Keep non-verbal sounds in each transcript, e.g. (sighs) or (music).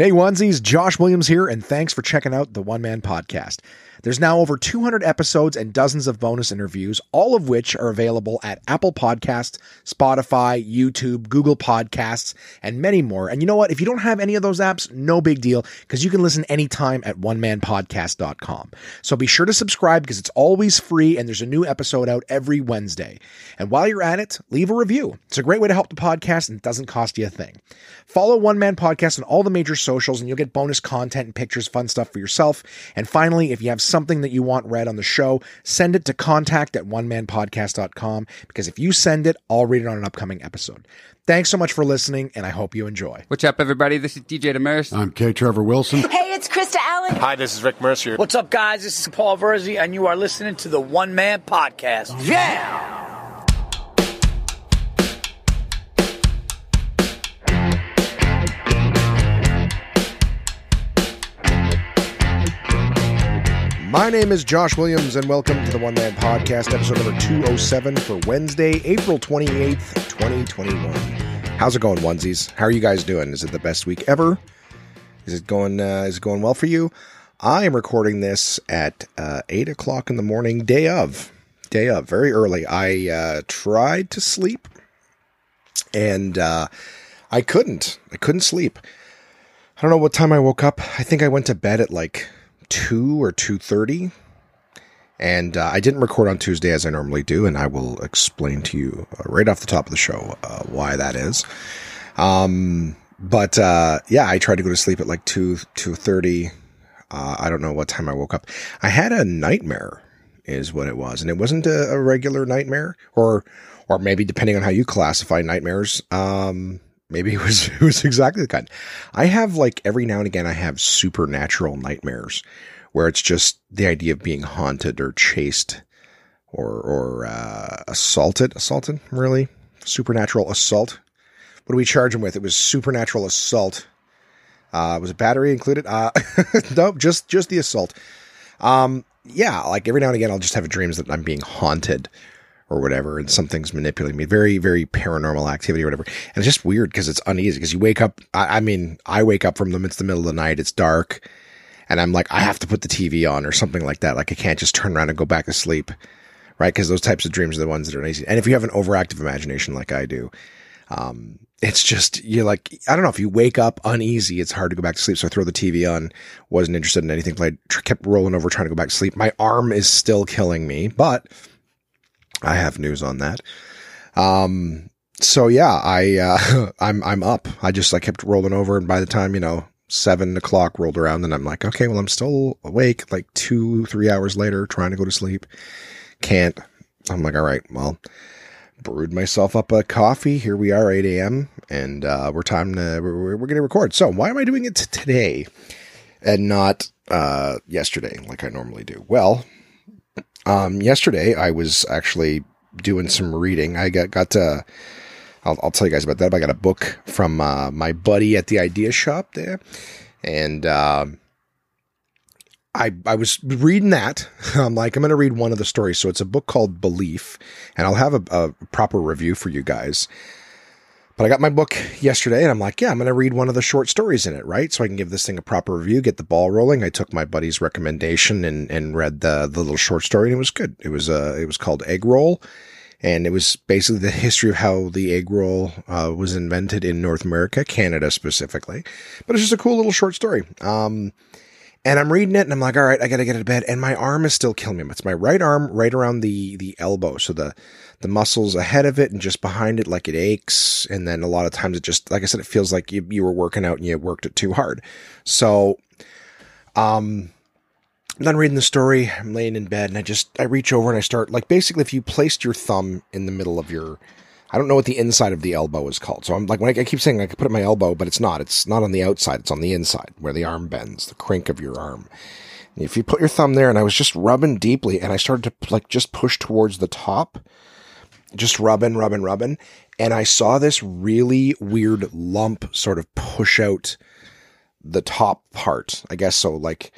Hey, onesies, Josh Williams here, and thanks for checking out the One Man Podcast. There's now over 200 episodes and dozens of bonus interviews, all of which are available at Apple Podcasts, Spotify, YouTube, Google Podcasts, and many more. And you know what? If you don't have any of those apps, no big deal, because you can listen anytime at onemanpodcast.com. So be sure to subscribe because it's always free and there's a new episode out every Wednesday. And while you're at it, leave a review. It's a great way to help the podcast and it doesn't cost you a thing. Follow One Man Podcast on all the major socials and you'll get bonus content and pictures, fun stuff for yourself. And finally, if you have something that you want read on the show, send it to contact at onemanpodcast.com because if you send it, I'll read it on an upcoming episode. Thanks so much for listening, and I hope you enjoy. What's up, everybody? This is DJ Demers. I'm K. Trevor Wilson. Hey, it's Krista Allen. Hi, this is Rick Mercer. What's up, guys? This is Paul Verzi, and you are listening to the One Man Podcast. Yeah! My name is Josh Williams, and welcome to the One Man Podcast, episode number 207 for Wednesday, April 28th, 2021. How's it going, onesies? How are you guys doing? Is it the best week ever? Is it going? Uh, is it going well for you? I am recording this at uh, eight o'clock in the morning, day of, day of, very early. I uh, tried to sleep, and uh, I couldn't. I couldn't sleep. I don't know what time I woke up. I think I went to bed at like two or two thirty, and uh, I didn't record on Tuesday as I normally do, and I will explain to you uh, right off the top of the show uh, why that is. Um, but uh, yeah, I tried to go to sleep at like two two thirty. Uh, I don't know what time I woke up. I had a nightmare, is what it was, and it wasn't a, a regular nightmare, or or maybe depending on how you classify nightmares. Um, maybe (laughs) it was it was exactly the kind. I have like every now and again I have supernatural nightmares where it's just the idea of being haunted or chased or or uh, assaulted. Assaulted, really? Supernatural assault. What do we charge him with? It was supernatural assault. Uh, was a battery included? Uh, (laughs) nope, just just the assault. Um, yeah, like every now and again, I'll just have dreams that I'm being haunted or whatever, and something's manipulating me. Very, very paranormal activity or whatever. And it's just weird because it's uneasy because you wake up. I, I, mean, I wake up from them. It's the middle of the night. It's dark. And I'm like, I have to put the TV on or something like that. Like I can't just turn around and go back to sleep. Right. Cause those types of dreams are the ones that are uneasy. And if you have an overactive imagination like I do, um, it's just, you're like, I don't know, if you wake up uneasy, it's hard to go back to sleep. So I throw the TV on, wasn't interested in anything, I kept rolling over trying to go back to sleep. My arm is still killing me, but I have news on that. Um, so yeah, I, uh, (laughs) I'm, I'm up. I just, I kept rolling over. And by the time, you know, seven o'clock rolled around and I'm like, okay, well, I'm still awake like two, three hours later trying to go to sleep. Can't. I'm like, all right, well, brewed myself up a coffee. Here we are, 8 a.m. And, uh, we're time to, we're, we're going to record. So why am I doing it today and not, uh, yesterday like I normally do? Well, um, yesterday I was actually doing some reading. I got got to. I'll, I'll tell you guys about that. I got a book from uh, my buddy at the Idea Shop there, and uh, I I was reading that. (laughs) I'm like, I'm going to read one of the stories. So it's a book called Belief, and I'll have a, a proper review for you guys. But I got my book yesterday and I'm like, yeah, I'm going to read one of the short stories in it, right? So I can give this thing a proper review, get the ball rolling. I took my buddy's recommendation and, and read the, the little short story and it was good. It was, uh, it was called Egg Roll and it was basically the history of how the egg roll, uh, was invented in North America, Canada specifically. But it's just a cool little short story. Um, and I'm reading it and I'm like, all right, I got to get to bed. And my arm is still killing me. It's my right arm right around the, the elbow. So the, the muscles ahead of it and just behind it, like it aches. And then a lot of times it just, like I said, it feels like you, you were working out and you worked it too hard. So, um, I'm done reading the story. I'm laying in bed and I just, I reach over and I start like basically if you placed your thumb in the middle of your, I don't know what the inside of the elbow is called. So I'm like, when I, I keep saying I could put it my elbow, but it's not. It's not on the outside. It's on the inside where the arm bends, the crink of your arm. And if you put your thumb there and I was just rubbing deeply and I started to like just push towards the top, just rubbing, rubbing, rubbing. And I saw this really weird lump sort of push out the top part. I guess so. Like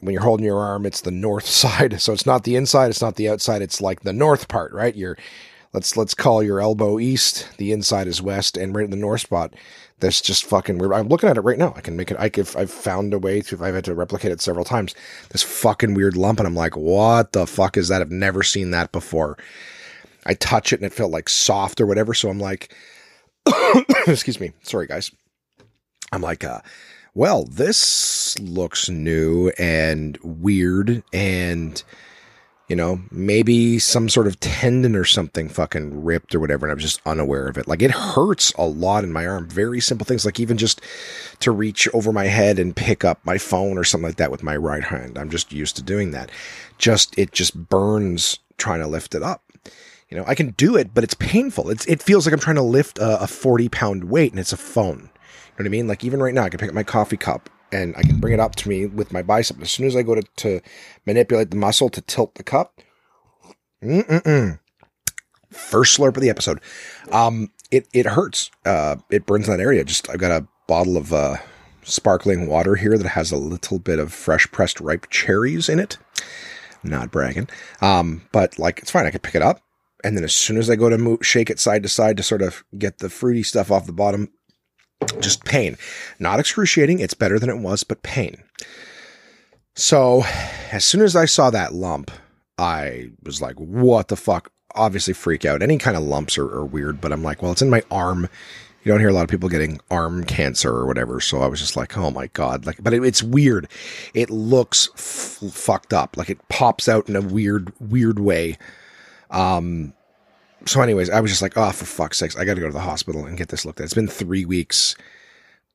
when you're holding your arm, it's the north (laughs) side. So it's not the inside. It's not the outside. It's like the north part, right? You're, let's let's call your elbow east, the inside is west, and right in the north spot, that's just fucking weird. I'm looking at it right now. I can make it. I could. I've found a way to. If I've had to replicate it several times. This fucking weird lump, and I'm like, what the fuck is that? I've never seen that before. I touch it and it felt like soft or whatever. So I'm like, (coughs) excuse me. Sorry, guys. I'm like, uh, well, this looks new and weird and you know, maybe some sort of tendon or something fucking ripped or whatever, and I was just unaware of it. Like it hurts a lot in my arm. Very simple things, like even just to reach over my head and pick up my phone or something like that with my right hand. I'm just used to doing that. Just it just burns trying to lift it up. You know, I can do it, but it's painful. It's it feels like I'm trying to lift a, a 40 pound weight, and it's a phone. You know what I mean? Like even right now, I can pick up my coffee cup and I can bring it up to me with my bicep. As soon as I go to, to manipulate the muscle to tilt the cup, mm-mm-mm. first slurp of the episode, um, it it hurts. Uh, it burns that area. Just I've got a bottle of uh, sparkling water here that has a little bit of fresh pressed ripe cherries in it. Not bragging, um, but like it's fine. I can pick it up, and then as soon as I go to move, shake it side to side to sort of get the fruity stuff off the bottom, just pain. Not excruciating. It's better than it was, but pain. So as soon as I saw that lump, I was like, what the fuck? Obviously, freak out. Any kind of lumps are, are weird, but I'm like, well, it's in my arm. You don't hear a lot of people getting arm cancer or whatever. So I was just like, oh my God. Like, but it, it's weird. It looks f- fucked up. Like it pops out in a weird, weird way. Um, so anyways, I was just like, oh, for fuck's sakes, I got to go to the hospital and get this looked at. It's been three weeks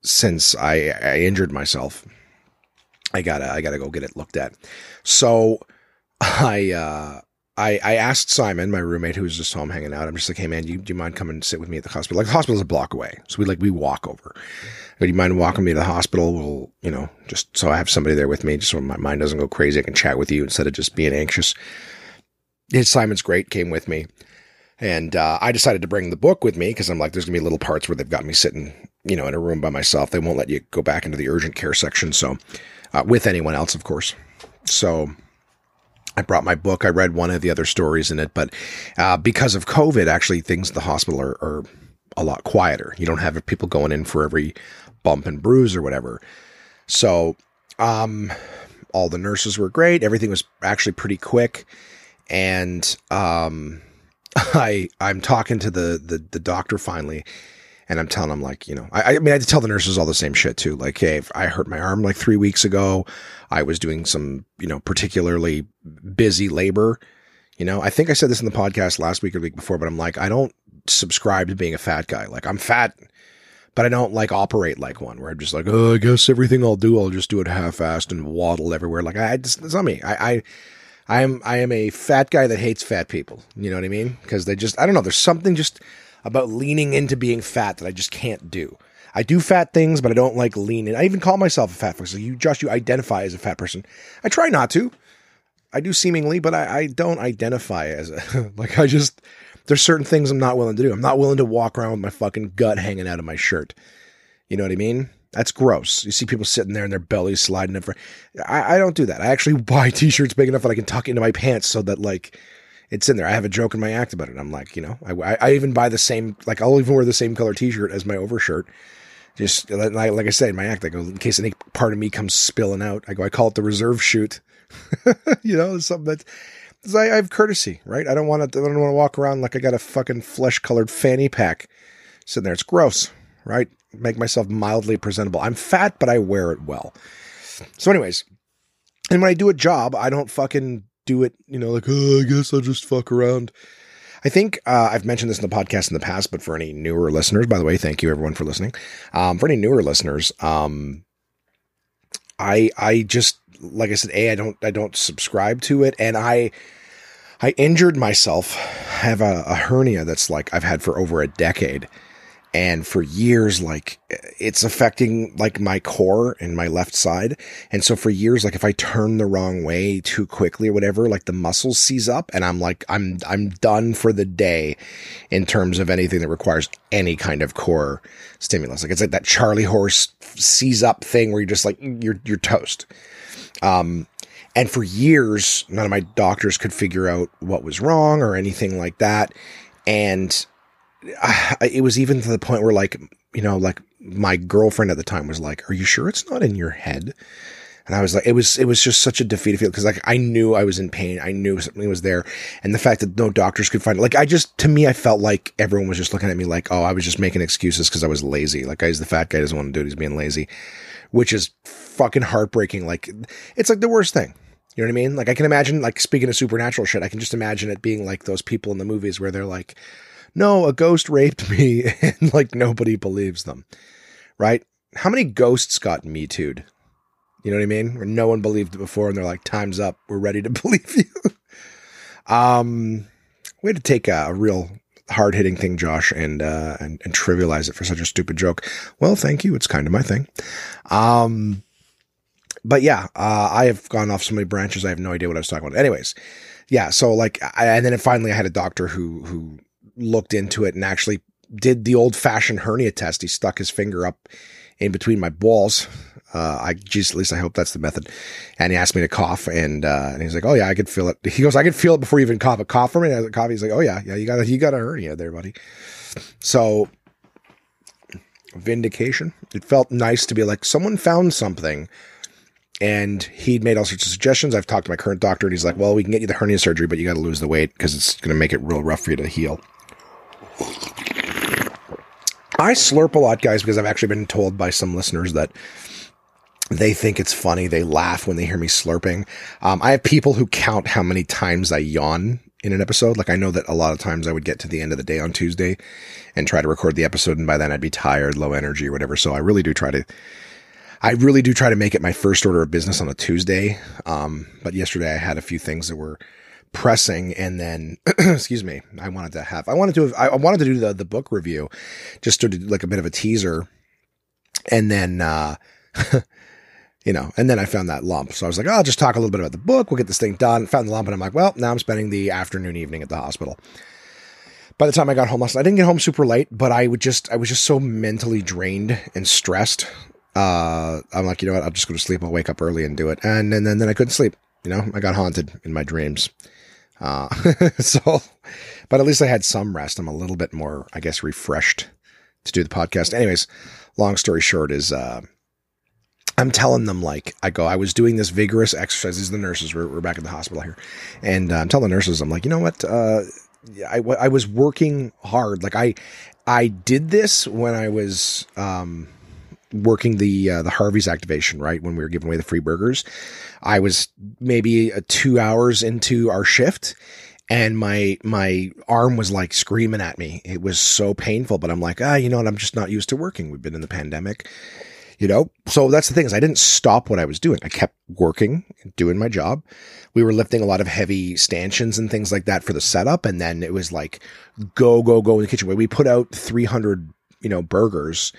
since I, I injured myself. I gotta, I gotta go get it looked at. So (laughs) I, uh, I, I asked Simon, my roommate, who was just home hanging out. I'm just like, hey man, you, do you mind coming and sit with me at the hospital? Like the hospital's a block away, so we like we walk over. Do you mind walking me to the hospital? We'll, you know, just so I have somebody there with me, just so my mind doesn't go crazy. I can chat with you instead of just being anxious. Yeah, Simon's great. Came with me. And uh, I decided to bring the book with me because I'm like, there's gonna be little parts where they've got me sitting, you know, in a room by myself. They won't let you go back into the urgent care section. So, uh, with anyone else, of course. So, I brought my book. I read one of the other stories in it, but uh, because of COVID, actually, things at the hospital are, are a lot quieter. You don't have people going in for every bump and bruise or whatever. So, um, all the nurses were great. Everything was actually pretty quick, and um, I I'm talking to the the, the doctor finally, and I'm telling him like you know I, I mean I had to tell the nurses all the same shit too. Like hey, I hurt my arm like three weeks ago. I was doing some you know particularly busy labor. You know I think I said this in the podcast last week or week before, but I'm like I don't subscribe to being a fat guy. Like I'm fat. But I don't like operate like one where I'm just like, oh, I guess everything I'll do, I'll just do it half-assed and waddle everywhere. Like I, just, it's not me. I, I I am I am a fat guy that hates fat people. You know what I mean? Because they just I don't know. There's something just about leaning into being fat that I just can't do. I do fat things, but I don't like lean in. I even call myself a fat person. You, Josh, you identify as a fat person. I try not to. I do seemingly, but I, I don't identify as a (laughs) like. I just there's certain things I'm not willing to do. I'm not willing to walk around with my fucking gut hanging out of my shirt. You know what I mean? That's gross. You see people sitting there and their bellies sliding over. I, I don't do that. I actually (laughs) buy t-shirts big enough that I can tuck into my pants so that like it's in there. I have a joke in my act about it. I'm like, you know, I, I even buy the same, like I'll even wear the same color t-shirt as my overshirt. Just like, like I said in my act, I go, in case any part of me comes spilling out, I go, I call it the reserve chute. (laughs) you know, something that I, I have courtesy, right? I don't want to, I don't want to walk around like I got a fucking flesh colored fanny pack sitting there. It's gross, right? Make myself mildly presentable. I'm fat, but I wear it well. So, anyways, and when I do a job, I don't fucking do it, you know, like, oh, I guess I'll just fuck around. I think uh, I've mentioned this in the podcast in the past, but for any newer listeners, by the way, thank you everyone for listening. Um, for any newer listeners, um, I I just like I said, a I don't I don't subscribe to it, and I I injured myself. I have a, a hernia that's like I've had for over a decade, and for years like it's affecting like my core and my left side. And so for years like if i turn the wrong way too quickly or whatever like the muscles seize up and i'm like i'm i'm done for the day in terms of anything that requires any kind of core stimulus. Like it's like that charlie horse seize up thing where you're just like you're you're toast. Um and for years none of my doctors could figure out what was wrong or anything like that. And (sighs) I, it was even to the point where like, you know, like my girlfriend at the time was like, are you sure it's not in your head? And I was like, it was, it was just such a defeated feel because like I knew I was in pain. I knew something was there. And the fact that no doctors could find it, like I just, to me, I felt like everyone was just looking at me like, oh, I was just making excuses because I was lazy. Like, guy's the fat guy doesn't want to do it. He's being lazy, which is fucking heartbreaking. Like, it's like the worst thing. You know what I mean? Like, I can imagine, like, speaking of supernatural shit, I can just imagine it being like those people in the movies where they're like, no, a ghost raped (laughs) me, and like nobody believes them, right? How many ghosts got me too'd? You know what I mean? Where no one believed it before, and they're like, "Time's up. We're ready to (laughs) believe you." um, we had to take a, real hard hitting thing, Josh, and, uh, and and trivialize it for such a stupid joke. Well, thank you. It's kind of my thing. Um, but yeah, uh, I have gone off so many branches. I have no idea what I was talking about. Anyways, yeah. So like, I, and then finally, I had a doctor who who looked into it and actually did the old fashioned hernia test. He stuck his finger up in between my balls uh, I geez, at least I hope that's the method. And he asked me to cough, and uh, and he's like, "Oh yeah, I could feel it." He goes, "I could feel it before you even cough." A cough for me, and I cough. He's like, "Oh yeah, yeah, you got a you got a hernia there, buddy." So vindication. It felt nice to be like someone found something, and he'd made all sorts of suggestions. I've talked to my current doctor, and he's like, "Well, we can get you the hernia surgery, but you got to lose the weight because it's going to make it real rough for you to heal." I slurp a lot, guys, because I've actually been told by some listeners that they think it's funny. They laugh when they hear me slurping. Um, I have people who count how many times I yawn in an episode. Like I know that a lot of times I would get to the end of the day on Tuesday and try to record the episode. And by then I'd be tired, low energy or whatever. So I really do try to, I really do try to make it my first order of business on a Tuesday. Um, but yesterday I had a few things that were pressing and then (clears throat) excuse me i wanted to have i wanted to have, i wanted to do the, the book review just to do like a bit of a teaser and then uh (laughs) you know, and then I found that lump. So I was like, oh, I'll just talk a little bit about the book. We'll get this thing done. Found the lump, and I'm like, well, now I'm spending the afternoon, evening at the hospital. By the time I got home last night, I didn't get home super late, but I would just, I was just so mentally drained and stressed. Uh, I'm like, you know what? I'll just go to sleep. I'll wake up early and do it. And, and then, then I couldn't sleep. You know, I got haunted in my dreams. Uh, (laughs) so, but at least I had some rest. I'm a little bit more, I guess, refreshed to do the podcast. Anyways, long story short is, uh, I'm telling them like I go, I was doing this vigorous exercise. These are the nurses. We're, we're back at the hospital here, and uh, I'm telling the nurses, I'm like, you know what? Uh, I, I was working hard. Like I, I did this when I was um, working the uh, the Harvey's activation, right? When we were giving away the free burgers, I was maybe uh, two hours into our shift, and my my arm was like screaming at me. It was so painful, but I'm like, ah, you know what? I'm just not used to working. We've been in the pandemic you know so that's the thing is i didn't stop what i was doing i kept working doing my job we were lifting a lot of heavy stanchions and things like that for the setup and then it was like go go go in the kitchen we put out 300 you know burgers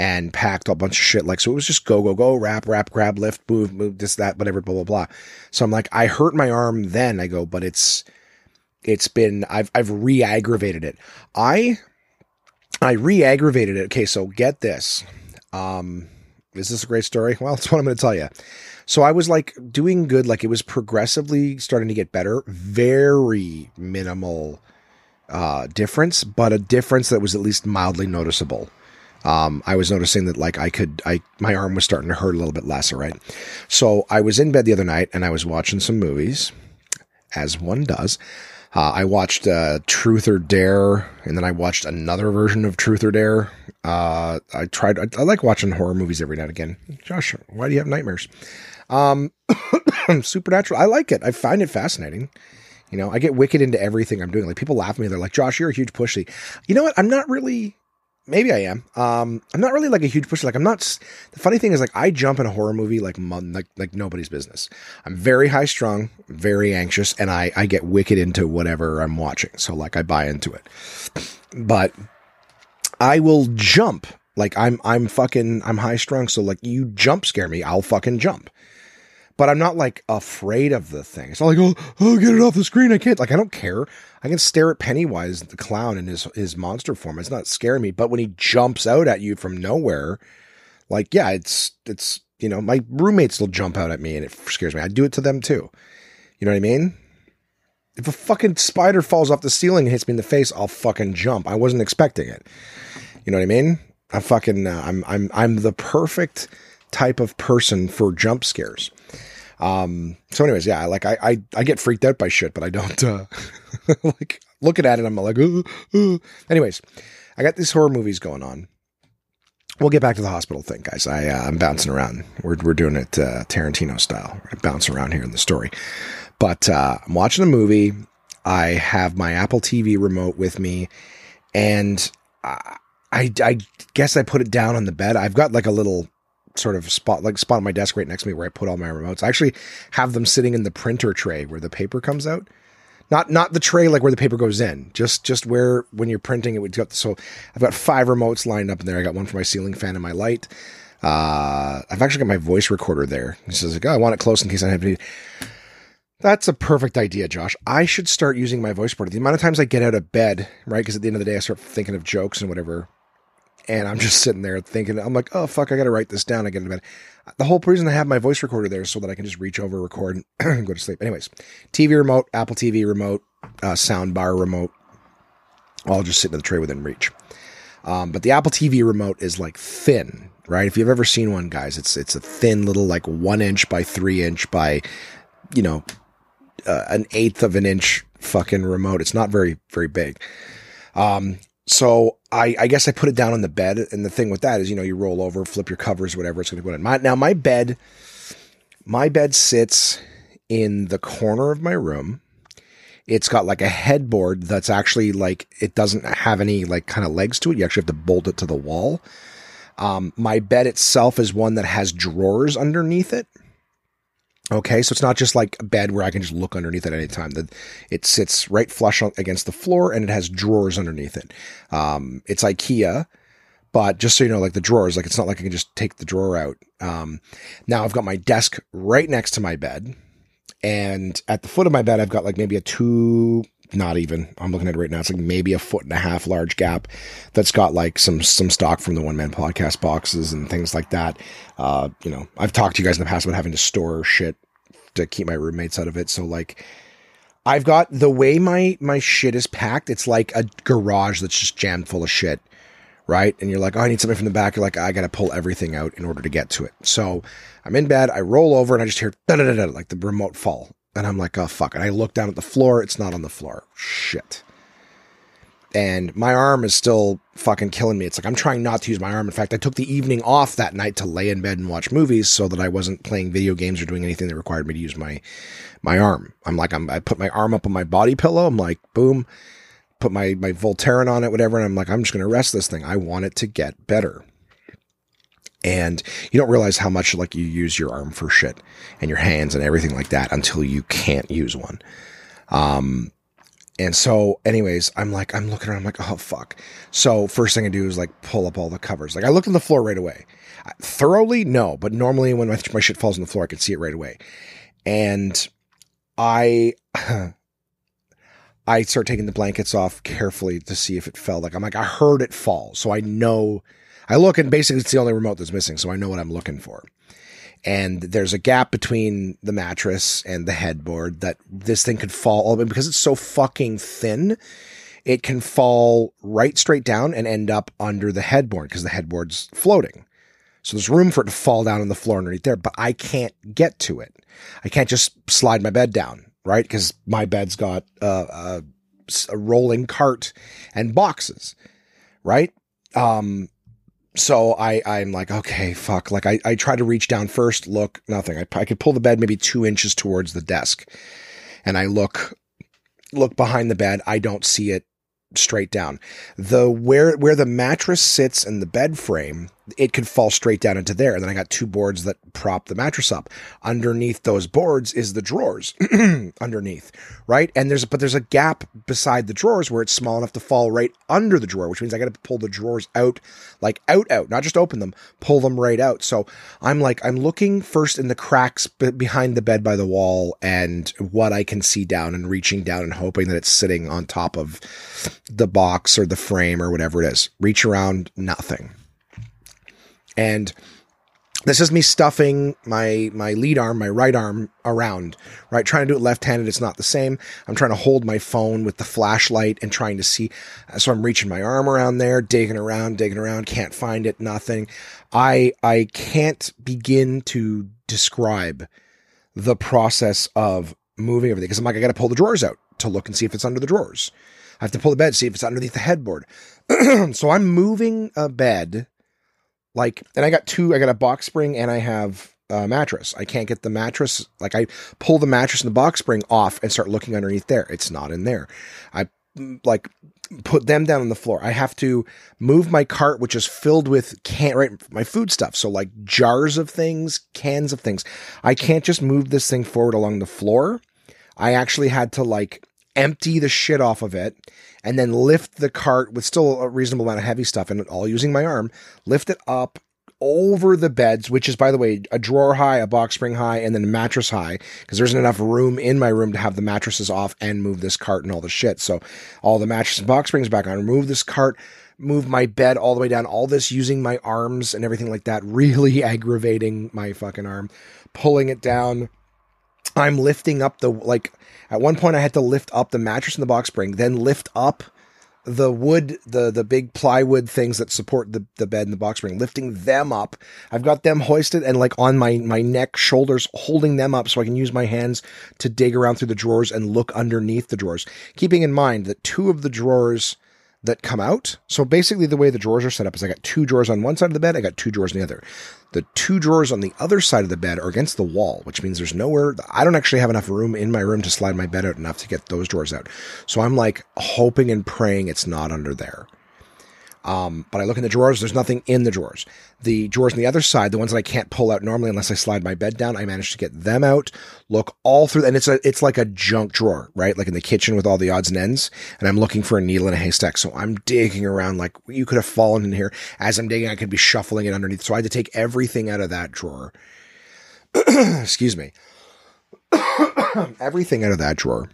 and packed a bunch of shit like so it was just go go go wrap wrap grab lift move move this that whatever blah blah blah so i'm like i hurt my arm then i go but it's it's been i've i've re-aggravated it i i re-aggravated it okay so get this um is this a great story? Well, (laughs) it's what I'm going to tell you. So I was like doing good, like it was progressively starting to get better. Very minimal uh, difference, but a difference that was at least mildly noticeable. Um, I was noticing that like I could, I my arm was starting to hurt a little bit less. Right. So I was in bed the other night and I was watching some movies, as one does. Uh, I watched uh, Truth or Dare, and then I watched another version of Truth or Dare. Uh, I tried. I, I, like watching horror movies every now and again. Josh, why do you have nightmares? Um, (coughs) Supernatural. I like it. I find it fascinating. You know, I get wicked into everything I'm doing. Like people laugh at me. They're like, "Josh, you're a huge pushy." You know what? I'm not really maybe I am. Um, I'm not really like a huge pusher. Like I'm not. The funny thing is, like I jump in a horror movie like like like nobody's business. I'm very high strung, very anxious, and I I get wicked into whatever I'm watching. So like I buy into it, but I will jump. Like I'm I'm fucking I'm high strung. So like you jump scare me, I'll fucking jump but I'm not like afraid of the thing. It's not like, oh, oh, get it off the screen. I can't. Like, I don't care. I can stare at Pennywise, the clown, in his his monster form. It's not scaring me. But when he jumps out at you from nowhere, like, yeah, it's it's you know, my roommates will jump out at me and it scares me. I do it to them too. You know what I mean? If a fucking spider falls off the ceiling and hits me in the face, I'll fucking jump. I wasn't expecting it. You know what I mean? I fucking uh, I'm I'm I'm the perfect type of person for jump scares. Um so anyways, yeah, like I I, I get freaked out by shit, but I don't uh (laughs) like looking at it I'm like ooh, anyways, I got these horror movies going on. We'll get back to the hospital thing, guys. I uh, I'm bouncing around. We're we're doing it uh, Tarantino style. Gonna bounce around here in the story. But uh, I'm watching a movie. I have my Apple TV remote with me, and I, I, I guess I put it down on the bed. I've got like a little sort of spot, like spot on my desk right next to me where I put all my remotes. I actually have them sitting in the printer tray where the paper comes out. Not not the tray like where the paper goes in, just just where when you're printing it would go. So I've got five remotes lined up in there. I got one for my ceiling fan and my light. Uh, I've actually got my voice recorder there. He says like, oh, I want it close in case I have any. That's a perfect idea, Josh. I should start using my voice recorder. The amount of times I get out of bed, right? Because at the end of the day, I start thinking of jokes and whatever. And I'm just sitting there thinking, I'm like, oh, fuck, I got to write this down. I get into bed. The whole reason I have my voice recorder there is so that I can just reach over, record, and (clears throat) go to sleep. Anyways, TV remote, Apple TV remote, uh, sound bar remote, all just sitting in the tray within reach. Um, but the Apple TV remote is like thin, right? If you've ever seen one, guys, it's it's a thin little like one inch by three inch by, you know, uh, an eighth of an inch fucking remote. It's not very very big. Um, so I, I guess I put it down on the bed, and the thing with that is, you know, you roll over, flip your covers, whatever. It's going to go in. My, now my bed, my bed sits in the corner of my room. It's got like a headboard that's actually like it doesn't have any like kind of legs to it. You actually have to bolt it to the wall. Um, my bed itself is one that has drawers underneath it. Okay, so it's not just like a bed where I can just look underneath at any time. That it sits right flush against the floor and it has drawers underneath it. Um, it's IKEA, but just so you know, like the drawers, like it's not like I can just take the drawer out. Um, now I've got my desk right next to my bed, and at the foot of my bed, I've got like maybe a two, not even. I'm looking at it right now. It's like maybe a foot and a half large gap that's got like some some stock from the one man podcast boxes and things like that. Uh, you know, I've talked to you guys in the past about having to store shit to keep my roommates out of it. So like I've got the way my my shit is packed, it's like a garage that's just jammed full of shit. Right? And you're like, oh, I need something from the back. You're like, I gotta pull everything out in order to get to it. So I'm in bed, I roll over and I just hear da da da like the remote fall. And I'm like, oh fuck. And I look down at the floor, it's not on the floor. Shit and my arm is still fucking killing me. It's like I'm trying not to use my arm. In fact, I took the evening off that night to lay in bed and watch movies so that I wasn't playing video games or doing anything that required me to use my my arm. I'm like I'm I put my arm up on my body pillow. I'm like boom, put my my Voltaren on it, whatever, and I'm like I'm just going to rest this thing. I want it to get better. And you don't realize how much like you use your arm for shit and your hands and everything like that until you can't use one. Um, and so, anyways, I'm like, I'm looking around, I'm like, oh fuck. So first thing I do is like pull up all the covers. Like I looked on the floor right away. Thoroughly, no, but normally when my, my shit falls on the floor, I can see it right away. And I, (laughs) I start taking the blankets off carefully to see if it fell. Like I'm like, I heard it fall, so I know. I look and basically it's the only remote that's missing, so I know what I'm looking for. And there's a gap between the mattress and the headboard that this thing could fall because it's so fucking thin it can fall right straight down and end up under the headboard because the headboard's floating. So there's room for it to fall down on the floor underneath there but i can't get to it. I can't just slide my bed down right? Because my bed's got uh, a, a rolling cart and boxes right? Um so I, I'm like, okay, fuck. Like I, I try to reach down first, look, nothing. I, I could pull the bed maybe two inches towards the desk and I look, look behind the bed. I don't see it straight down. The where, where the mattress sits in the bed frame, it could fall straight down into there. And then I got two boards that prop the mattress up. Underneath those boards is the drawers (clears throat) underneath, right? And there's, but there's a gap beside the drawers where it's small enough to fall right under the drawer, which means I got to pull the drawers out, like out, out, not just open them, pull them right out. So I'm like, I'm looking first in the cracks behind the bed by the wall and what I can see down and reaching down and hoping that it's sitting on top of the box or the frame or whatever it is. Reach around, nothing. And this is me stuffing my my lead arm, my right arm around, right? Trying to do it left-handed, it's not the same. I'm trying to hold my phone with the flashlight and trying to see. So I'm reaching my arm around there, digging around, digging around, can't find it, nothing. I I can't begin to describe the process of moving everything because I'm like I got to pull the drawers out to look and see if it's under the drawers. I have to pull the bed, see if it's underneath the headboard. (clears throat) so I'm moving a bed like, and I got two, I got a box spring and I have a mattress. I can't get the mattress. Like I pull the mattress and the box spring off and start looking underneath there. It's not in there. I like put them down on the floor. I have to move my cart, which is filled with can right my food stuff. So like jars of things, cans of things. I can't just move this thing forward along the floor. I actually had to like empty the shit off of it and then lift the cart with still a reasonable amount of heavy stuff and all using my arm, lift it up over the beds, which is, by the way, a drawer high, a box spring high, and then a mattress high, because there isn't enough room in my room to have the mattresses off and move this cart and all the shit. So all the mattress and box springs back on, remove this cart, move my bed all the way down, all this using my arms and everything like that, really (laughs) aggravating my fucking arm, pulling it down. I'm lifting up the, like, at one point, I had to lift up the mattress in the box spring, then lift up the wood, the the big plywood things that support the, the bed and the box spring, lifting them up. I've got them hoisted and like on my my neck, shoulders, holding them up so I can use my hands to dig around through the drawers and look underneath the drawers. Keeping in mind that two of the drawers that come out. So basically, the way the drawers are set up is I got two drawers on one side of the bed, I got two drawers on the other. The two drawers on the other side of the bed are against the wall, which means there's nowhere. I don't actually have enough room in my room to slide my bed out enough to get those drawers out. So I'm like hoping and praying it's not under there. Um, but I look in the drawers, there's nothing in the drawers. The drawers on the other side, the ones that I can't pull out normally unless I slide my bed down, I managed to get them out, look all through, and it's a, it's like a junk drawer, right? Like in the kitchen with all the odds and ends. And I'm looking for a needle in a haystack. So I'm digging around like you could have fallen in here. As I'm digging, I could be shuffling it underneath. So I had to take everything out of that drawer. (clears throat) Excuse me. (coughs) everything out of that drawer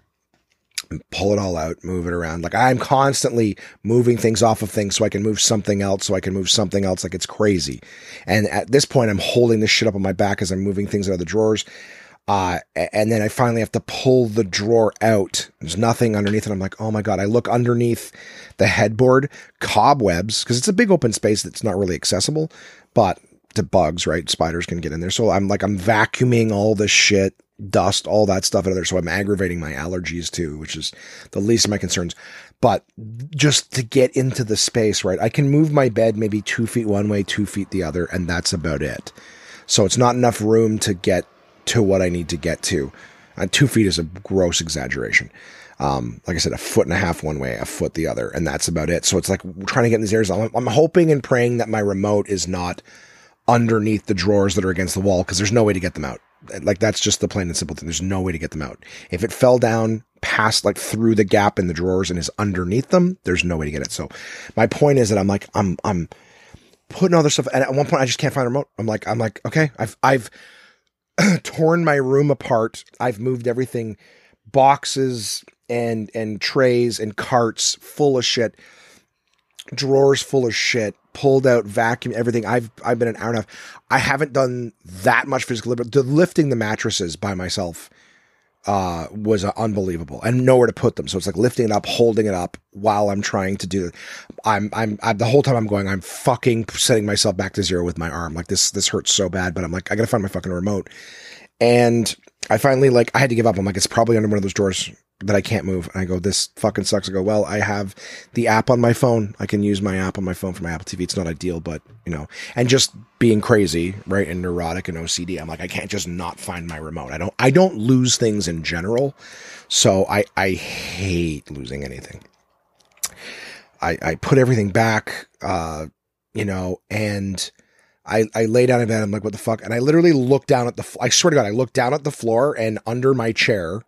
pull it all out, move it around. Like I'm constantly moving things off of things so I can move something else, so I can move something else. Like it's crazy. And at this point, I'm holding this shit up on my back as I'm moving things out of the drawers. Uh, and then I finally have to pull the drawer out. There's nothing underneath it. I'm like, oh my God. I look underneath the headboard, cobwebs, because it's a big open space that's not really accessible, but to bugs, right? Spiders can get in there. So I'm like, I'm vacuuming all this shit dust, all that stuff out of there. So I'm aggravating my allergies too, which is the least of my concerns. But just to get into the space, right? I can move my bed maybe two feet one way, two feet the other, and that's about it. So it's not enough room to get to what I need to get to. Uh, two feet is a gross exaggeration. Um, like I said, a foot and a half one way, a foot the other, and that's about it. So it's like trying to get in these areas. I'm, I'm hoping and praying that my remote is not underneath the drawers that are against the wall because there's no way to get them out. Like that's just the plain and simple thing. There's no way to get them out. If it fell down past like through the gap in the drawers and is underneath them, there's no way to get it. So my point is that I'm like I'm I'm putting all this stuff and at one point I just can't find a remote. I'm like I'm like okay, I've I've (clears throat) torn my room apart. I've moved everything boxes and and trays and carts full of shit drawers full of shit, pulled out, vacuum everything. I've I've been an hour and a half. I haven't done that much physical. The lifting the mattresses by myself uh, was uh, unbelievable, and nowhere to put them. So it's like lifting it up, holding it up while I'm trying to do. I'm, I'm I'm the whole time I'm going. I'm fucking setting myself back to zero with my arm. Like this this hurts so bad, but I'm like I gotta find my fucking remote, and I finally like I had to give up. I'm like it's probably under one of those drawers that I can't move. And I go, this fucking sucks. I go, well, I have the app on my phone. I can use my app on my phone for my Apple TV. It's not ideal, but you know, and just being crazy, right? And neurotic and OCD. I'm like, I can't just not find my remote. I don't, I don't lose things in general. So I, I hate losing anything. I, I put everything back, uh, you know, and I, I lay down in bed. I'm like, what the fuck? And I literally look down at the, I swear to God, I look down at the floor and under my chair,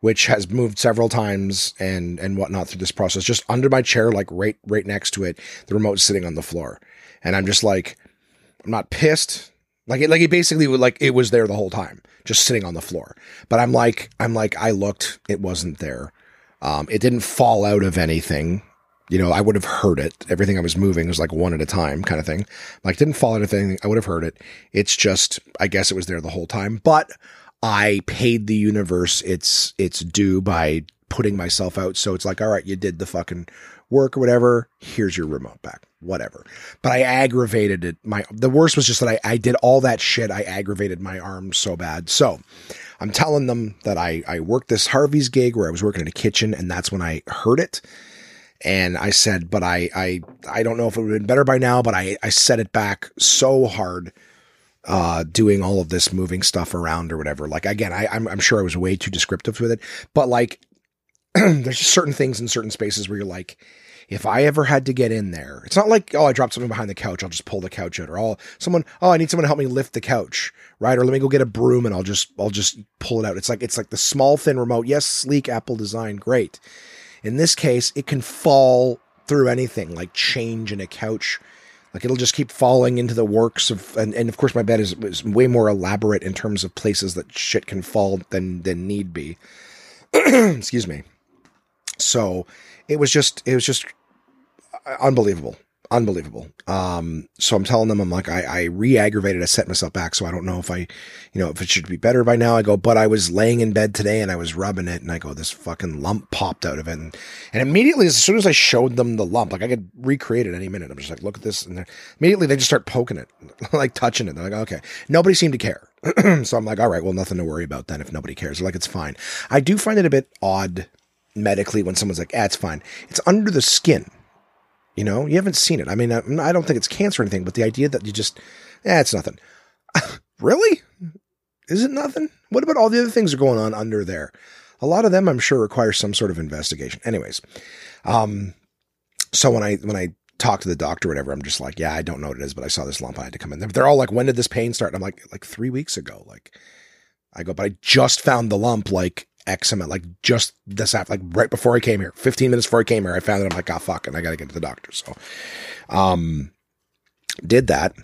which has moved several times and and whatnot through this process. Just under my chair, like right right next to it, the remote's sitting on the floor, and I'm just like, I'm not pissed. Like it, like it basically like it was there the whole time, just sitting on the floor. But I'm like, I'm like, I looked, it wasn't there. Um, it didn't fall out of anything. you know, I would have heard it. Everything I was moving was like one at a time kind of thing. Like didn't fall into anything. I would have heard it. It's just, I guess it was there the whole time, but I paid the universe its, its due by putting myself out. So it's like, all right, you did the fucking work or whatever. Here's your remote back, whatever. But I aggravated it. My, the worst was just that I, I did all that shit. I aggravated my arm so bad. So I'm telling them that I, I worked this Harvey's gig where I was working in a kitchen and that's when I heard it. And I said, but I, I, I don't know if it would have been better by now, but I, I set it back so hard, uh, doing all of this moving stuff around or whatever. Like, again, I, I'm, I'm sure I was way too descriptive with it, but like, (clears throat) there's just certain things in certain spaces where you're like, if I ever had to get in there, it's not like, oh, I dropped something behind the couch. I'll just pull the couch out or all someone, oh, I need someone to help me lift the couch. Right. Or let me go get a broom and I'll just, I'll just pull it out. It's like, it's like the small, thin remote. Yes. Sleek Apple design. Great. In this case, it can fall through anything like change in a couch. Like it'll just keep falling into the works of, and, and of course my bed is, is way more elaborate in terms of places that shit can fall than, than need be. (clears throat) Excuse me. So it was just, it was just uh, unbelievable unbelievable. Um, so I'm telling them, I'm like, I, I re-aggravated. I set myself back. So I don't know if I, you know, if it should be better by now. I go, but I was laying in bed today and I was rubbing it and I go, this fucking lump popped out of it. And, and immediately, as soon as I showed them the lump, like I could recreate it any minute. I'm just like, look at this. And immediately they just start poking it, (laughs) like touching it. They're like, okay. Nobody seemed to care. (clears throat) so I'm like, all right, well, nothing to worry about then if nobody cares. They're like, it's fine. I do find it a bit odd medically when someone's like, ah, it's fine. It's under the skin. You know, you haven't seen it. I mean, I, don't think it's cancer or anything, but the idea that you just, eh, it's nothing. (laughs) really? Is it nothing? What about all the other things that are going on under there? A lot of them, I'm sure, require some sort of investigation. Anyways, um, so when I when I talk to the doctor or whatever, I'm just like, yeah, I don't know what it is, but I saw this lump. I had to come in. They're all like, when did this pain start? And I'm like, like three weeks ago. Like, I go, but I just found the lump like X like just this after, like right before I came here, 15 minutes before I came here, I found it. I'm like, oh, fuck, and I got to get to the doctor. So, um, did that.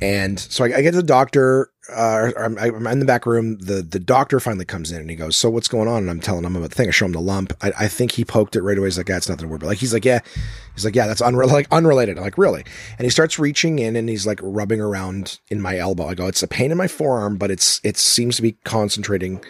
And so I, I get to the doctor, uh, I'm, I'm, in the back room. The, the doctor finally comes in and he goes, so what's going on? And I'm telling him about the thing. I show him the lump. I, I think he poked it right away. He's like, yeah, it's nothing to worry about. Like, he's like, yeah, he's like, yeah, that's unre- like unrelated. I'm like, really? And he starts reaching in and he's like rubbing around in my elbow. I go, it's a pain in my forearm, but it's, it seems to be concentrating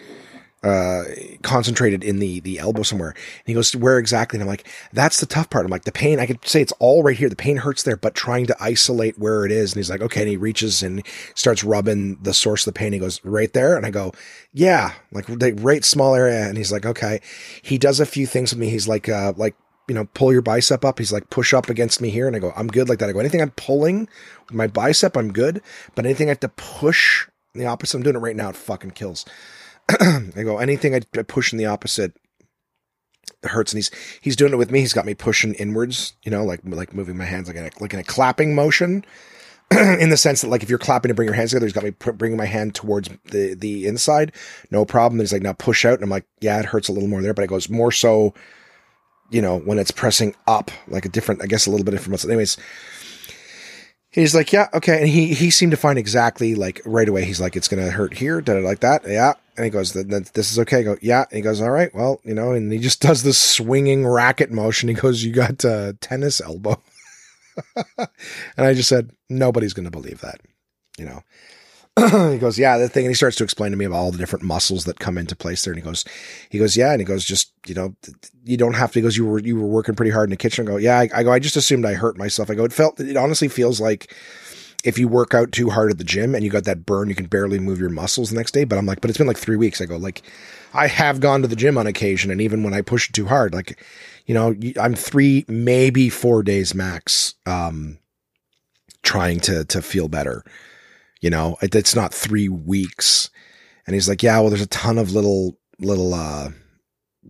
uh, concentrated in the the elbow somewhere. And he goes, where exactly? And I'm like, that's the tough part. I'm like, the pain. I could say it's all right here. The pain hurts there, but trying to isolate where it is. And he's like, okay. And he reaches and starts rubbing the source of the pain. He goes, right there. And I go, yeah, like the right small area. And he's like, okay. He does a few things with me. He's like, uh, like you know, pull your bicep up. He's like, push up against me here. And I go, I'm good like that. I go, anything I'm pulling with my bicep, I'm good. But anything I have to push the opposite, I'm doing it right now. It fucking kills. (clears throat) I go, anything I push in the opposite hurts and he's he's doing it with me. He's got me pushing inwards you know like like moving my hands like in a, like in a clapping motion (clears throat) in the sense that like if you're clapping to bring your hands together he's got me bringing my hand towards the the inside. No problem. He's like now push out. And i'm like yeah it hurts a little more there. But it goes more so you know when it's pressing up like a different i guess a little bit different anyways he's like yeah okay and he he seemed to find exactly like right away he's like it's gonna hurt here did it like that yeah and he goes, this is okay. I go, yeah. And he goes, all right, well, you know, and he just does this swinging racket motion. He goes, you got a tennis elbow. (laughs) and I just said, nobody's going to believe that, you know. (clears throat) he goes, yeah, the thing. And he starts to explain to me about all the different muscles that come into place there. And he goes, he goes, yeah. And he goes, just, you know, you don't have to, he goes, you were, you were working pretty hard in the kitchen. I go, yeah. I, I go, I just assumed I hurt myself. I go, it felt, it honestly feels like, if you work out too hard at the gym and you got that burn, you can barely move your muscles the next day. But I'm like, but it's been like three weeks. I go, like, I have gone to the gym on occasion. And even when I push it too hard, like, you know, I'm three, maybe four days max, um, trying to, to feel better. You know, it's not three weeks. And he's like, yeah, well, there's a ton of little, little, uh,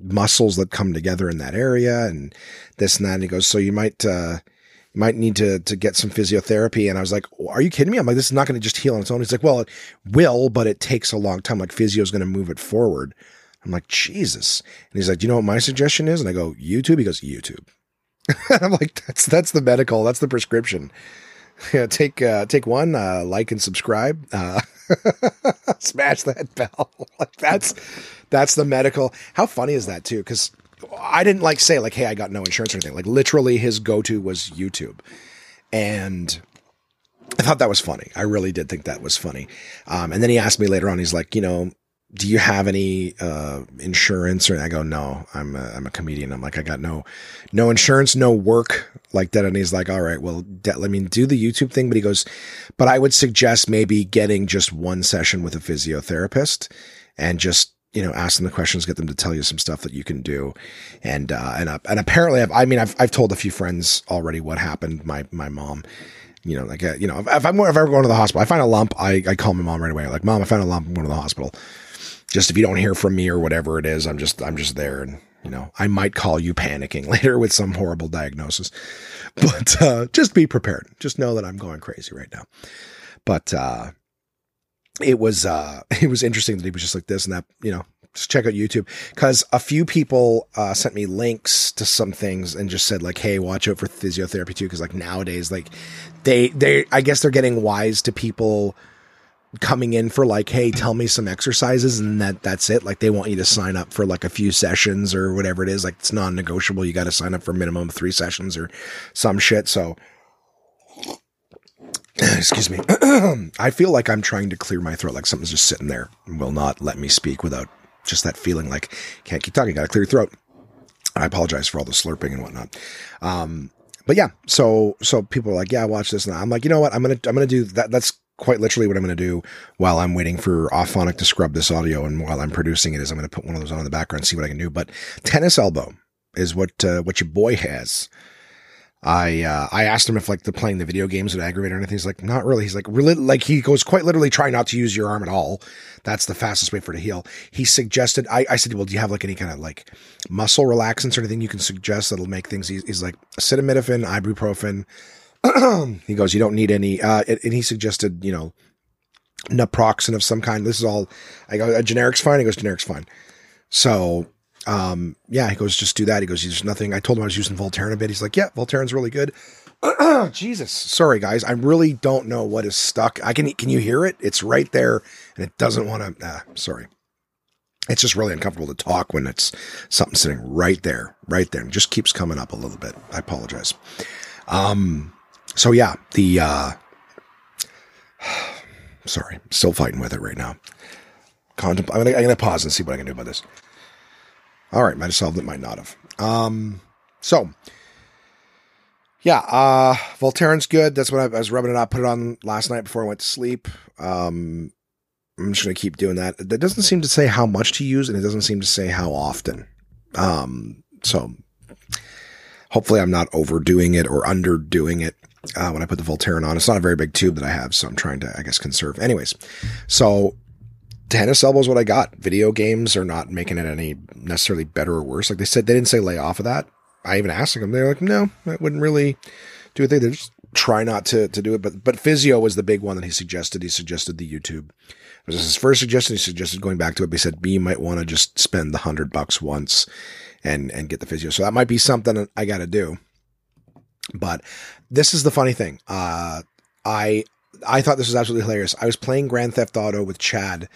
muscles that come together in that area and this and that. And he goes, so you might, uh, might need to to get some physiotherapy. And I was like, are you kidding me? I'm like, this is not going to just heal on its own. He's like, well, it will, but it takes a long time. Like physio is going to move it forward. I'm like, Jesus. And he's like, you know what my suggestion is? And I go, YouTube. He goes, YouTube. (laughs) I'm like, that's that's the medical. That's the prescription. (laughs) Yeah, take uh, take one, uh, like and subscribe. Uh, (laughs) smash that bell. (laughs) like that's that's the medical. How funny is that too? Because I didn't like say like, hey, I got no insurance or anything. Like literally, his go to was YouTube, and I thought that was funny. I really did think that was funny. Um, and then he asked me later on. He's like, you know, do you have any uh, insurance? Or I go, no, I'm a, I'm a comedian. I'm like, I got no no insurance, no work like that. And he's like, all right, well, de- let me do the YouTube thing. But he goes, but I would suggest maybe getting just one session with a physiotherapist and just you know, ask them the questions, get them to tell you some stuff that you can do. And, uh, and, uh, and apparently I've, I mean, I've, I've told a few friends already what happened. My, my mom, you know, like, uh, you know, if, if I'm if ever going to the hospital, I find a lump, I, I call my mom right away. Like, mom, I found a lump. I'm going to the hospital. Just if you don't hear from me or whatever it is, I'm just, I'm just there. And, you know, I might call you panicking (laughs) later with some horrible diagnosis, but, uh, just be prepared. Just know that I'm going crazy right now. But, uh, it was uh (laughs) it was interesting that he was just like this and that you know just check out youtube because a few people uh sent me links to some things and just said like hey watch out for physiotherapy too because like nowadays like they they i guess they're getting wise to people coming in for like hey tell me some exercises and that that's it like they want you to sign up for like a few sessions or whatever it is like it's non-negotiable you got to sign up for minimum three sessions or some shit so (clears throat) excuse me. (clears throat) I feel like I'm trying to clear my throat, like something's just sitting there and will not let me speak without just that feeling like can't keep talking, gotta clear your throat. I apologize for all the slurping and whatnot. Um, but yeah, so so people are like, yeah, watch this, and I'm like, you know what, I'm gonna I'm gonna do that. That's quite literally what I'm gonna do while I'm waiting for Auphonic to scrub this audio, and while I'm producing it, is I'm gonna put one of those on in the background, and see what I can do. But tennis elbow is what uh, what your boy has. I uh, I asked him if like the playing the video games would aggravate or anything. He's like, not really. He's like, really, like he goes quite literally, try not to use your arm at all. That's the fastest way for it to heal. He suggested. I, I said, well, do you have like any kind of like muscle relaxants or anything you can suggest that'll make things? He's like acetaminophen, ibuprofen. (clears throat) he goes, you don't need any. Uh, and he suggested, you know, naproxen of some kind. This is all. I go, a generic's fine. He goes, generic's fine. So um, yeah, he goes, just do that. He goes, there's nothing. I told him I was using Voltaren a bit. He's like, yeah, Voltaren's really good. (clears throat) Jesus, sorry guys, I really don't know what is stuck. I can, can you hear it? It's right there, and it doesn't want to. Ah, sorry. It's just really uncomfortable to talk when it's something sitting right there, right there, and just keeps coming up a little bit. I apologize. Um, so yeah, the uh, (sighs) sorry, still fighting with it right now. Contem- I'm gonna, I'm gonna pause and see what I can do about this. All right, might have solved it, might not have. Um, so yeah, uh, Voltaren's good. That's what I, I, was rubbing it up. Put it on last night before I went to sleep. Um, I'm just gonna keep doing that. That doesn't seem to say how much to use, and it doesn't seem to say how often. Um, so hopefully I'm not overdoing it or underdoing it. Uh, when I put the Voltaren on, it's not a very big tube that I have, so I'm trying to, I guess, conserve. Anyways, so tennis elbow is what I got. Video games are not making it any necessarily better or worse. Like they said, they didn't say lay off of that. I even asked them. They're like, no, that wouldn't really do a thing. They just try not to to do it. But but physio was the big one that he suggested. He suggested the YouTube. It was his first suggestion. He suggested going back to it. But he said, B, you might want to just spend the hundred bucks once and and get the physio. So that might be something I got to do. But this is the funny thing. Uh, I I thought this was absolutely hilarious. I was playing Grand Theft Auto with Chad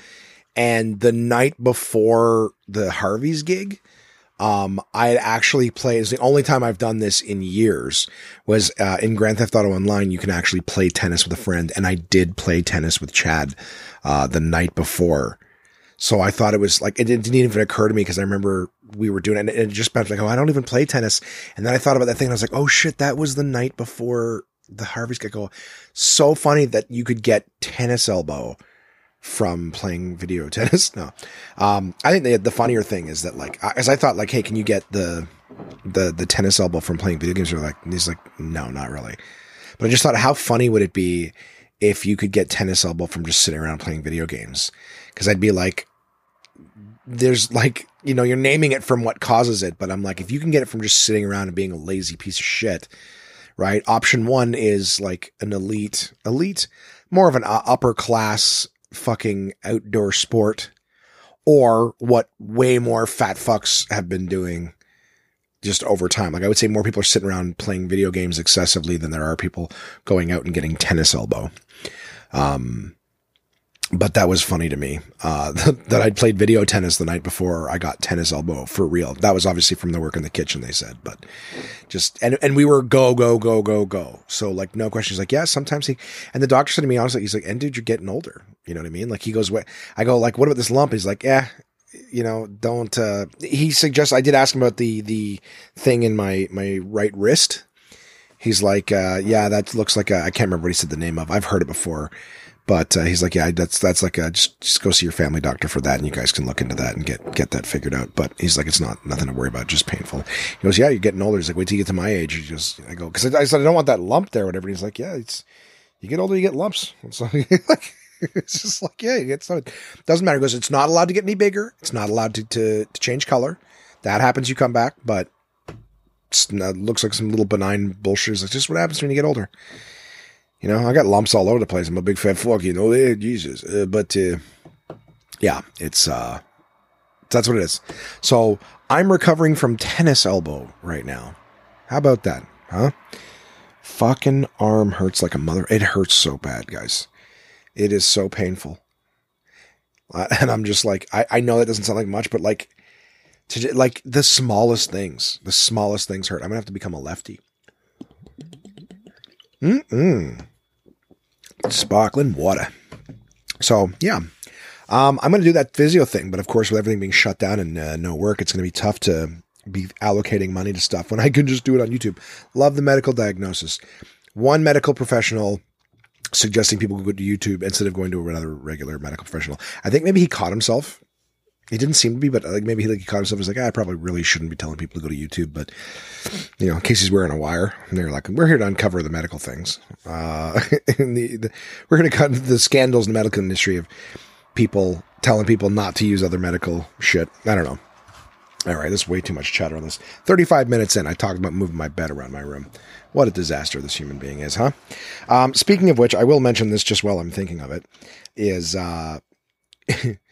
and the night before the Harvey's gig, um, I had actually played. It's the only time I've done this in years. Was uh, in Grand Theft Auto Online. You can actually play tennis with a friend, and I did play tennis with Chad uh, the night before. So I thought it was like it didn't even occur to me because I remember we were doing it, and it just felt like, oh, I don't even play tennis. And then I thought about that thing, and I was like, oh shit, that was the night before the Harvey's get Go, so funny that you could get tennis elbow from playing video (laughs) tennis. No, um, I think the the funnier thing is that like, as I thought, like, hey, can you get the the the tennis elbow from playing video games? Or like, he's like, no, not really. But I just thought, how funny would it be if you could get tennis elbow from just sitting around playing video games? Because I'd be like, there's like, you know, you're naming it from what causes it, but I'm like, if you can get it from just sitting around and being a lazy piece of shit, right? Option one is like an elite, elite, more of an upper class fucking outdoor sport or what way more fat fucks have been doing just over time. Like I would say more people are sitting around playing video games excessively than there are people going out and getting tennis elbow. Um, but that was funny to me uh, (laughs) that I'd played video tennis the night before I got tennis elbow for real. That was obviously from the work in the kitchen, they said, but just and and we were go go go go go. So like no questions. Like yeah, sometimes he and the doctor said to me honestly, he's like, and dude, you're getting older. You know what I mean? Like he goes, what? I go like, what about this lump? He's like, yeah, you know, don't. uh He suggests I did ask him about the the thing in my my right wrist. He's like, uh yeah, that looks like a I can't remember what he said the name of. I've heard it before. But uh, he's like, yeah, that's that's like a, just just go see your family doctor for that, and you guys can look into that and get get that figured out. But he's like, it's not nothing to worry about, just painful. He goes, yeah, you're getting older. He's like, wait till you get to my age. He just, I go, because I, I said I don't want that lump there, whatever. He's like, yeah, it's you get older, you get lumps. So (laughs) like, it's just like, yeah, it's not, doesn't matter. He goes, it's not allowed to get any bigger. It's not allowed to to, to change color. That happens, you come back, but it looks like some little benign bullshit. It's like just what happens when you get older. You know, I got lumps all over the place. I'm a big fat fuck, you know. Eh, Jesus, uh, but uh, yeah, it's uh, that's what it is. So I'm recovering from tennis elbow right now. How about that, huh? Fucking arm hurts like a mother. It hurts so bad, guys. It is so painful. Uh, (laughs) and I'm just like, I, I know that doesn't sound like much, but like, to like the smallest things, the smallest things hurt. I'm gonna have to become a lefty. Mm-mm. Sparkling water. So, yeah. Um, I'm going to do that physio thing, but of course, with everything being shut down and uh, no work, it's going to be tough to be allocating money to stuff when I can just do it on YouTube. Love the medical diagnosis. One medical professional suggesting people go to YouTube instead of going to another regular medical professional. I think maybe he caught himself he didn't seem to be, but like maybe he like he caught himself. He's like, ah, I probably really shouldn't be telling people to go to YouTube, but you know, in case he's wearing a wire, and they're like, we're here to uncover the medical things. Uh, (laughs) the, the, we're going to cut the scandals in the medical industry of people telling people not to use other medical shit. I don't know. All right, there's way too much chatter on this. 35 minutes in, I talked about moving my bed around my room. What a disaster this human being is, huh? Um, speaking of which, I will mention this just while I'm thinking of it. Is uh, (laughs)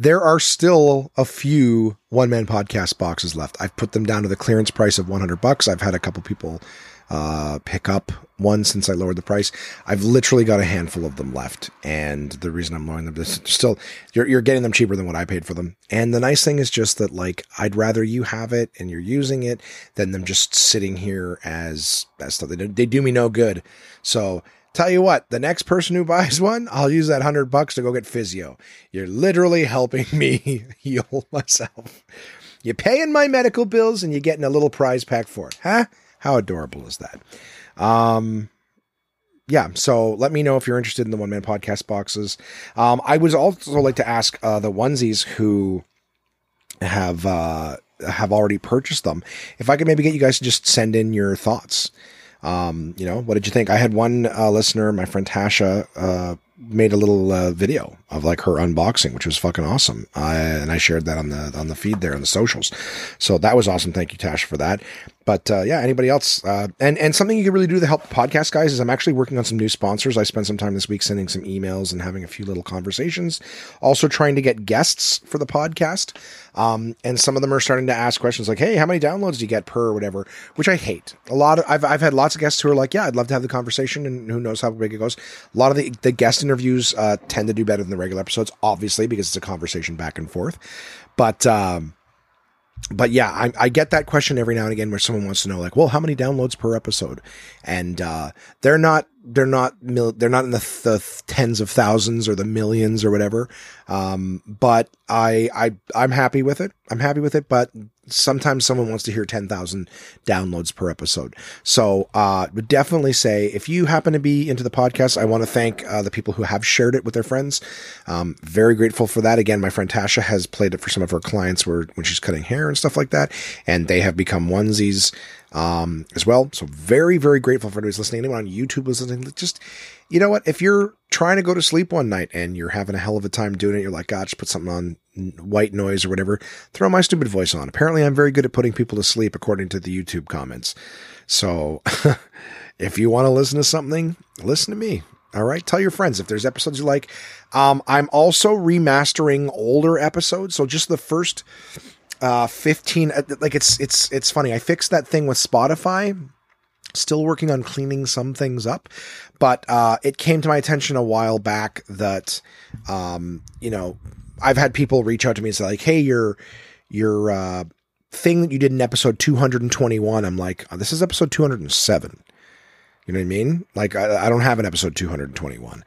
there are still a few one man podcast boxes left. I've put them down to the clearance price of 100 bucks. I've had a couple people uh, pick up one since I lowered the price. I've literally got a handful of them left, and the reason I'm lowering them is still you're you're getting them cheaper than what I paid for them. And the nice thing is just that like I'd rather you have it and you're using it than them just sitting here as as stuff. They do, they do me no good. So Tell you what, the next person who (laughs) buys one, I'll use that hundred bucks to go get physio. You're literally helping (laughs) me heal myself. You're paying my medical bills and you're getting a little prize pack for it. Huh? How adorable is that? Um, yeah, so let me know if you're interested in the one man podcast boxes. Um, I would also like to ask uh, the onesies who have uh, have already purchased them if I could maybe get you guys to just send in your thoughts. Um, you know, what did you think? I had one uh, listener, my friend Tasha, uh, made a little uh, video of like her unboxing, which was fucking awesome. and I shared that on the on the feed there on the socials. So that was awesome. Thank you, Tasha, for that. But uh, yeah, anybody else? Uh, and and something you can really do to help podcast guys is I'm actually working on some new sponsors. I spent some time this week sending some emails and having a few little conversations. Also trying to get guests for the podcast. Um, and some of them are starting to ask questions like, "Hey, how many downloads do you get per or whatever?" Which I hate. A lot of I've I've had lots of guests who are like, "Yeah, I'd love to have the conversation," and who knows how big it goes. A lot of the the guest interviews uh, tend to do better than the regular episodes, obviously because it's a conversation back and forth. But um, but yeah, I, I, get that question every now and again where someone wants to know, like, well, how many downloads per episode? And uh, they're not they're not mil- they're not in the, the, tens of thousands or the millions or whatever. Um, but I I I'm happy with it. I'm happy with it. But sometimes someone wants to hear 10,000 downloads per episode. So, uh, would definitely say if you happen to be into the podcast, I want to thank uh, the people who have shared it with their friends. Um, very grateful for that. Again, my friend Tasha has played it for some of her clients where when she's cutting hair and stuff like that, and they have become onesies um, as well. So very, very grateful for who's listening. Anyone on YouTube listening. Just, you know what? If you're trying to go to sleep one night and you're having a hell of a time doing it, you're like, God, just put something on white noise or whatever. Throw my stupid voice on. Apparently, I'm very good at putting people to sleep, according to the YouTube comments. So, (laughs) if you want to listen to something, listen to me. All right. Tell your friends if there's episodes you like. Um, I'm also remastering older episodes. So just the first uh 15 uh, like it's it's it's funny i fixed that thing with spotify Still working on cleaning some things up, but uh, it came to my attention a while back that, um, you know, I've had people reach out to me and say like, "Hey, your your uh, thing that you did in episode 221." I'm like, oh, "This is episode 207." You know what I mean? Like, I, I don't have an episode 221,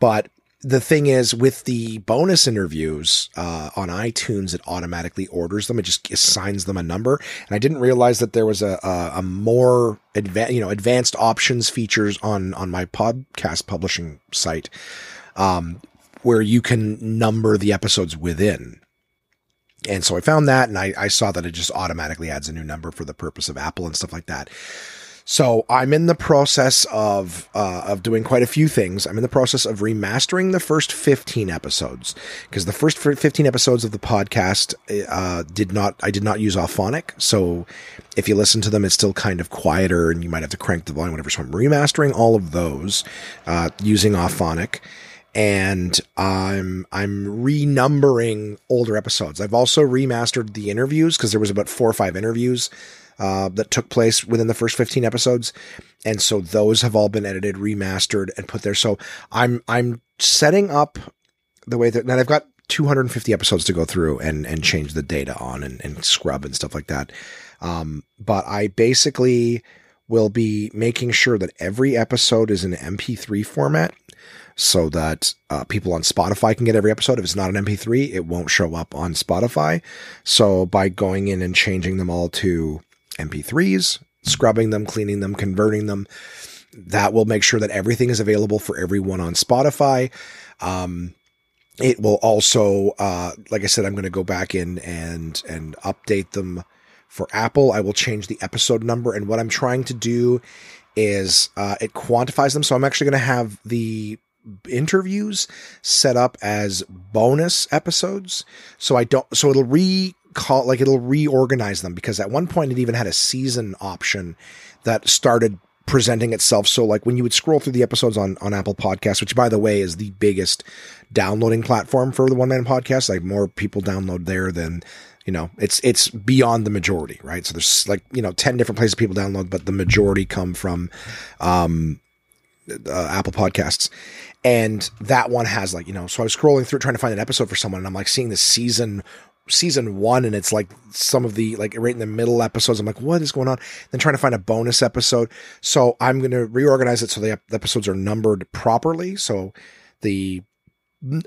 but the thing is with the bonus interviews uh, on itunes it automatically orders them it just assigns them a number and i didn't realize that there was a, a, a more advanced you know advanced options features on on my podcast publishing site um, where you can number the episodes within and so i found that and I, I saw that it just automatically adds a new number for the purpose of apple and stuff like that so I'm in the process of uh, of doing quite a few things. I'm in the process of remastering the first 15 episodes because the first 15 episodes of the podcast uh, did not I did not use Auphonic. So if you listen to them, it's still kind of quieter, and you might have to crank the volume, whatever. So I'm remastering all of those uh, using Auphonic and I'm I'm renumbering older episodes. I've also remastered the interviews because there was about four or five interviews uh, that took place within the first 15 episodes. And so those have all been edited, remastered, and put there. So I'm I'm setting up the way that now I've got 250 episodes to go through and and change the data on and, and scrub and stuff like that. Um, but I basically will be making sure that every episode is in MP3 format so that uh, people on Spotify can get every episode. If it's not an MP3, it won't show up on Spotify. So by going in and changing them all to MP3s, scrubbing them, cleaning them, converting them. That will make sure that everything is available for everyone on Spotify. Um, it will also, uh, like I said, I'm going to go back in and and update them for Apple. I will change the episode number, and what I'm trying to do is uh, it quantifies them. So I'm actually going to have the interviews set up as bonus episodes. So I don't. So it'll recall, like it'll reorganize them because at one point it even had a season option that started presenting itself. So like when you would scroll through the episodes on, on Apple Podcasts, which by the way is the biggest downloading platform for the one man podcast, like more people download there than, you know, it's, it's beyond the majority, right? So there's like, you know, 10 different places people download, but the majority come from, um, uh, Apple Podcasts. And that one has like, you know, so I was scrolling through trying to find an episode for someone and I'm like seeing the season season one and it's like some of the like right in the middle episodes. I'm like what is going on? Then trying to find a bonus episode. So i'm going to reorganize it so the episodes are numbered properly. So the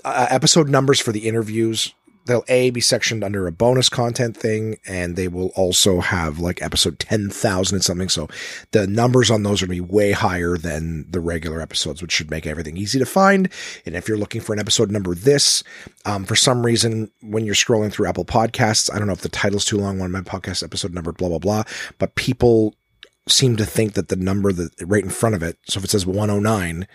uh, episode numbers for the interviews they'll a be sectioned under a bonus content thing and they will also have like episode 10,000 and something so the numbers on those are going to be way higher than the regular episodes which should make everything easy to find. And if you're looking for an episode number this um, for some reason when you're scrolling through Apple podcasts I don't know if the title's too long one of my podcast episode number blah blah blah but people seem to think that the number that right in front of it so if it says 109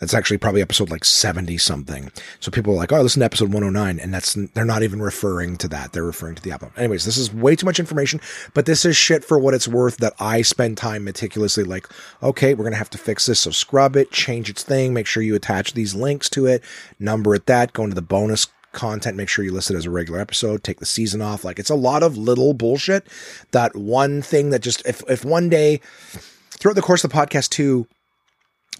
that's actually probably episode like 70 something. So people are like, oh, listen to episode 109. And that's, they're not even referring to that. They're referring to the album. Anyways, this is way too much information, but this is shit for what it's worth that I spend time meticulously like, okay, we're going to have to fix this. So scrub it, change its thing, make sure you attach these links to it, number it that, go into the bonus content, make sure you list it as a regular episode, take the season off. Like it's a lot of little bullshit that one thing that just, if, if one day throughout the course of the podcast too,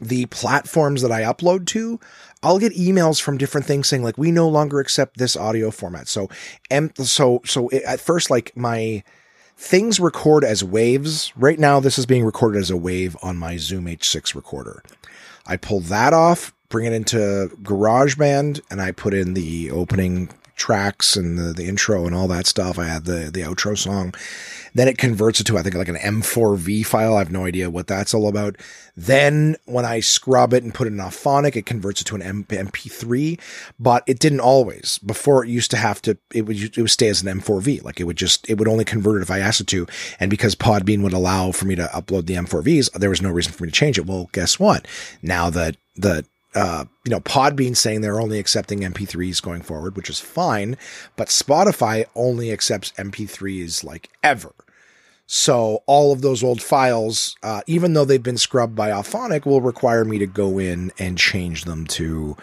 the platforms that I upload to, I'll get emails from different things saying like we no longer accept this audio format. So, and so so it, at first like my things record as waves. Right now this is being recorded as a wave on my Zoom H6 recorder. I pull that off, bring it into GarageBand and I put in the opening tracks and the, the intro and all that stuff. I had the the outro song then it converts it to, I think, like an M4V file. I have no idea what that's all about. Then when I scrub it and put it in Auphonic, it converts it to an M- MP3, but it didn't always. Before it used to have to, it would, it would stay as an M4V. Like it would just, it would only convert it if I asked it to. And because Podbean would allow for me to upload the M4Vs, there was no reason for me to change it. Well, guess what? Now that the uh, you know, Podbean saying they're only accepting MP3s going forward, which is fine, but Spotify only accepts MP3s like ever. So all of those old files, uh, even though they've been scrubbed by Auphonic, will require me to go in and change them to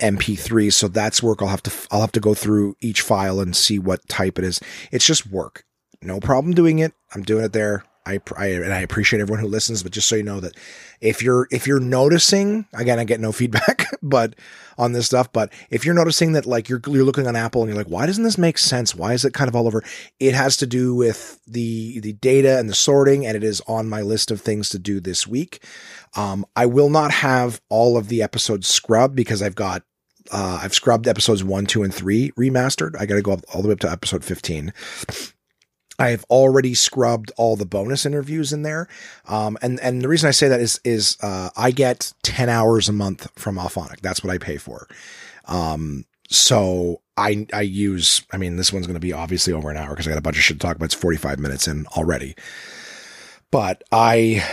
MP3. So that's work. I'll have to I'll have to go through each file and see what type it is. It's just work. No problem doing it. I'm doing it there. I, I and I appreciate everyone who listens, but just so you know that if you're if you're noticing, again, I get no (laughs) feedback, but on this stuff, but if you're noticing that like you're you're looking on Apple and you're like, why doesn't this make sense? Why is it kind of all over? It has to do with the the data and the sorting, and it is on my list of things to do this week. Um, I will not have all of the episodes scrubbed because I've got uh, I've scrubbed episodes one, two, and three remastered. I got to go all the way up to episode 15. I have already scrubbed all the bonus interviews in there. Um, and, and the reason I say that is, is, uh, I get 10 hours a month from Auphonic. That's what I pay for. Um, so I, I use, I mean, this one's going to be obviously over an hour because I got a bunch of shit to talk about. It's 45 minutes in already, but I,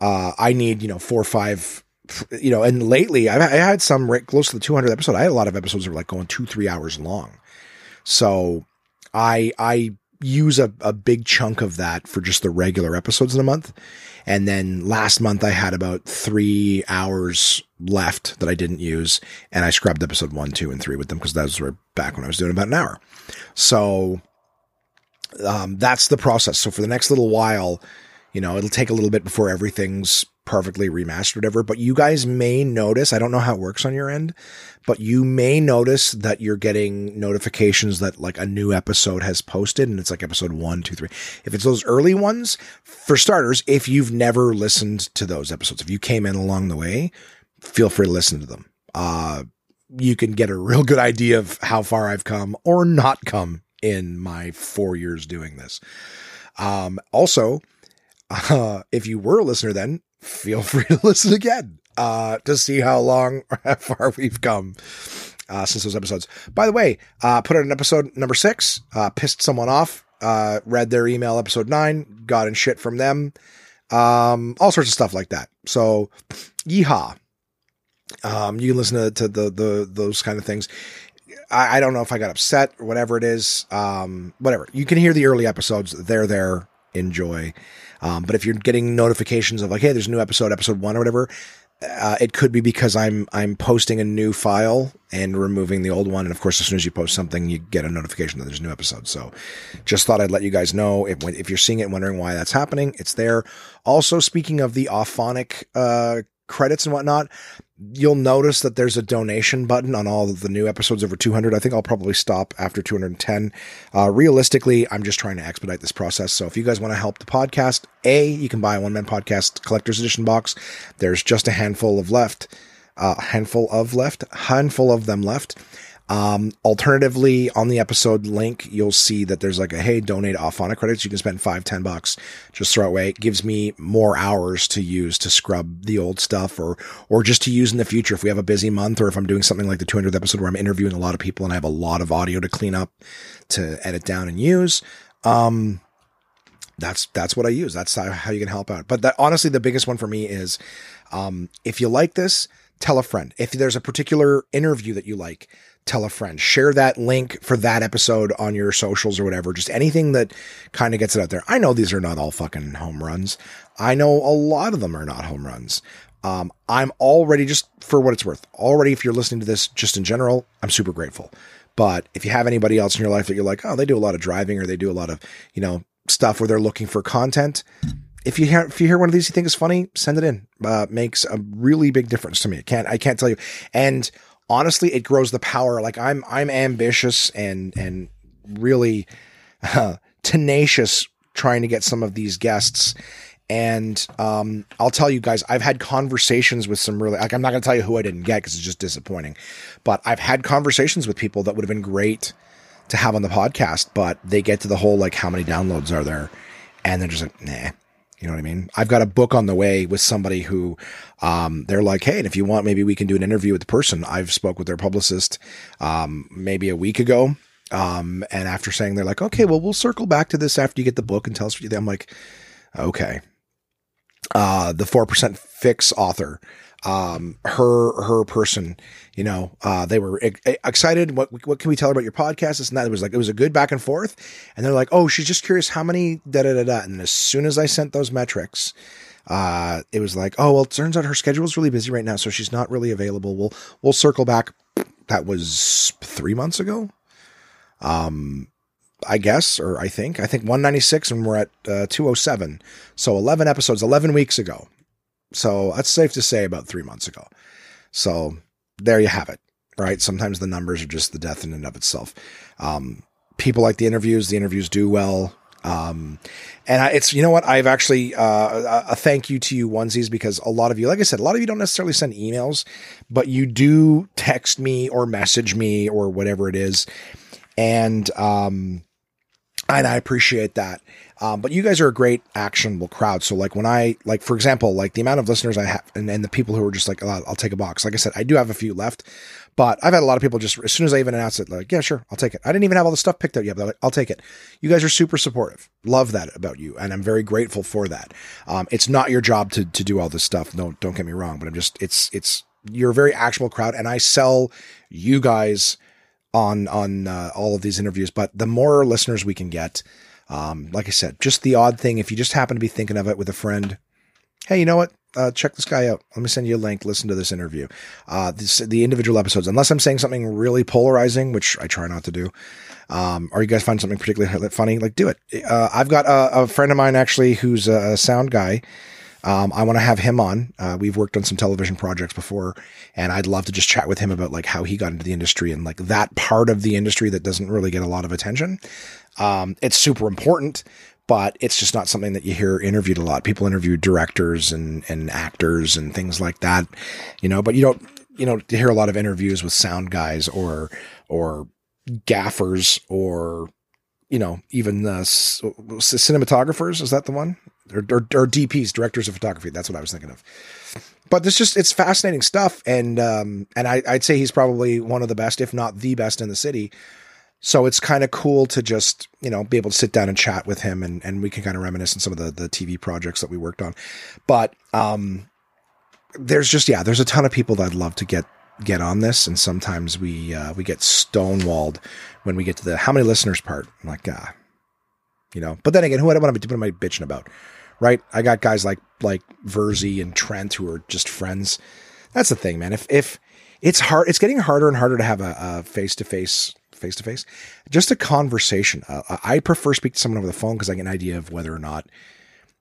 uh, I need, you know, four or five you know, and lately I had some right close to the 200 episode. I had a lot of episodes that were like going two, three hours long. So I, I use a, a big chunk of that for just the regular episodes in a month. And then last month I had about three hours left that I didn't use. And I scrubbed episode one, two, and three with them because those were back when I was doing about an hour. So, um, that's the process. So for the next little while, you know, it'll take a little bit before everything's perfectly remastered, whatever. But you guys may notice, I don't know how it works on your end, but you may notice that you're getting notifications that like a new episode has posted and it's like episode one, two, three. If it's those early ones, for starters, if you've never listened to those episodes, if you came in along the way, feel free to listen to them. Uh, you can get a real good idea of how far I've come or not come in my four years doing this. Um, also, (laughs) uh, if you were a listener then, feel (laughs) free to listen again uh, to see how long (laughs) or how far we've come uh, since those episodes. By the way, uh, put out an episode number six, uh, pissed someone off, uh, read their email episode nine, got in shit from them, um, all sorts of stuff like that. So, yeehaw. Um, you can listen to, to the, the, those kind of things. I, I, don't know if I got upset or whatever it is. Um, whatever. You can hear the early episodes. They're there. Enjoy. Um, but if you're getting notifications of like, hey, there's a new episode, episode one or whatever, uh, it could be because I'm I'm posting a new file and removing the old one. And of course, as soon as you post something, you get a notification that there's a new episode. So, just thought I'd let you guys know if if you're seeing it and wondering why that's happening, it's there. Also, speaking of the Auphonic uh, credits and whatnot, you'll notice that there's a donation button on all of the new episodes over 200. I think I'll probably stop after 210. Uh, realistically, I'm just trying to expedite this process. So if you guys want to help the podcast, A, you can buy a one man podcast collector's edition box. There's just a handful of left, a uh, handful of left, handful of them left. Um, alternatively, on the episode link, you'll see that there's like a hey, donate Auphonic credits. You can spend five, ten bucks, just throw it away. It gives me more hours to use to scrub the old stuff, or or just to use in the future if we have a busy month, or if I'm doing something like the 200th episode where I'm interviewing a lot of people and I have a lot of audio to clean up, to edit down and use. Um, that's that's what I use. That's how you can help out. But that, honestly, the biggest one for me is um, if you like this, tell a friend. If there's a particular interview that you like tell a friend, share that link for that episode on your socials or whatever. Just anything that kind of gets it out there. I know these are not all fucking home runs. I know a lot of them are not home runs. Um, I'm already just for what it's worth. Already, if you're listening to this just in general, I'm super grateful. But if you have anybody else in your life that you're like, oh, they do a lot of driving or they do a lot of, you know, stuff where they're looking for content. If you hear if you hear one of these you think is funny, send it in. Uh, makes a really big difference to me. can't I can't tell you. And honestly, it grows the power. Like I'm, I'm ambitious and, and really uh, tenacious trying to get some of these guests. And um, I'll tell you guys, I've had conversations with some really, like, I'm not going to tell you who I didn't get because it's just disappointing. But I've had conversations with people that would have been great to have on the podcast, but they get to the whole, like, how many downloads are there? And they're just like, nah, you know what I mean? I've got a book on the way with somebody who, um, they're like, Hey, and if you want, maybe we can do an interview with the person. I've spoke with their publicist, um, maybe a week ago. Um, and after saying they're like, okay, well, we'll circle back to this after you get the book and tell us what you think. I'm like, okay. Uh, the 4% fix author, um, her, her person, you know, uh, they were excited. What, what can we tell her about your podcast? This and that. It was like, it was a good back and forth. And they're like, oh, she's just curious how many da da da da. And as soon as I sent those metrics, uh, it was like, oh, well, it turns out her schedule is really busy right now. So she's not really available. We'll, we'll circle back. That was three months ago. Um, I guess, or I think, I think 196 and we're at uh, 207. So 11 episodes, 11 weeks ago. So that's safe to say about three months ago. So there you have it, right? Sometimes the numbers are just the death in and of itself. Um, people like the interviews, the interviews do well. Um, and I, it's, you know what? I've actually, uh, a thank you to you onesies because a lot of you, like I said, a lot of you don't necessarily send emails, but you do text me or message me or whatever it is. And, um, and I appreciate that. Um, but you guys are a great actionable crowd. So like when I, like, for example, like the amount of listeners I have and, and the people who are just like, I'll take a box. Like I said, I do have a few left, but I've had a lot of people just, as soon as I even announce it, like, yeah, sure, I'll take it. I didn't even have all the stuff picked out yet, but like, I'll take it. You guys are super supportive. Love that about you. And I'm very grateful for that. Um, it's not your job to, to do all this stuff. No, don't get me wrong, but I'm just, it's, it's, you're a very actionable crowd and I sell you guys on, on, uh, all of these interviews, but the more listeners we can get, um, like I said, just the odd thing. If you just happen to be thinking of it with a friend, hey, you know what? Uh, check this guy out. Let me send you a link. Listen to this interview. Uh, this, the individual episodes, unless I'm saying something really polarizing, which I try not to do, um, or you guys find something particularly funny, like do it. Uh, I've got a, a, friend of mine actually who's a, sound guy. Um, I want to have him on. Uh, we've worked on some television projects before, and I'd love to just chat with him about like how he got into the industry and like that part of the industry that doesn't really get a lot of attention. Um, it's super important, but it's just not something that you hear interviewed a lot. People interview directors and, and actors and things like that, you know, but you don't, you know, hear a lot of interviews with sound guys or, or gaffers or, you know, even the cinematographers. Is that the one? Or, or, or DPs, directors of photography. That's what I was thinking of but it's just it's fascinating stuff and um and I, i'd say he's probably one of the best if not the best in the city so it's kind of cool to just, you know, be able to sit down and chat with him and, and we can kind of reminisce on some of the, the TV projects that we worked on. But, um, there's just, yeah, there's a ton of people that I'd love to get, get on this. And sometimes we, uh, we get stonewalled when we get to the, how many listeners part. I'm like, ah, you know, but then again, who, am I, am I bitching about? Right. I got guys like, like Verzi and Trent who are just friends. That's the thing, man. If, if it's hard, it's getting harder and harder to have a face to face face to face, just a conversation. Uh, I prefer speak to someone over the phone because I get an idea of whether or not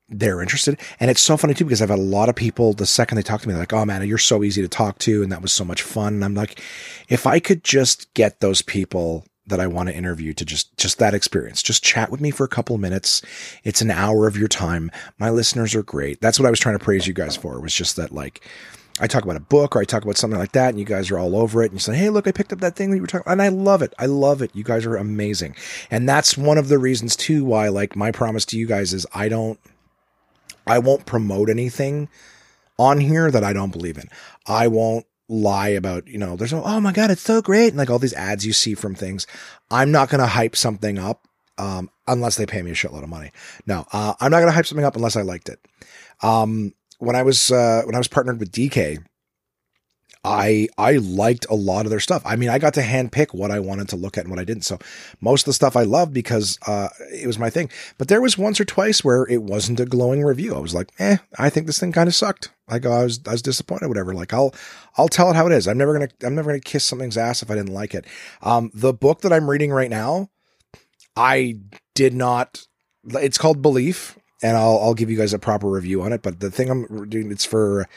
they're interested. And it's so funny too because I've had a lot of people the second they talk to me, they're like, "Oh man, you're so easy to talk to, and that was so much fun." And I'm like, if I could just get those people that I want to interview to just just that experience. Just chat with me for a couple minutes. It's an hour of your time. My listeners are great. That's what I was trying to praise you guys for. Was just that like I talk about a book or I talk about something like that, and you guys are all over it. And you say, "Hey, look, I picked up that thing that you were talking," about. and I love it. I love it. You guys are amazing, and that's one of the reasons too why, like, my promise to you guys is I don't, I won't promote anything on here that I don't believe in. I won't lie about, you know, there's no, oh my god, it's so great, and like all these ads you see from things. I'm not going to hype something up um, unless they pay me a shitload of money. No, uh, I'm not going to hype something up unless I liked it. Um, when I was uh, when I was partnered with DK, I I liked a lot of their stuff. I mean, I got to handpick what I wanted to look at and what I didn't. So most of the stuff I loved because uh, it was my thing. But there was once or twice where it wasn't a glowing review. I was like, eh, I think this thing kind of sucked. Like I was I was disappointed, whatever. Like I'll I'll tell it how it is. I'm never gonna I'm never gonna kiss something's ass if I didn't like it. Um, the book that I'm reading right now, I did not. It's called Belief and I'll I'll give you guys a proper review on it. But the thing I'm doing it's for,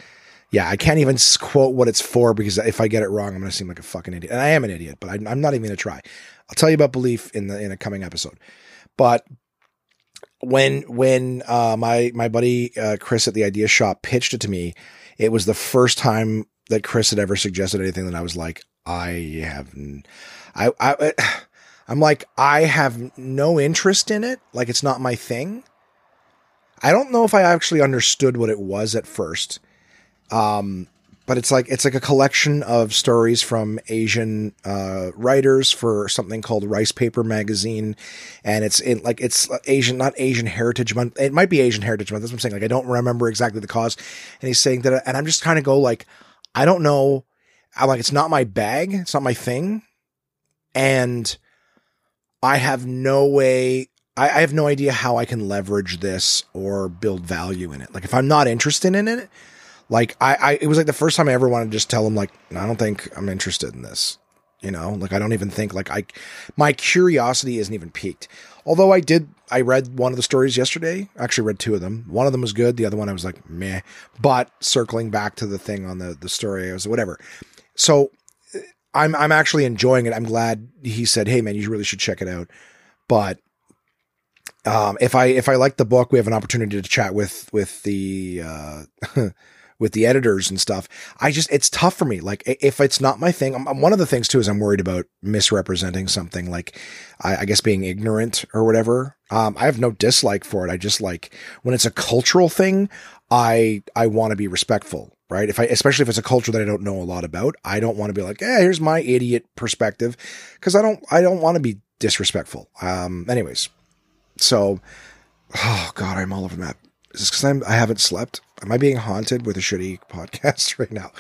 yeah, I can't even quote what it's for because if I get it wrong, I'm going to seem like a fucking idiot, and I am an idiot. But I, am not even going to try. I'll tell you about belief in the in a coming episode. But when when uh, my my buddy uh, Chris at the Idea Shop pitched it to me, it was the first time that Chris had ever suggested anything that I was like, I have, I I. (sighs) I'm like, I have no interest in it. Like, it's not my thing. I don't know if I actually understood what it was at first. Um, but it's like it's like a collection of stories from Asian uh, writers for something called Rice Paper Magazine, and it's in like it's Asian, not Asian Heritage Month. It might be Asian Heritage Month. That's what I'm saying. Like I don't remember exactly the cause, and he's saying that, and I'm just kind of go like, I don't know. I'm like, it's not my bag. It's not my thing, and I have no way I, I have no idea how I can leverage this or build value in it. Like if I'm not interested in it, like I, I it was like the first time I ever wanted to just tell him like I don't think I'm interested in this. You know, like I don't even think like I, my curiosity isn't even peaked. Although I did, I read one of the stories yesterday. Actually, read two of them. One of them was good. The other one I was like meh. But circling back to the thing on the the story, I was whatever. So I'm I'm actually enjoying it. I'm glad he said, "Hey man, you really should check it out." But um, if I if I like the book, we have an opportunity to chat with with the uh, (laughs) with the editors and stuff. I just it's tough for me. Like if it's not my thing, I'm, one of the things too is I'm worried about misrepresenting something. Like I, I guess being ignorant or whatever. Um, I have no dislike for it. I just like when it's a cultural thing. I I want to be respectful, right? If I especially if it's a culture that I don't know a lot about, I don't want to be like, "Hey, here's my idiot perspective," because I don't I don't want to be disrespectful. Um, anyways, so oh god, I'm all over the map. Is this because I'm I haven't slept? Am I being haunted with a shitty (laughs) podcast right now?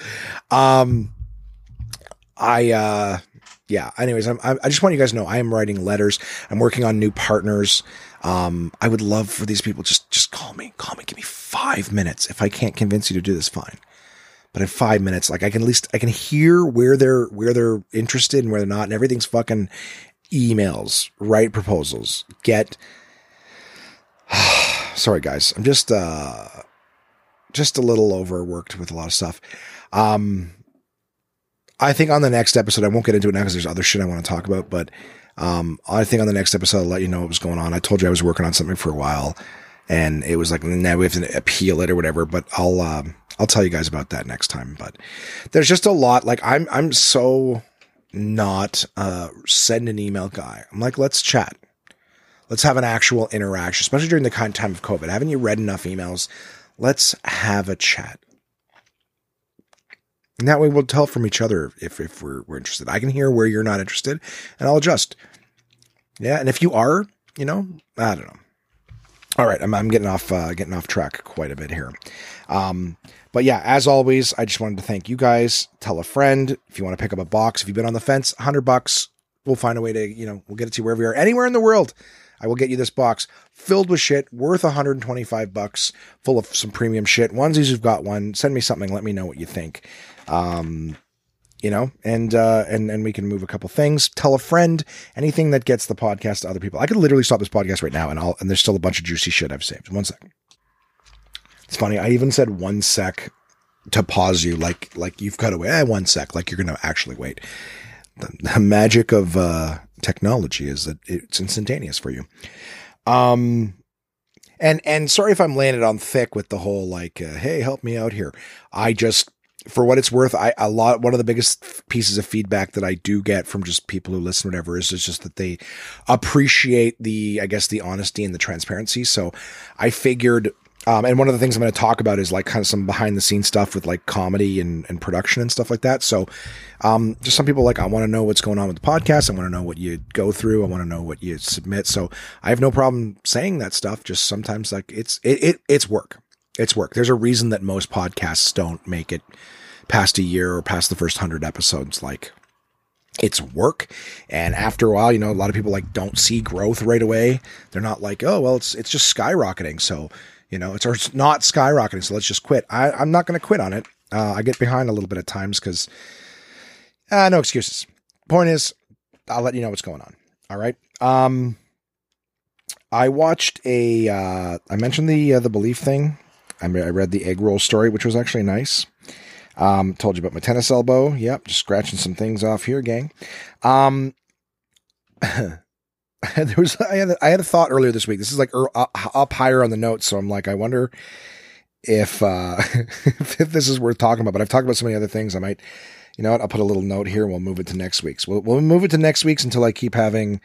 Um, I uh, yeah. Anyways, I'm, I just want you guys to know I am writing letters. I'm working on new partners. Um, I would love for these people just just call me, call me, give me five minutes. If I can't convince you to do this, fine. But in five minutes, like I can at least I can hear where they're where they're interested and where they're not, and everything's fucking emails, write proposals, get. (sighs) Sorry, guys. I'm just uh just a little overworked with a lot of stuff. Um, I think on the next episode, I won't get into it now because there's other shit I want to talk about, but um, I think on the next episode, I'll let you know what was going on. I told you I was working on something for a while and it was like, now we have to appeal it or whatever, but I'll, um, I'll tell you guys about that next time. But there's just a lot. Like I'm, I'm so not, uh, send an email guy. I'm like, let's chat. Let's have an actual interaction, especially during the time of COVID. Haven't you read enough emails? Let's have a chat. And that way we'll tell from each other if, if we're, we're interested. I can hear where you're not interested and I'll adjust. Yeah. And if you are, you know, I don't know. All right. I'm, I'm getting off, uh, getting off track quite a bit here. Um, but yeah, as always, I just wanted to thank you guys. Tell a friend if you want to pick up a box. If you've been on the fence, hundred bucks. We'll find a way to, you know, we'll get it to wherever you are, anywhere in the world. I will get you this box filled with shit worth 125 bucks, full of some premium shit. Onesies, you've got one. Send me something. Let me know what you think. Um, you know, and uh, and and we can move a couple things. Tell a friend. Anything that gets the podcast to other people. I could literally stop this podcast right now, and I'll and there's still a bunch of juicy shit I've saved. One sec. It's funny. I even said one sec to pause you, like like you've got to wait eh, one sec, like you're gonna actually wait. The, the magic of uh, technology is that it's instantaneous for you. Um, and and sorry if I'm it on thick with the whole like, uh, hey, help me out here. I just, for what it's worth, I a lot one of the biggest pieces of feedback that I do get from just people who listen, whatever, is, is just that they appreciate the, I guess, the honesty and the transparency. So I figured um, and one of the things I'm going to talk about is like kind of some behind the scenes stuff with like comedy and, and production and stuff like that. So, um, just some people like, I want to know what's going on with the podcast. I want to know what you go through. I want to know what you submit. So I have no problem saying that stuff. Just sometimes like it's, it, it, it's work. It's work. There's a reason that most podcasts don't make it past a year or past the first hundred episodes. Like it's work. And after a while, you know, a lot of people like don't see growth right away. They're not like, oh, well, it's, it's just skyrocketing. So, you know, it's, it's not skyrocketing, so let's just quit. I, I'm not going to quit on it. Uh, I get behind a little bit at times because, uh, no excuses. Point is, I'll let you know what's going on. All right. Um, I watched a. Uh, I mentioned the uh, the belief thing. I, I read the egg roll story, which was actually nice. Um, told you about my tennis elbow. Yep, just scratching some things off here, gang. Um, (laughs) (laughs) there was I had had a thought earlier this week. This is like up higher on the notes, so I'm like, I wonder if uh (laughs) if this is worth talking about. But I've talked about so many other things. I might, you know, what, I'll put a little note here and we'll move it to next week's. We'll we'll move it to next week's until I keep having,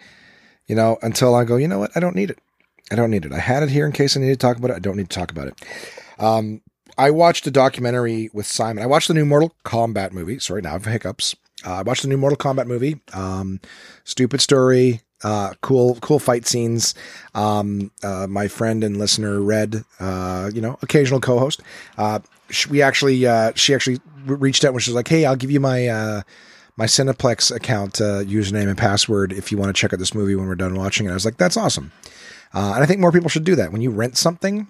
you know, until I go. You know what? I don't need it. I don't need it. I had it here in case I need to talk about it. I don't need to talk about it. Um, I watched a documentary with Simon. I watched the new Mortal Kombat movie. Sorry, now I have hiccups. Uh, I watched the new Mortal Kombat movie. Um, stupid story uh, cool, cool fight scenes. Um, uh, my friend and listener Red, uh, you know, occasional co-host. Uh, we actually, uh, she actually reached out when she was like, "Hey, I'll give you my uh, my Cineplex account username and password if you want to check out this movie when we're done watching it." I was like, "That's awesome," and I think more people should do that. When you rent something,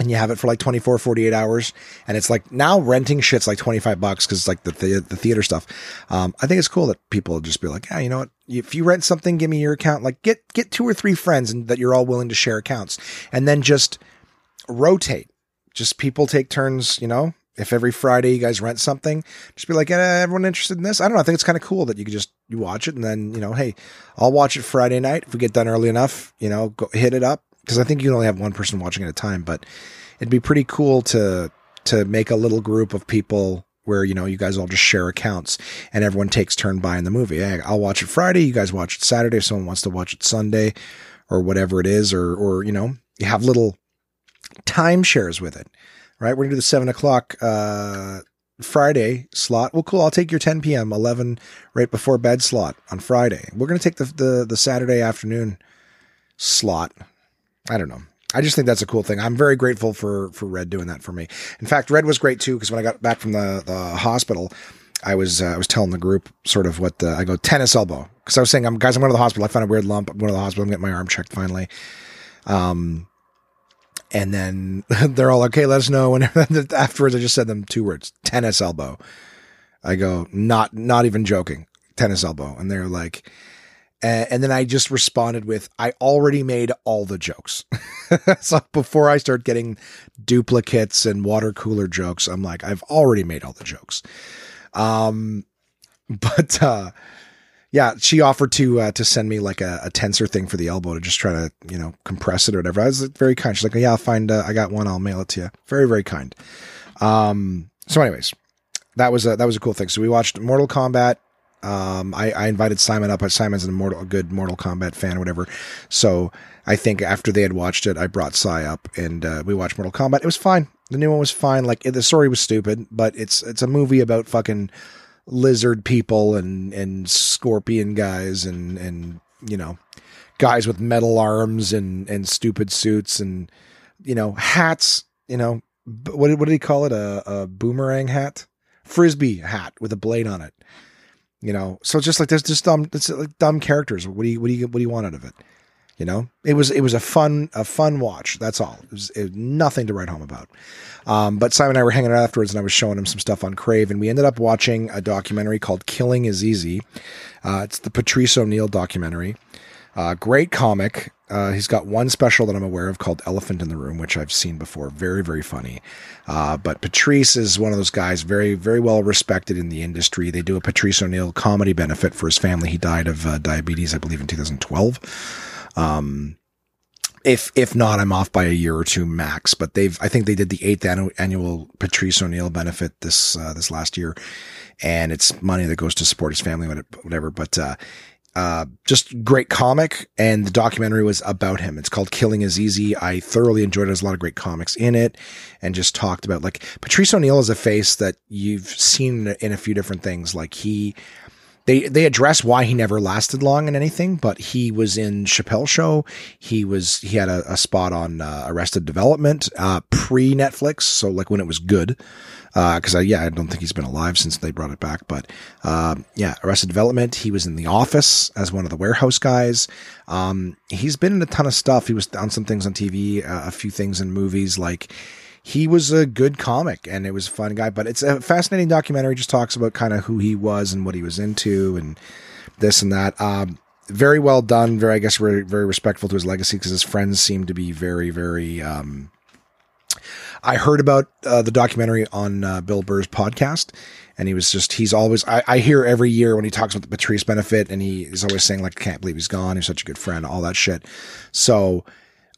and you have it for like 24 48 hours. And it's like now renting shit's like 25 bucks because it's like the, the the theater stuff. Um i think it's cool that people just be like yeah you know what? If you rent something give me your account. Like get get two or three friends and that you're all willing to share accounts. And then just rotate. Just people take turns you know? If every friday you guys rent something just be like eh, everyone interested in this? I don't know. I think it's kind of cool that you could just you watch it and then you know hey i'll watch it friday night. If we get done early enough you know go hit it up because I think you only have one person watching at a time, but it'd be pretty cool to to make a little group of people where you know you guys all just share accounts and everyone takes turn buying the movie. Hey, I'll watch it Friday, you guys watch it Saturday. If someone wants to watch it Sunday or whatever it is, or or you know you have little timeshares with it. Right, we're gonna do the seven o'clock uh, Friday slot. Well, cool. I'll take your 10 p.m. 11 right before bed slot on Friday. We're gonna take the the, the Saturday afternoon slot I don't know. I just think that's a cool thing. I'm very grateful for for Red doing that for me. In fact, Red was great too because when I got back from the the hospital, I was uh, I was telling the group sort of what the I go tennis elbow because I was saying I'm guys I'm going to the hospital. I found a weird lump. I'm going to the hospital. I'm getting my arm checked finally. Um, and then (laughs) they're all okay. Let us know. (laughs) And (laughs) afterwards, I just said them two words: tennis elbow. I go not not even joking, tennis elbow, and they're like and then I just responded with, I already made all the jokes. (laughs) so before I start getting duplicates and water cooler jokes, I'm like, I've already made all the jokes. Um, (laughs) but, uh, yeah, she offered to, uh, to send me like a, a, tensor thing for the elbow to just try to, you know, compress it or whatever. I was very kind. She's like, yeah, I'll find, uh, I got one. I'll mail it to you. Very, very kind. Um, so anyways, that was a, that was a cool thing. So we watched Mortal Kombat um, I, I, invited Simon up. Simon's a, mortal, a good Mortal Kombat fan, or whatever. So I think after they had watched it, I brought Sai up and uh, we watched Mortal Kombat. It was fine. The new one was fine. Like the story was stupid, but it's it's a movie about fucking lizard people and and scorpion guys and and you know guys with metal arms and and stupid suits and you know hats. You know what what did he call it? A, a boomerang hat, frisbee hat with a blade on it you know, so just like there's just dumb, it's like dumb characters. What do you, what do you, what do you want out of it? You know, it was, it was a fun, a fun watch. That's all. It was, it was nothing to write home about. Um, but Simon and I were hanging out afterwards, and I was showing him some stuff on Crave, and we ended up watching a documentary called "Killing Is Easy." Uh, it's the Patrice O'Neal documentary. Uh, great comic. Uh, he's got one special that I'm aware of called Elephant in the Room, which I've seen before. Very, very funny. Uh, but Patrice is one of those guys, very, very well respected in the industry. They do a Patrice O'Neal comedy benefit for his family. He died of uh, diabetes, I believe, in 2012. Um, if if not, I'm off by a year or two max. But they've, I think they did the eighth annual Patrice O'Neal benefit this uh, this last year, and it's money that goes to support his family, whatever. But uh, just great comic, and the documentary was about him. It's called Killing Is Easy. I thoroughly enjoyed it. There's a lot of great comics in it, and just talked about like Patrice O'Neal is a face that you've seen in a few different things. Like he, they they address why he never lasted long in anything, but he was in Chappelle Show. He was he had a, a spot on uh, Arrested Development uh, pre Netflix, so like when it was good because uh, yeah, I don't think he's been alive since they brought it back. But um, yeah, Arrested Development. He was in The Office as one of the warehouse guys. Um, he's been in a ton of stuff. He was on some things on TV, uh, a few things in movies. Like he was a good comic and it was a fun guy. But it's a fascinating documentary. Just talks about kind of who he was and what he was into and this and that. Um, very well done. Very, I guess, very, very respectful to his legacy because his friends seem to be very, very. Um, I heard about uh, the documentary on uh, Bill Burr's podcast, and he was just, he's always, I, I, hear every year when he talks about the Patrice benefit, and he is always saying, like, I can't believe he's gone. He's such a good friend, all that shit. So,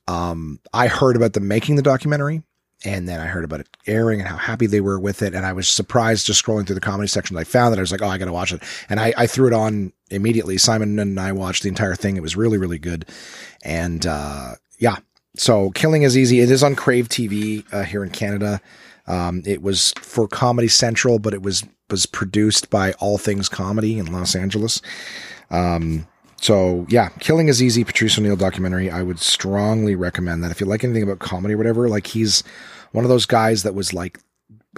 um, I heard about them making the documentary, and then I heard about it airing and how happy they were with it. And I was surprised just scrolling through the comedy section. I found that I was like, oh, I got to watch it. And I, I, threw it on immediately. Simon and I watched the entire thing. It was really, really good. And, uh, yeah, so Killing is Easy. It is on Crave TV uh, here in Canada. Um, it was for Comedy Central, but it was was produced by All Things Comedy in Los Angeles. Um, so yeah, Killing is Easy, Patrice O'Neal documentary. I would strongly recommend that if you like anything about comedy or whatever. Like he's one of those guys that was like,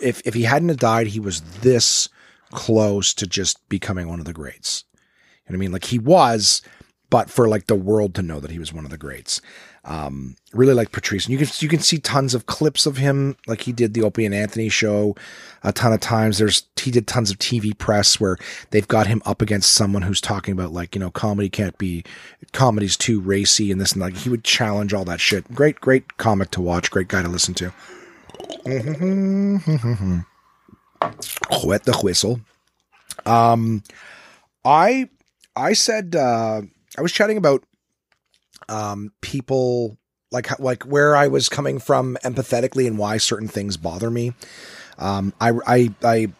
if if he hadn't died, he was this close to just becoming one of the greats. You know what I mean? Like he was, but for like the world to know that he was one of the greats. Um, really like Patrice, and you can you can see tons of clips of him, like he did the Opie and Anthony show a ton of times. There's he did tons of TV press where they've got him up against someone who's talking about like you know comedy can't be comedy's too racy and this and like he would challenge all that shit. Great great comic to watch, great guy to listen to. Wet the whistle. Um, I I said uh, I was chatting about um people like like where I was coming from empathetically and why certain things bother me. Um, I I I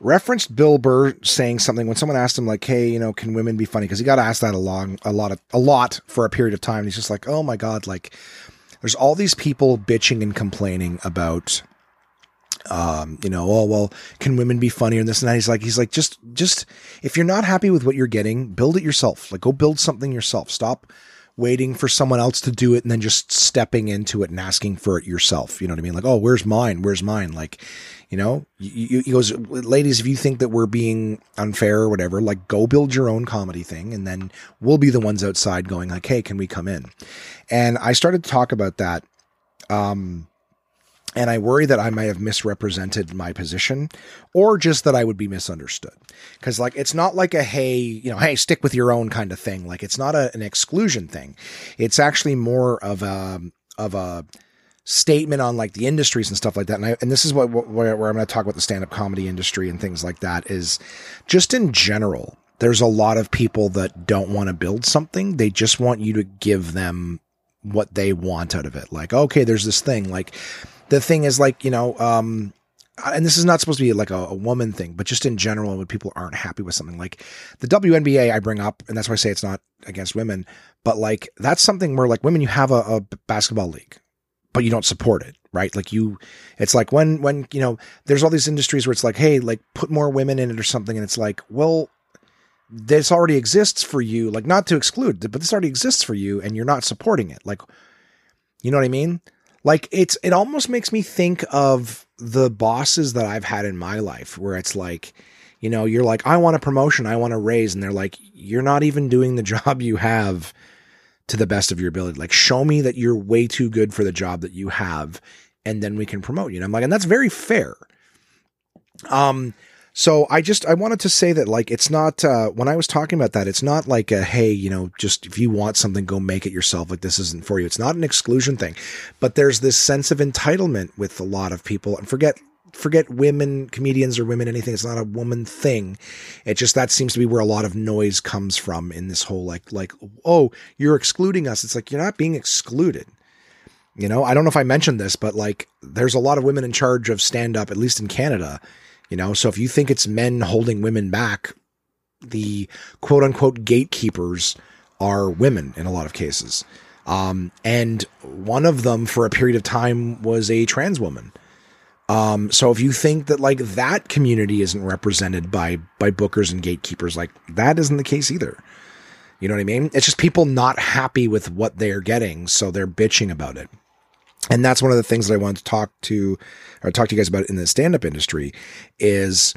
referenced Bill Burr saying something when someone asked him like, "Hey, you know, can women be funny?" Because he got asked that a long, a lot of, a lot for a period of time. And he's just like, "Oh my god!" Like, there's all these people bitching and complaining about, um, you know, oh well, can women be funnier and this and that? He's like, he's like, just, just if you're not happy with what you're getting, build it yourself. Like, go build something yourself. Stop waiting for someone else to do it and then just stepping into it and asking for it yourself. You know what I mean? Like, oh, where's mine? Where's mine? Like, you know, he goes, ladies, if you think that we're being unfair or whatever, like go build your own comedy thing. And then we'll be the ones outside going like, Hey, can we come in? And I started to talk about that. Um, and I worry that I might have misrepresented my position or just that I would be misunderstood. Cause like, it's not like a, Hey, you know, Hey, stick with your own kind of thing. Like it's not a, an exclusion thing. It's actually more of a, of a statement on like the industries and stuff like that. And I, and this is what, where, where I'm going to talk about the stand up comedy industry and things like that is just in general, there's a lot of people that don't want to build something. They just want you to give them what they want out of it. Like, okay, there's this thing like, the thing is like, you know, um, and this is not supposed to be like a, a, woman thing, but just in general, when people aren't happy with something like the WNBA, I bring up, and that's why I say it's not against women, but like that's something where like women, you have a, a basketball league, but you don't support it, right? Like you, it's like when, when, you know, there's all these industries where it's like, Hey, like put more women in it or something. And it's like, well, this already exists for you, like not to exclude, but this already exists for you and you're not supporting it. Like, you know what I mean? Like it's it almost makes me think of the bosses that I've had in my life where it's like, you know, you're like, I want a promotion, I want a raise, and they're like, you're not even doing the (laughs) job you have to the best of your ability. Like, show me that you're way too good for the job that you have, and then we can promote you. And I'm like, and that's very fair. Um, so I just I wanted to say that like it's not uh, when I was talking about that it's not like a hey you know just if you want something go make it yourself. Like this isn't for you. It's not an exclusion thing. But there's this sense of entitlement with a lot of people. And forget forget women comedians or women anything. It's not a woman thing. It just that seems to be where a lot of noise comes from in this whole like like oh you're excluding us. It's like you're not being excluded. You know I don't know if I mentioned this but like there's a lot of women in charge of stand up at least in Canada you know, so if you think it's men holding women back, the quote unquote gatekeepers are women in a lot of cases. Um, and one of them for a period of time was a trans woman. Um, so if you think that like that community isn't represented by by bookers and gatekeepers, like that isn't the case either. You know what I mean? It's just people not happy with what they're getting, so they're bitching about it. And that's one of the things that I wanted to talk to or talk to you guys about in the stand-up industry is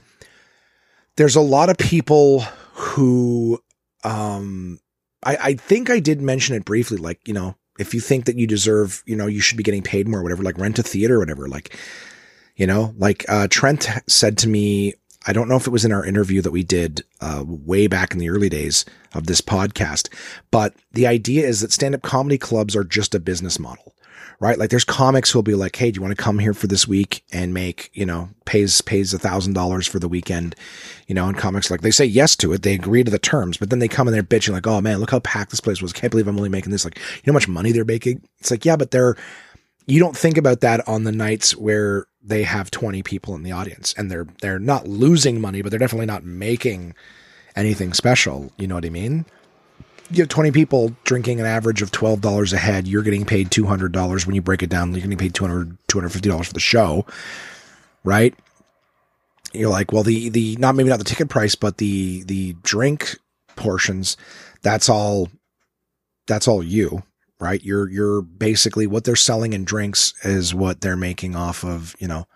there's a lot of people who um I, I think I did mention it briefly, like, you know, if you think that you deserve, you know, you should be getting paid more, whatever, like rent a theater or whatever, like, you know, like uh Trent said to me, I don't know if it was in our interview that we did uh, way back in the early days of this podcast, but the idea is that stand up comedy clubs are just a business model right? Like there's comics who'll be like, Hey, do you want to come here for this week and make, you know, pays, pays a thousand dollars for the weekend, you know, and comics like they say yes to it. They agree to the terms, but then they come and they're bitching like, Oh man, look how packed this place was. Can't believe I'm only making this. Like, you know how much money they're making? It's like, yeah, but they're, you don't think about that on the nights where they have 20 people in the audience and they're, they're not losing money, but they're definitely not making anything special. You know what I mean? You have 20 people drinking an average of $12 a head, you're getting paid $200 when you break it down. You're getting paid $200, $250 for the show, right? You're like, well, the, the, not maybe not the ticket price, but the, the drink portions, that's all, that's all you, right? You're, you're basically what they're selling in drinks is what they're making off of, you know,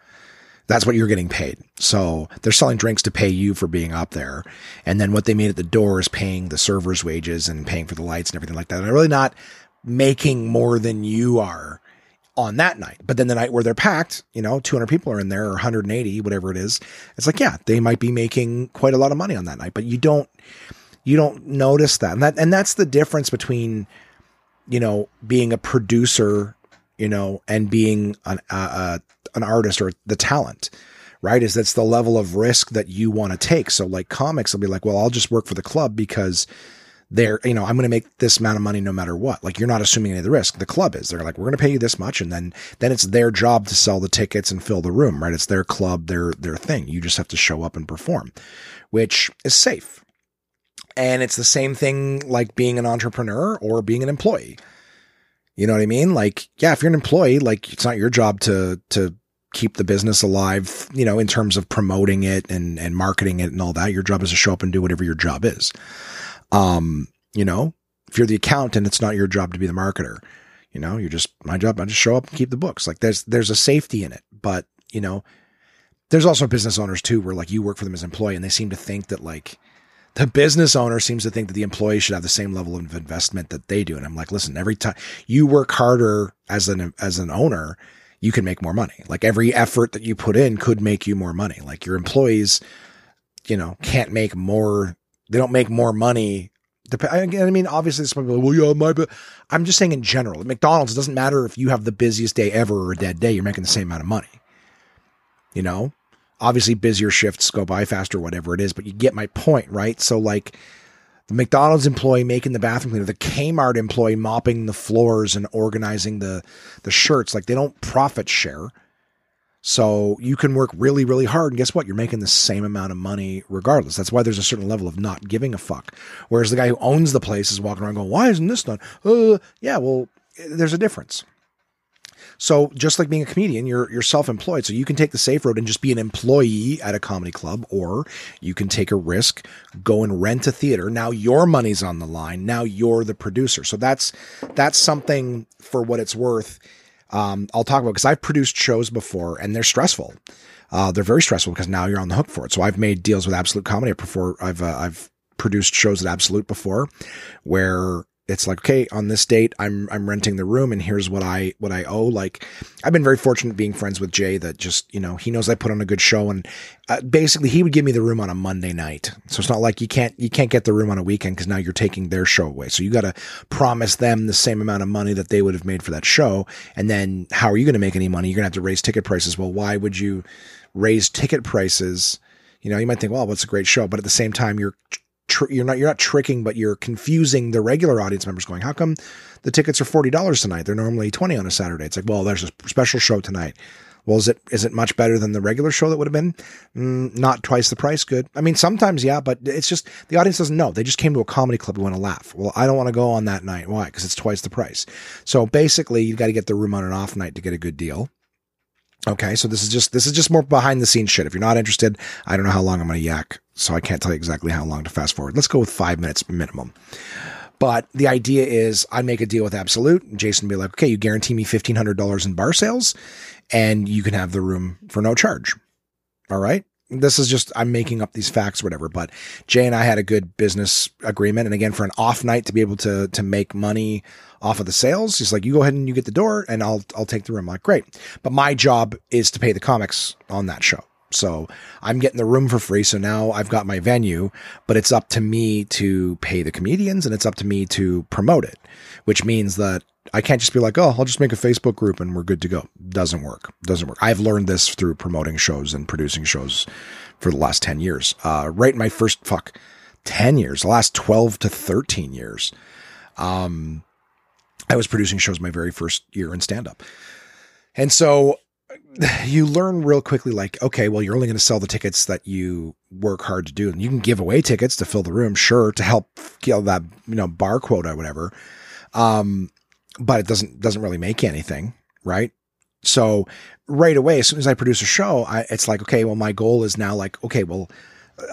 That's what you're getting paid. So they're selling drinks to pay you for being up there. And then what they made at the door is paying the servers wages and paying for the lights and everything like that. They're really not making more than you are on that night. But then the night where they're packed, you know, 200 people are in there or 180, whatever it is. It's like, yeah, they might be making quite a lot of money on that night, but you don't, you don't notice that. And that, and that's the difference between, you know, being a producer, you know, and being an, uh, an artist or the talent, right? Is that's the level of risk that you want to take. So like comics will be like, well, I'll just work for the club because they're, you know, I'm going to make this amount of money no matter what. Like you're not assuming any of the risk. The club is. They're like, we're going to pay you this much, and then then it's their job to sell the tickets and fill the room, right? It's their club, their their thing. You just have to show up and perform, which is safe. And it's the same thing like being an entrepreneur or being an employee. You know what I mean? Like, yeah, if you're an employee, like it's not your job to to keep the business alive, you know, in terms of promoting it and and marketing it and all that. Your job is to show up and do whatever your job is. Um, you know, if you're the accountant, it's not your job to be the marketer. You know, you're just my job. I just show up and keep the books. Like there's there's a safety in it, but you know, there's also business owners too, where like you work for them as an employee, and they seem to think that like the business owner seems to think that the employee should have the same level of investment that they do. And I'm like, listen, every time you work harder as an as an owner, you can make more money. Like every effort that you put in could make you more money. Like your employees, you know, can't make more they don't make more money. I mean, obviously, some people, well, yeah, my, but I'm just saying in general, at McDonald's, it doesn't matter if you have the busiest day ever or a dead day, you're making the same amount of money. You know, obviously, busier shifts go by faster, whatever it is, but you get my point, right? So, like, the McDonald's employee making the bathroom cleaner, the Kmart employee mopping the floors and organizing the the shirts, like, they don't profit share. So you can work really, really hard, and guess what? You're making the same amount of money regardless. That's why there's a certain level of not giving a fuck. Whereas the guy who owns the place is walking around going, "Why isn't this done?" Uh, yeah, well, there's a difference. So just like being a comedian, you're you're self-employed, so you can take the safe road and just be an employee at a comedy club, or you can take a risk, go and rent a theater. Now your money's on the line. Now you're the producer. So that's that's something for what it's worth um, I'll talk about because I've produced shows before and they're stressful. Uh, they're very stressful because now you're on the hook for it. So I've made deals with Absolute Comedy before. I've uh, I've produced shows at Absolute before, where it's like okay on this date i'm i'm renting the room and here's what i what i owe. Like i've been very fortunate being friends with jay that just you know he knows i put on a good show and uh, basically he would give me the room on a monday night. So it's not like you can't you can't get the room on a weekend because now you're taking their show away. So you got to promise them the same amount of money that they would have made for that show. And then how are you going to make any money? You're going to have to raise ticket prices. Well why would you raise ticket prices? You know you might think well what's a great show? But at the same time you're tr- you're not you're not tricking, but you're confusing the regular audience members. Going, how come the tickets are forty dollars tonight? They're normally twenty on a Saturday. It's like, well, there's a special show tonight. Well, is it is it much better than the regular show that would have been? Mm, not twice the price. Good. I mean, sometimes yeah, but it's just the audience doesn't know. They just came to a comedy club and want to laugh. Well, I don't want to go on that night. Why? Because it's twice the price. So basically, you've got to get the room on an off night to get a good deal. Okay, so this is just this is just more behind the scenes shit. If you're not interested, I don't know how long I'm going to yak, so I can't tell you exactly how long to fast forward. Let's go with five minutes minimum. But the idea is I make a deal with Absolute. Jason be like, okay, you guarantee me fifteen hundred dollars in bar sales, and you can have the room for no charge. All right. This is just I'm making up these facts, whatever. But Jay and I had a good business agreement, and again, for an off night to be able to to make money off of the sales. He's like, you go ahead and you get the door and I'll, I'll take the room. I'm like, great. But my job is to pay the comics on that show. So I'm getting the room for free. So now I've got my venue, but it's up to me to pay the comedians and it's up to me to promote it, which means that I can't just be like, oh, I'll just make a Facebook group and we're good to go. Doesn't work. Doesn't work. I've learned this through promoting shows and producing shows for the last 10 years. Uh, right in my first, fuck, 10 years, the last 12 to 13 years. Um, I was producing shows my very first year in stand up. And so (sighs) you learn real quickly like okay well you're only going to sell the tickets that you work hard to do and you can give away tickets to fill the room sure to help kill that you know bar quota or whatever um but it doesn't doesn't really make anything right so right away as soon as i produce a show I, it's like okay well my goal is now like okay well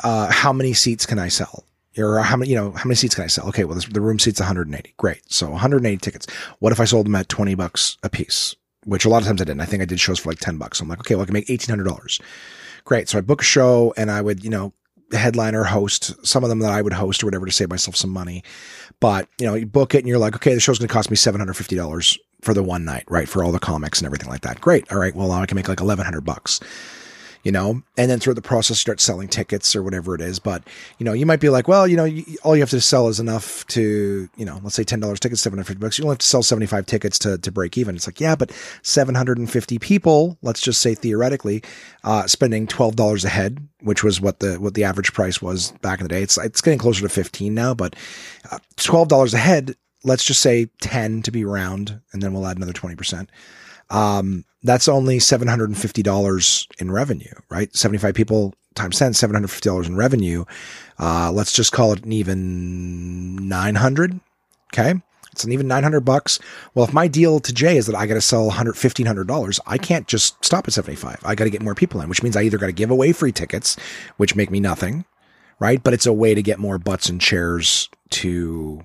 uh, how many seats can i sell or how many, you know, how many seats can I sell? Okay, well, this, the room seats 180. Great. So 180 tickets. What if I sold them at 20 bucks a piece? which a lot of times I didn't. I think I did shows for like 10 bucks. So I'm like, okay, well, I can make $1,800. Great. So I book a show and I would, you know, headliner host some of them that I would host or whatever to save myself some money. But, you know, you book it and you're like, okay, the show's going to cost me $750 for the one night, right? For all the comics and everything like that. Great. All right. Well, now I can make like 1100 bucks you know, and then through the process start selling tickets or whatever it is. But, you know, you might be like, well, you know, you, all you have to sell is enough to, you know, let's say $10 tickets, 750 bucks. You only have to sell 75 tickets to, to break even. It's like, yeah, but 750 people, let's just say theoretically, uh, spending $12 a head, which was what the, what the average price was back in the day. It's, it's getting closer to 15 now, but uh, $12 a head, let's just say 10 to be round, and then we'll add another 20%. Um, that's only $750 in revenue, right? 75 people times 10, $750 in revenue. Uh, let's just call it an even 900. Okay. It's an even 900 bucks. Well, if my deal to Jay is that I got to sell 100, $1,500, I can't just stop at 75. I got to get more people in, which means I either got to give away free tickets, which make me nothing, right? But it's a way to get more butts and chairs to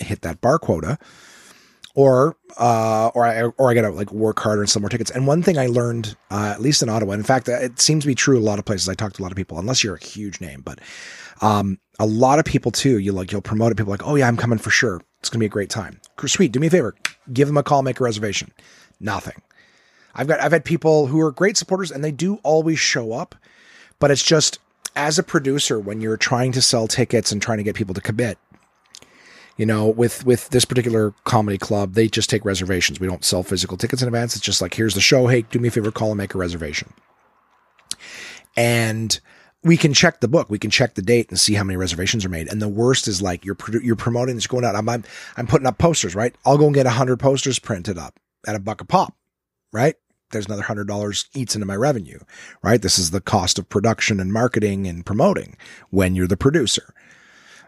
hit that bar quota or uh, or I or I gotta like work harder and sell more tickets. And one thing I learned, uh, at least in Ottawa, in fact, it seems to be true a lot of places. I talked to a lot of people, unless you're a huge name, but um, a lot of people too. You like you'll promote it. People like, oh yeah, I'm coming for sure. It's gonna be a great time. Sweet. Do me a favor, give them a call, make a reservation. Nothing. I've got I've had people who are great supporters and they do always show up, but it's just as a producer when you're trying to sell tickets and trying to get people to commit you know, with with this particular comedy club, they just take reservations. We don't sell physical tickets in advance. It's just like, here's the show. Hey, do me a favor, call and make a reservation. And we can check the book. We can check the date and see how many reservations are made. And the worst is like you're you're promoting this going out. I'm, I'm I'm putting up posters, right? I'll go and get hundred posters printed up at a buck a pop, right? There's another hundred dollars eats into my revenue, right? This is the cost of production and marketing and promoting when you're the producer.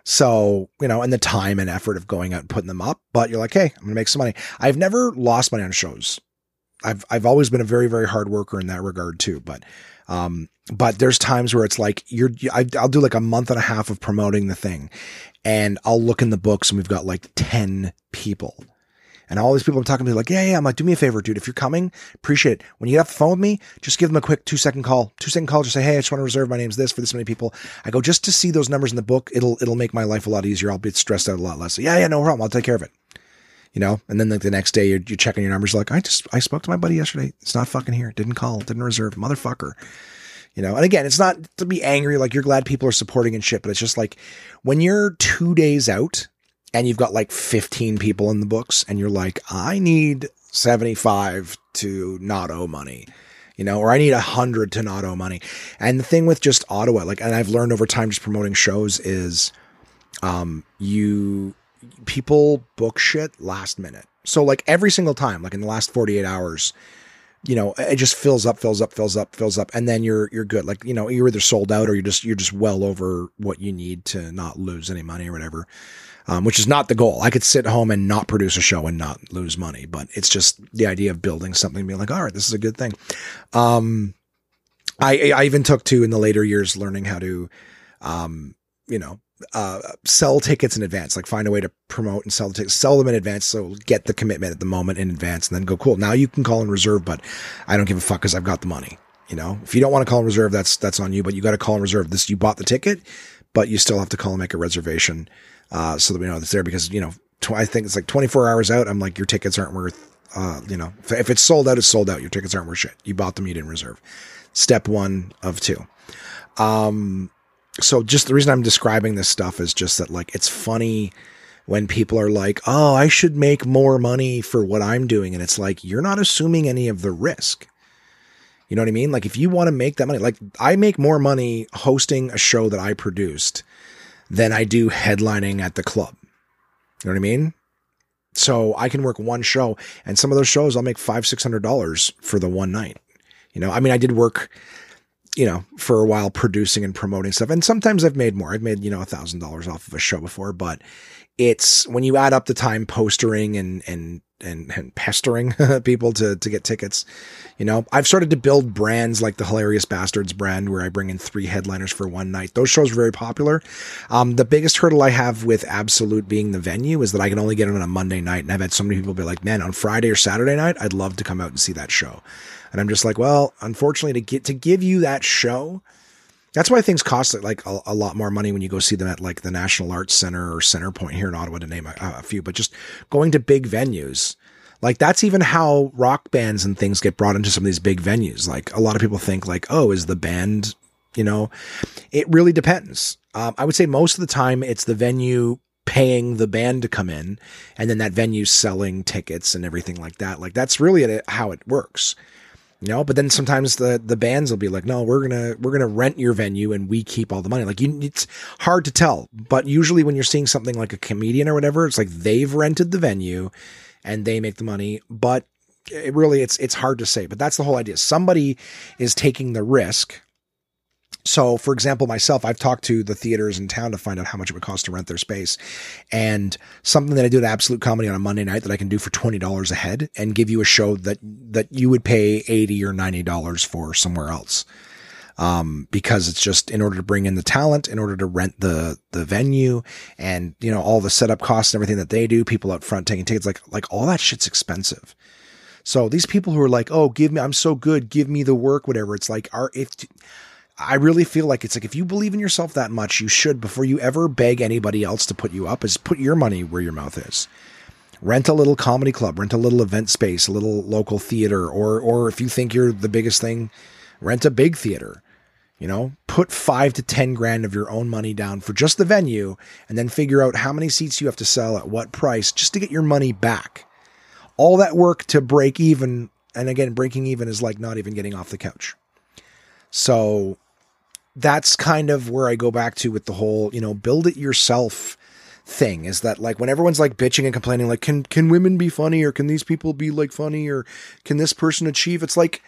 So, you know, and the time and effort of going out and putting them up, but you're like, hey, I'm gonna make some money. I've never lost money on shows. I've I've always been a very very hard worker in that regard too. But um, but there's times where it's like you're I, I'll do like a month and a half of promoting the thing, and I'll look in the books and we've got like ten people and all these people I'm talking to, like, yeah, yeah. I'm like, do me a favor, dude. If you're coming, appreciate it. When you get off the phone with me, just give them a quick two second call, two second call. Just say, hey, I just want to reserve. My name's this for this many people. I go just to see those numbers in the book. It'll it'll make my life a lot easier. I'll be stressed out a lot less. So, yeah, yeah, no problem. I'll take care of it. You know, and then like the next day you're, you're checking your numbers. Like, I just I spoke to my buddy yesterday. It's not fucking here. Didn't call. Didn't reserve. Motherfucker. You know, and again, it's not to be angry, like you're glad people are supporting and shit, but it's just like when you're two days out and you've got like 15 people in the books and you're like, I need 75 to not owe money, you know, or I need a hundred to not owe money. And the thing with just Ottawa, like, and I've learned over time just promoting shows is, um, you, people book shit last minute. So like every single time, like in the last 48 hours, you know, it just fills up, fills up, fills up, fills up, and then you're you're good. Like you know, you're either sold out or you're just you're just well over what you need to not lose any money or whatever um, which is not the goal. I could sit home and not produce a show and not lose money, but it's just the idea of building something, being like, all right, this is a good thing. Um, I, I even took to in the later years learning how to, um, you know, uh, sell tickets in advance, like find a way to promote and sell the tickets, sell them in advance. So get the commitment at the moment in advance and then go, cool. Now you can call and reserve, but I don't give a fuck because I've got the money. You know, if you don't want to call and reserve, that's, that's on you, but you got to call and reserve this. You bought the ticket, but you still have to call and make a reservation uh, so that we know it's there because, you know, tw- I think it's like 24 hours out. I'm like, your tickets aren't worth, uh, you know, if, it's sold out, it's sold out. Your tickets aren't worth shit. You bought them, you didn't reserve. Step one of two. Um, so just the reason I'm describing this stuff is just that like, it's funny when people are like, oh, I should make more money for what I'm doing. And it's like, you're not assuming any of the risk. You know what I mean? Like if you want to make that money, like I make more money hosting a show that I produced than I do headlining at the club. You know what I mean? So I can work one show and some of those shows I'll make five, six hundred dollars for the one night. You know, I mean, I did work, you know, for a while producing and promoting stuff. And sometimes I've made more. I've made, you know, a thousand dollars off of a show before, but it's when you add up the time postering and, and and, and pestering (laughs) people to, to get tickets. You know, I've started to build brands like the Hilarious Bastards brand where I bring in three headliners for one night. Those shows are very popular. Um, the biggest hurdle I have with Absolute being the venue is that I can only get it on a Monday night. And I've had so many people be like, man, on Friday or Saturday night, I'd love to come out and see that show. And I'm just like, well, unfortunately to get, to give you that show, that's why things cost like a, a, lot more money when you go see them at like the National Arts Center or Centrepoint here in Ottawa to name a, a, few, but just going to big venues. Like that's even how rock bands and things get brought into some of these big venues. Like a lot of people think like, oh, is the band, you know, it really depends. Um, I would say most of the time it's the venue paying the band to come in and then that venue selling tickets and everything like that. Like that's really how it works. You know, but then sometimes the the bands will be like, "No, we're gonna we're gonna rent your venue and we keep all the money." Like, you, it's hard to tell, but usually when you're seeing something like a comedian or whatever, it's like they've rented the venue and they make the money. But it really, it's it's hard to say. But that's the whole idea. Somebody is taking the risk so, for example, myself, I've talked to the theaters in town to find out how much it would cost to rent their space. And something that I do at Absolute Comedy on a Monday night that I can do for $20 a head and give you a show that, that you would pay 80 or $90 for somewhere else. Um, because it's just in order to bring in the talent, in order to rent the, the venue and, you know, all the setup costs and everything that they do, people up front taking tickets, like, like all that shit's expensive. So these people who are like, oh, give me, I'm so good, give me the work, whatever. It's like, are, if, I really feel like it's like if you believe in yourself that much, you should, before you ever beg anybody else to put you up, is put your money where your mouth is. Rent a little comedy club, rent a little event space, a little local theater, or or if you think you're the biggest thing, rent a big theater. You know, put five to ten grand of your own money down for just the venue, and then figure out how many seats you have to sell at what price just to get your money back. All that work to break even, and again, breaking even is like not even getting off the couch. So that's kind of where I go back to with the whole, you know, build it yourself thing is that like when everyone's like bitching and complaining like can can women be funny or can these people be like funny or can this person achieve? It's like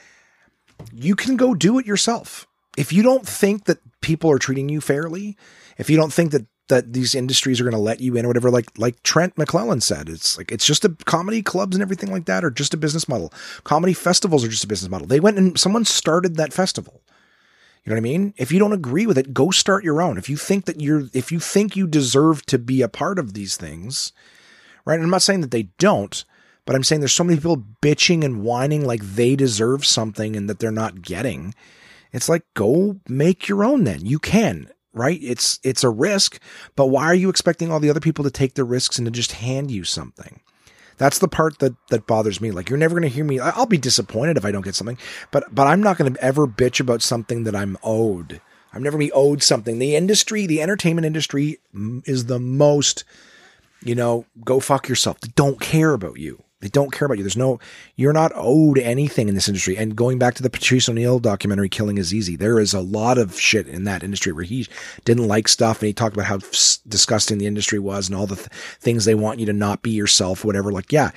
you can go do it yourself. If you don't think that people are treating you fairly if you don't think that that these industries are going to let you in or whatever like like Trent McClellan said it's like it's just a comedy clubs and everything like that or just a business model. Comedy festivals are just a business model. They went and someone started that festival you know what I mean? If you don't agree with it, go start your own. If you think that you're, if you think you deserve to be a part of these things, right? And I'm not saying that they don't, but I'm saying there's so many people bitching and whining like they deserve something and that they're not getting. It's like, go make your own then. You can, right? It's, it's a risk, but why are you expecting all the other people to take the risks and to just hand you something? That's the part that that bothers me. Like you're never going to hear me. I'll be disappointed if I don't get something, but but I'm not going to ever bitch about something that I'm owed. I'm never going to be owed something. The industry, the entertainment industry, is the most. You know, go fuck yourself. They don't care about you. They don't care about you. There's no, you're not owed anything in this industry. And going back to the Patrice O'Neal documentary, Killing is Easy, there is a lot of shit in that industry where he didn't like stuff and he talked about how disgusting the industry was and all the th- things they want you to not be yourself, whatever. Like, yeah,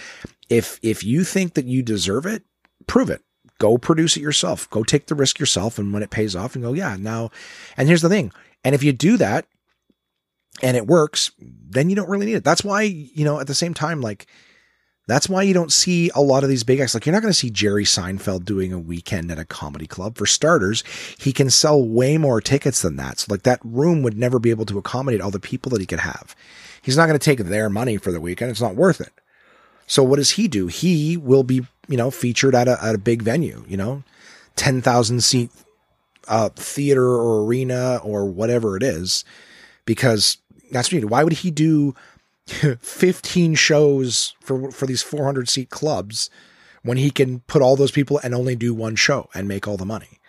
if, if you think that you deserve it, prove it. Go produce it yourself. Go take the risk yourself. And when it pays off and go, yeah, now, and here's the thing. And if you do that and it works, then you don't really need it. That's why, you know, at the same time, like, that's why you don't see a lot of these big acts. Like you're not going to see Jerry Seinfeld doing a weekend at a comedy club. For starters, he can sell way more tickets than that. So like that room would never be able to accommodate all the people that he could have. He's not going to take their money for the weekend. It's not worth it. So what does he do? He will be, you know, featured at a, at a big venue, you know, 10,000 seat uh, theater or arena or whatever it is, because that's what you. Why would he do 15 shows for for these 400 seat clubs when he can put all those people and only do one show and make all the money.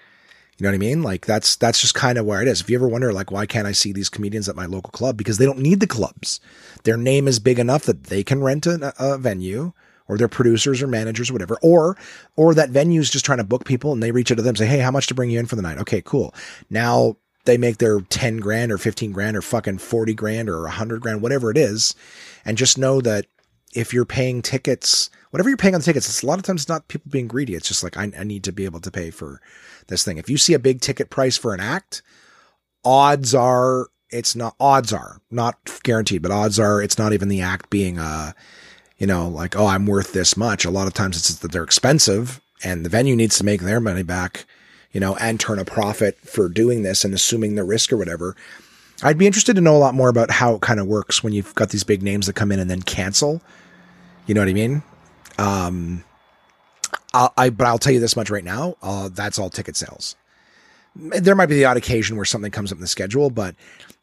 You know what I mean? Like that's that's just kind of where it is. If you ever wonder like why can't I see these comedians at my local club because they don't need the clubs. Their name is big enough that they can rent a, a venue or their producers or managers or whatever or or that venue's just trying to book people and they reach out to them and say, "Hey, how much to bring you in for the night?" Okay, cool. Now they make their 10 grand or 15 grand or fucking 40 grand or 100 grand, whatever it is. And just know that if you're paying tickets, whatever you're paying on the tickets, it's a lot of times not people being greedy. It's just like, I, I need to be able to pay for this thing. If you see a big ticket price for an act, odds are it's not, odds are not guaranteed, but odds are it's not even the act being, uh, you know, like, oh, I'm worth this much. A lot of times it's that they're expensive and the venue needs to make their money back, you know, and turn a profit for doing this and assuming the risk or whatever. I'd be interested to know a lot more about how it kind of works when you've got these big names that come in and then cancel. You know what I mean? Um, I'll, I, but I'll tell you this much right now. Uh, that's all ticket sales. There might be the odd occasion where something comes up in the schedule, but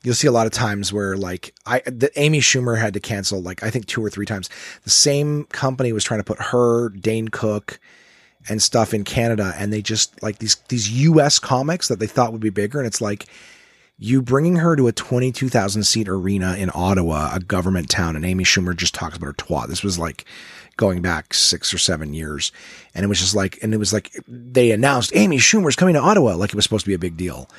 you'll see a lot of times where like I, the Amy Schumer had to cancel like I think two or three times. The same company was trying to put her, Dane Cook, and stuff in Canada, and they just like these these U.S. comics that they thought would be bigger, and it's like you bringing her to a 22,000 seat arena in Ottawa, a government town, and Amy Schumer just talks about her twat. This was like going back six or seven years. And it was just like, and it was like they announced Amy Schumer's coming to Ottawa, like it was supposed to be a big deal.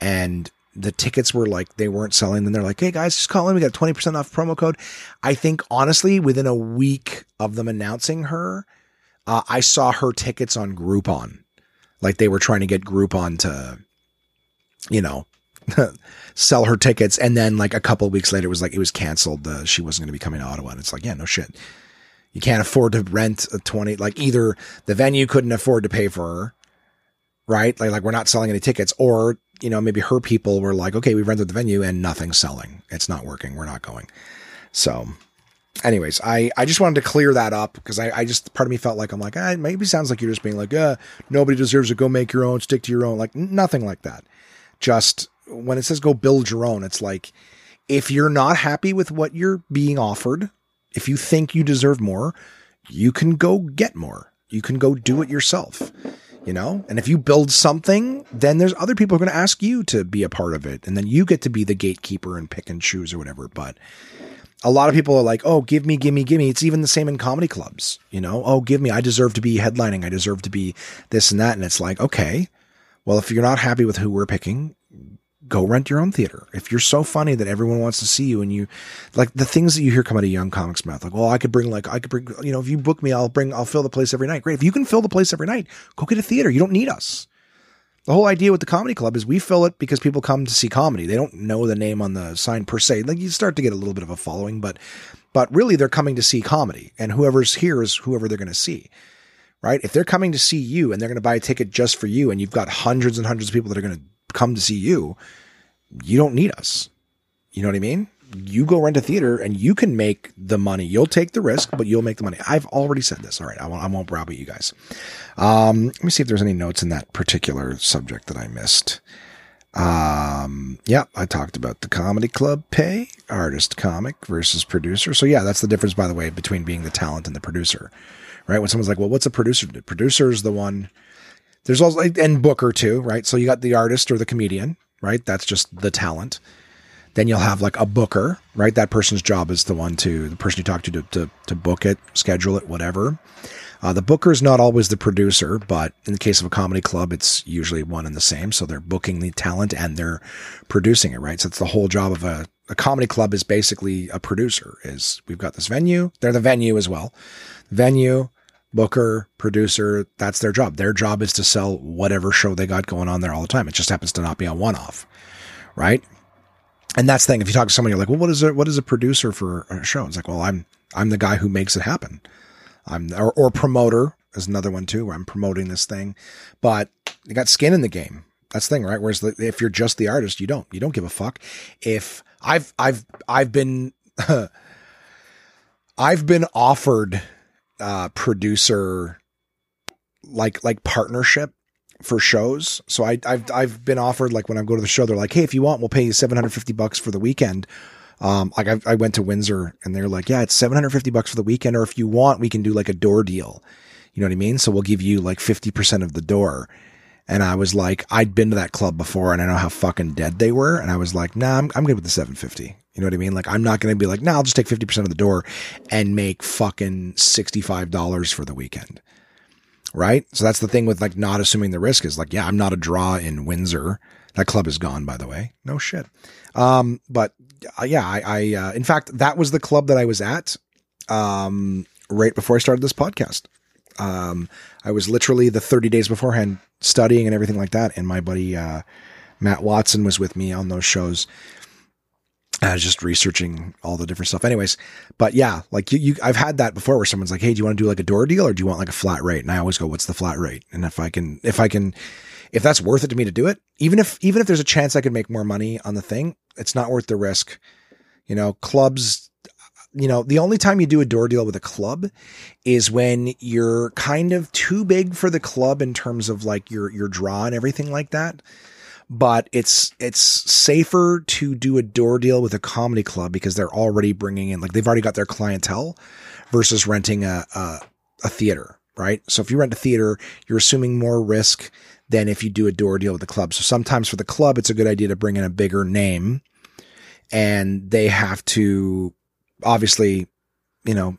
And the tickets were like, they weren't selling. Then they're like, hey guys, just call in. We got 20% off promo code. I think honestly, within a week of them announcing her, uh, I saw her tickets on Groupon. Like they were trying to get Groupon to, you know, (laughs) sell her tickets. And then like a couple weeks later, it was like, it was canceled. Uh, she wasn't going to be coming to Ottawa. And it's like, yeah, no shit. You can't afford to rent a 20, like either the venue couldn't afford to pay for her, right? Like, like we're not selling any tickets or, you know, maybe her people were like, okay, we rented the venue and nothing's selling. It's not working. We're not going. So anyways, I, I just wanted to clear that up because I, I just, part of me felt like, I'm like, ah, maybe sounds like you're just being like, uh, nobody deserves to go make your own, stick to your own. Like nothing like that. Just when it says go build your own, it's like, if you're not happy with what you're being offered, if you think you deserve more, you can go get more. You can go do it yourself, you know? And if you build something, then there's other people who are going to ask you to be a part of it. And then you get to be the gatekeeper and pick and choose or whatever. But a lot of people are like, oh, give me, give me, give me. It's even the same in comedy clubs, you know? Oh, give me. I deserve to be headlining. I deserve to be this and that. And it's like, okay, well, if you're not happy with who we're picking, go rent your own theater. If you're so funny that everyone wants to see you and you like the things that you hear come out of young comics mouth, like, well, I could bring like, I could bring, you know, if you book me, I'll bring, I'll fill the place every night. Great. If you can fill the place every night, go get a theater. You don't need us. The whole idea with the comedy club is we fill it because people come to see comedy. They don't know the name on the sign per se. Like you start to get a little bit of a following, but, but really they're coming to see comedy and whoever's here is whoever they're going to see right? If they're coming to see you and they're going to buy a ticket just for you and you've got hundreds and hundreds of people that are going to come to see you, you don't need us. You know what I mean? You go rent a theater and you can make the money. You'll take the risk, but you'll make the money. I've already said this. All right. I won't, I won't browbeat you guys. Um, let me see if there's any notes in that particular subject that I missed. Um, yeah, I talked about the comedy club pay, artist comic versus producer. So yeah, that's the difference, by the way, between being the talent and the producer, right? When someone's like, well, what's a producer? The producer is the one, there's also, and Booker too, right? So you got the artist or the comedian, right? That's just the talent. Then you'll have like a booker, right? That person's job is the one to the person you talk to to to, to book it, schedule it, whatever. Uh, the booker is not always the producer, but in the case of a comedy club, it's usually one and the same. So they're booking the talent and they're producing it, right? So it's the whole job of a, a comedy club is basically a producer. Is we've got this venue, they're the venue as well. Venue, booker, producer, that's their job. Their job is to sell whatever show they got going on there all the time. It just happens to not be a one off, right? And that's the thing. If you talk to somebody, you're like, well, what is a, what is a producer for a show? It's like, well, I'm, I'm the guy who makes it happen. I'm, or, or promoter is another one too, where I'm promoting this thing, but you got skin in the game. That's the thing, right? Whereas if you're just the artist, you don't, you don't give a fuck. If I've, I've, I've been, (laughs) I've been offered uh, producer like like partnership for shows. So I, I've I've been offered like when I go to the show, they're like, hey, if you want, we'll pay you seven hundred fifty bucks for the weekend. Um, like I, I went to Windsor and they're like, yeah, it's seven hundred fifty bucks for the weekend, or if you want, we can do like a door deal. You know what I mean? So we'll give you like fifty percent of the door. And I was like, I'd been to that club before and I know how fucking dead they were. And I was like, nah, I'm, I'm good with the 750. You know what I mean? Like, I'm not going to be like, nah, I'll just take 50% of the door and make fucking $65 for the weekend. Right. So that's the thing with like not assuming the risk is like, yeah, I'm not a draw in Windsor. That club is gone, by the way. No shit. Um, but uh, yeah, I, I uh, in fact, that was the club that I was at, um, right before I started this podcast. Um, I was literally the 30 days beforehand studying and everything like that. And my buddy, uh, Matt Watson was with me on those shows. I was just researching all the different stuff. Anyways, but yeah, like you, you, I've had that before where someone's like, Hey, do you want to do like a door deal or do you want like a flat rate? And I always go, what's the flat rate? And if I can, if I can, if that's worth it to me to do it, even if, even if there's a chance I could make more money on the thing, it's not worth the risk. You know, clubs, you know, the only time you do a door deal with a club is when you're kind of too big for the club in terms of like your, your draw and everything like that but it's it's safer to do a door deal with a comedy club because they're already bringing in like they've already got their clientele versus renting a a, a theater, right? So if you rent a theater, you're assuming more risk than if you do a door deal with the club. So sometimes for the club, it's a good idea to bring in a bigger name, and they have to obviously, you know,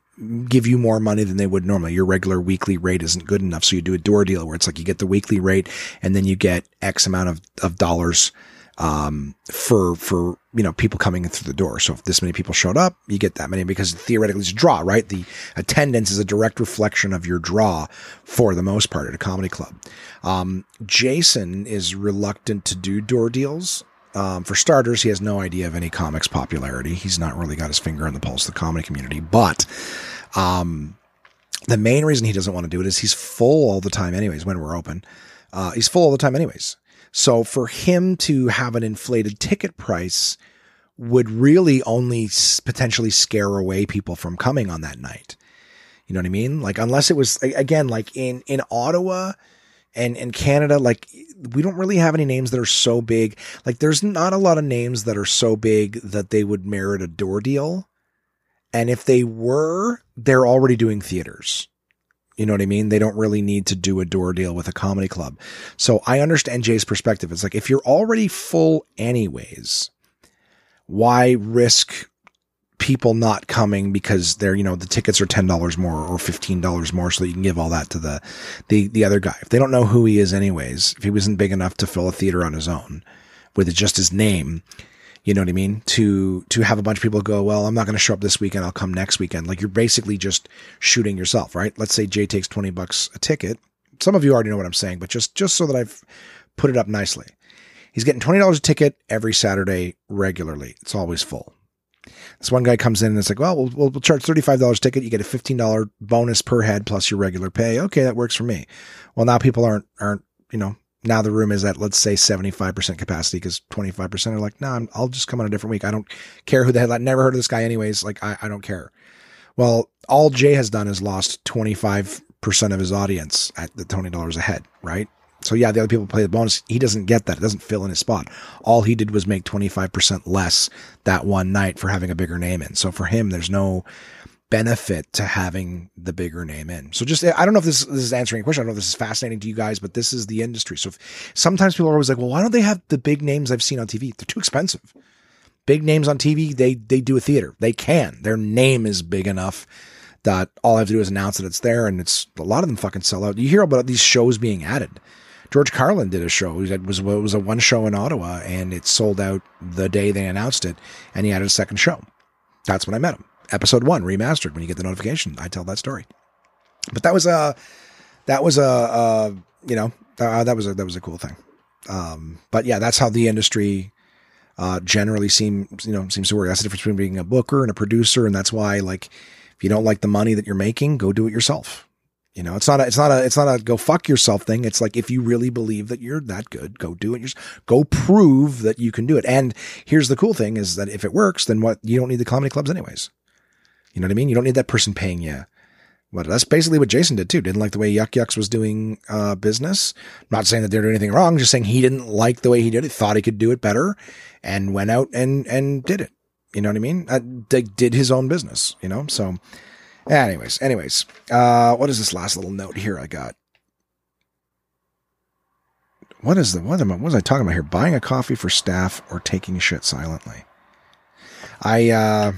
give you more money than they would normally. Your regular weekly rate isn't good enough. So you do a door deal where it's like you get the weekly rate and then you get X amount of, of dollars, um, for, for, you know, people coming in through the door. So if this many people showed up, you get that many because theoretically it's a draw, right? The attendance is a direct reflection of your draw for the most part at a comedy club. Um, Jason is reluctant to do door deals. Um, for starters, he has no idea of any comics popularity. He's not really got his finger on the pulse of the comedy community. But um, the main reason he doesn't want to do it is he's full all the time, anyways, when we're open. Uh, he's full all the time, anyways. So for him to have an inflated ticket price would really only potentially scare away people from coming on that night. You know what I mean? Like, unless it was, again, like in, in Ottawa, and in Canada, like we don't really have any names that are so big. Like there's not a lot of names that are so big that they would merit a door deal. And if they were, they're already doing theaters. You know what I mean? They don't really need to do a door deal with a comedy club. So I understand Jay's perspective. It's like if you're already full anyways, why risk people not coming because they're, you know, the tickets are $10 more or $15 more so that you can give all that to the, the, the other guy. If they don't know who he is anyways, if he wasn't big enough to fill a theater on his own with just his name, you know what I mean? To, to have a bunch of people go, well, I'm not going to show up this weekend. I'll come next weekend. Like you're basically just shooting yourself, right? Let's say Jay takes 20 bucks a ticket. Some of you already know what I'm saying, but just, just so that I've put it up nicely. He's getting $20 a ticket every Saturday regularly. It's always full. This one guy comes in and it's like, well, we'll, we'll, we'll charge $35 ticket. You get a $15 bonus per head plus your regular pay. Okay. That works for me. Well, now people aren't, aren't, you know, now the room is at, let's say 75% capacity because 25% are like, no, nah, I'll just come on a different week. I don't care who the hell, I never heard of this guy anyways. Like, I, I don't care. Well, all Jay has done is lost 25% of his audience at the $20 a head, right? So yeah, the other people play the bonus. He doesn't get that. It doesn't fill in his spot. All he did was make 25% less that one night for having a bigger name in. So for him, there's no benefit to having the bigger name in. So just, I don't know if this, this is answering a question. I don't know if this is fascinating to you guys, but this is the industry. So if, sometimes people are always like, well, why don't they have the big names I've seen on TV? They're too expensive. Big names on TV, they, they do a theater. They can. Their name is big enough that all I have to do is announce that it's there and it's a lot of them fucking sell out. You hear about these shows being added. George Carlin did a show. It was, it was a one show in Ottawa and it sold out the day they announced it and he added a second show. That's when I met him. Episode one remastered. When you get the notification, I tell that story. But that was a, that was a, a you know, uh, that was a, that was a cool thing. Um, but yeah, that's how the industry, uh, generally seems, you know, seems to work. That's the difference between being a booker and a producer. And that's why, like, if you don't like the money that you're making, go do it yourself. You know, it's not a, it's not a, it's not a go fuck yourself thing. It's like if you really believe that you're that good, go do it. Yourself. Go prove that you can do it. And here's the cool thing is that if it works, then what you don't need the comedy clubs anyways. You know what I mean? You don't need that person paying you. But that's basically what Jason did too. Didn't like the way Yuk Yuk's was doing uh, business. Not saying that they're doing anything wrong. Just saying he didn't like the way he did it. Thought he could do it better, and went out and and did it. You know what I mean? Uh, did his own business. You know, so Anyways, anyways, uh, what is this last little note here I got? What is the what am I, what was I talking about here? Buying a coffee for staff or taking shit silently? I uh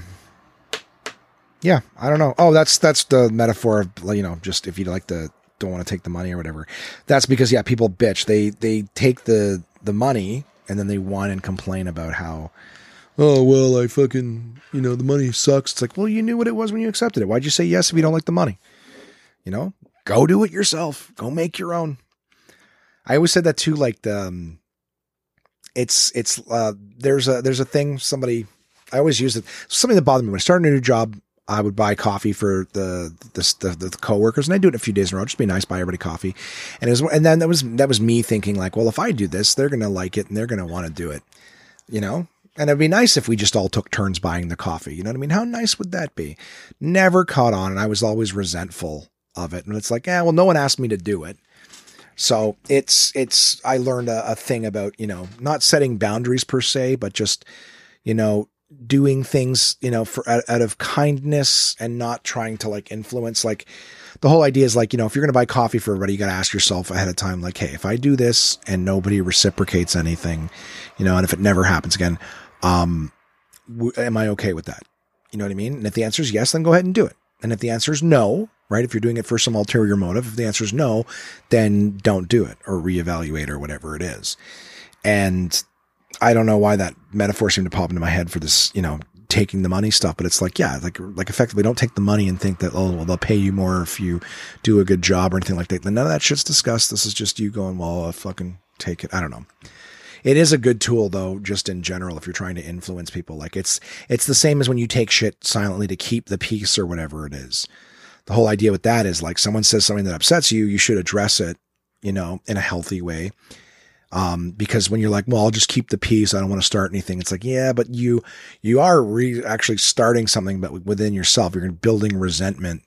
yeah, I don't know. Oh, that's that's the metaphor of you know, just if you like the don't want to take the money or whatever. That's because yeah, people bitch. They they take the the money and then they whine and complain about how oh well i fucking you know the money sucks it's like well you knew what it was when you accepted it why'd you say yes if you don't like the money you know go do it yourself go make your own i always said that too like the um, it's it's uh there's a there's a thing somebody I always use it. Something that bothered me when I started a new job, I would buy coffee for the the, the, the coworkers, and I do it a few days in a row. Just be nice, buy everybody coffee, and it was, and then that was that was me thinking like, well, if I do this, they're gonna like it and they're gonna want to do it, you know. And it'd be nice if we just all took turns buying the coffee. You know what I mean? How nice would that be? Never caught on, and I was always resentful of it. And it's like, yeah, well, no one asked me to do it. So it's it's I learned a, a thing about you know not setting boundaries per se, but just you know doing things you know for out, out of kindness and not trying to like influence like the whole idea is like you know if you're going to buy coffee for everybody you got to ask yourself ahead of time like hey if i do this and nobody reciprocates anything you know and if it never happens again um w- am i okay with that? You know what i mean? And if the answer is yes then go ahead and do it. And if the answer is no right if you're doing it for some ulterior motive if the answer is no then don't do it or reevaluate or whatever it is. And I don't know why that metaphor seemed to pop into my head for this, you know, taking the money stuff, but it's like, yeah, like, like effectively don't take the money and think that, oh, well, they'll pay you more if you do a good job or anything like that. None of that shit's discussed. This is just you going, well, I'll fucking take it. I don't know. It is a good tool though, just in general, if you're trying to influence people. Like it's, it's the same as when you take shit silently to keep the peace or whatever it is. The whole idea with that is like someone says something that upsets you, you should address it, you know, in a healthy way um, because when you're like, well, I'll just keep the peace. I don't want to start anything. It's like, yeah, but you, you are re- actually starting something, but within yourself, you're building resentment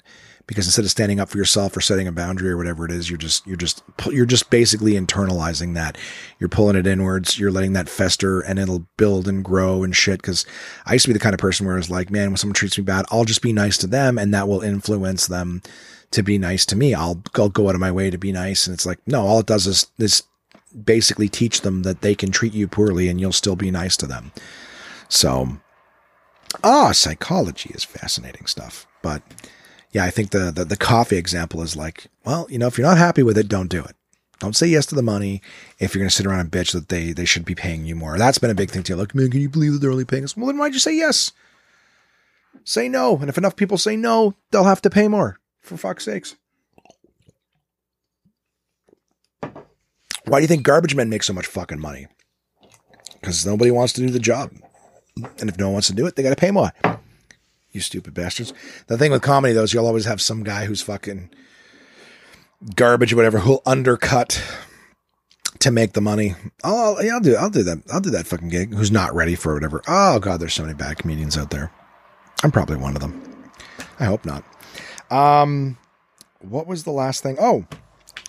because instead of standing up for yourself or setting a boundary or whatever it is, you're just, you're just, you're just basically internalizing that. You're pulling it inwards. You're letting that fester and it'll build and grow and shit. Cause I used to be the kind of person where it's like, man, when someone treats me bad, I'll just be nice to them and that will influence them to be nice to me. I'll, I'll go out of my way to be nice. And it's like, no, all it does is, is basically teach them that they can treat you poorly and you'll still be nice to them. So, ah, oh, psychology is fascinating stuff. But yeah, I think the, the, the coffee example is like, well, you know, if you're not happy with it, don't do it. Don't say yes to the money if you're going to sit around and bitch that they they should be paying you more. That's been a big thing too. Like, man, can you believe that they're only paying us? Well, then why'd you say yes? Say no, and if enough people say no, they'll have to pay more. For fuck's sakes. Why do you think garbage men make so much fucking money? Because nobody wants to do the job. And if no one wants to do it, they got to pay more. You stupid bastards. The thing with comedy, though, is you'll always have some guy who's fucking garbage or whatever who'll undercut to make the money. Oh, yeah, I'll do. I'll do that. I'll do that fucking gig. Who's not ready for whatever? Oh god, there's so many bad comedians out there. I'm probably one of them. I hope not. Um, what was the last thing? Oh,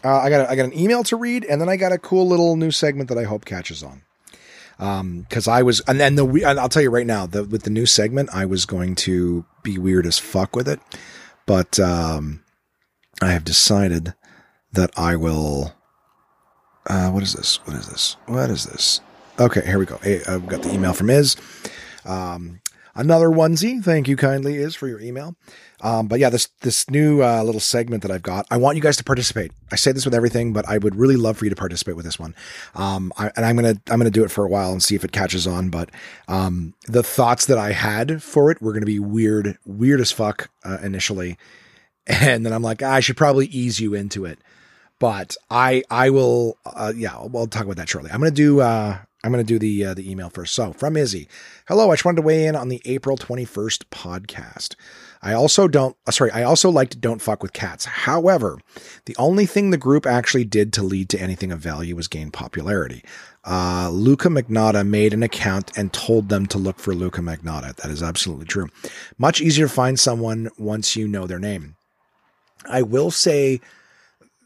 uh, I got a, I got an email to read, and then I got a cool little new segment that I hope catches on. Because um, I was, and then the I'll tell you right now, the, with the new segment, I was going to be weird as fuck with it, but um, I have decided that I will. Uh, what is this? What is this? What is this? Okay, here we go. Hey, I've got the email from Iz. Um, another onesie. Thank you kindly, Iz for your email. Um, but yeah, this this new uh, little segment that I've got, I want you guys to participate. I say this with everything, but I would really love for you to participate with this one. Um, I, and I'm gonna I'm gonna do it for a while and see if it catches on. But um, the thoughts that I had for it were gonna be weird, weird as fuck uh, initially, (laughs) and then I'm like, ah, I should probably ease you into it. But I I will uh, yeah, we'll talk about that shortly. I'm gonna do uh, I'm going to do the uh, the email first. So, from Izzy. Hello, I just wanted to weigh in on the April 21st podcast. I also don't, uh, sorry, I also liked Don't Fuck with Cats. However, the only thing the group actually did to lead to anything of value was gain popularity. Uh, Luka Magnotta made an account and told them to look for Luka Magnotta. That is absolutely true. Much easier to find someone once you know their name. I will say,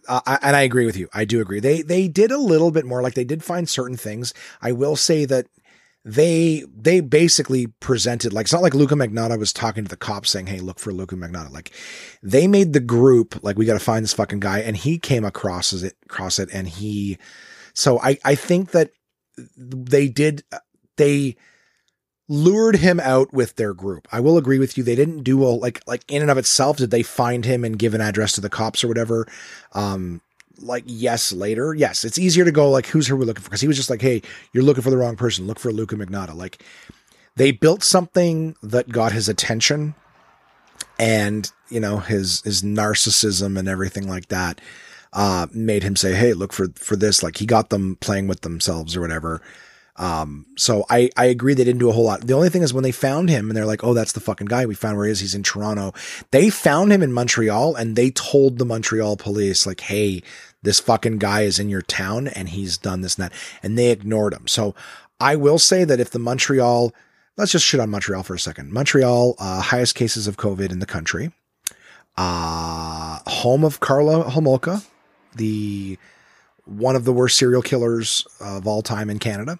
uh, and I agree with you. I do agree. They they did a little bit more. Like they did find certain things. I will say that they they basically presented like it's not like Luka Magnotta was talking to the cops saying, "Hey, look for Luka Magnotta." Like they made the group like we got to find this fucking guy, and he came across it across it, and he. So I I think that they did they lured him out with their group. I will agree with you. They didn't do a like like in and of itself. Did they find him and give an address to the cops or whatever? Um, like yes later. Yes, it's easier to go like who's who we're looking for because he was just like, hey, you're looking for the wrong person. Look for Luka Magnotta. Like they built something that got his attention, and you know his his narcissism and everything like that uh, made him say, hey, look for for this. Like he got them playing with themselves or whatever. Um, so I, I agree they didn't do a whole lot. The only thing is when they found him and they're like, oh, that's the fucking guy we found where he is. He's in Toronto. They found him in Montreal and they told the Montreal police, like, hey, this fucking guy is in your town and he's done this and that. And they ignored him. So I will say that if the Montreal, let's just shit on Montreal for a second. Montreal, uh, highest cases of COVID in the country. Uh, home of Karla Homolka, the one of the worst serial killers of all time in Canada.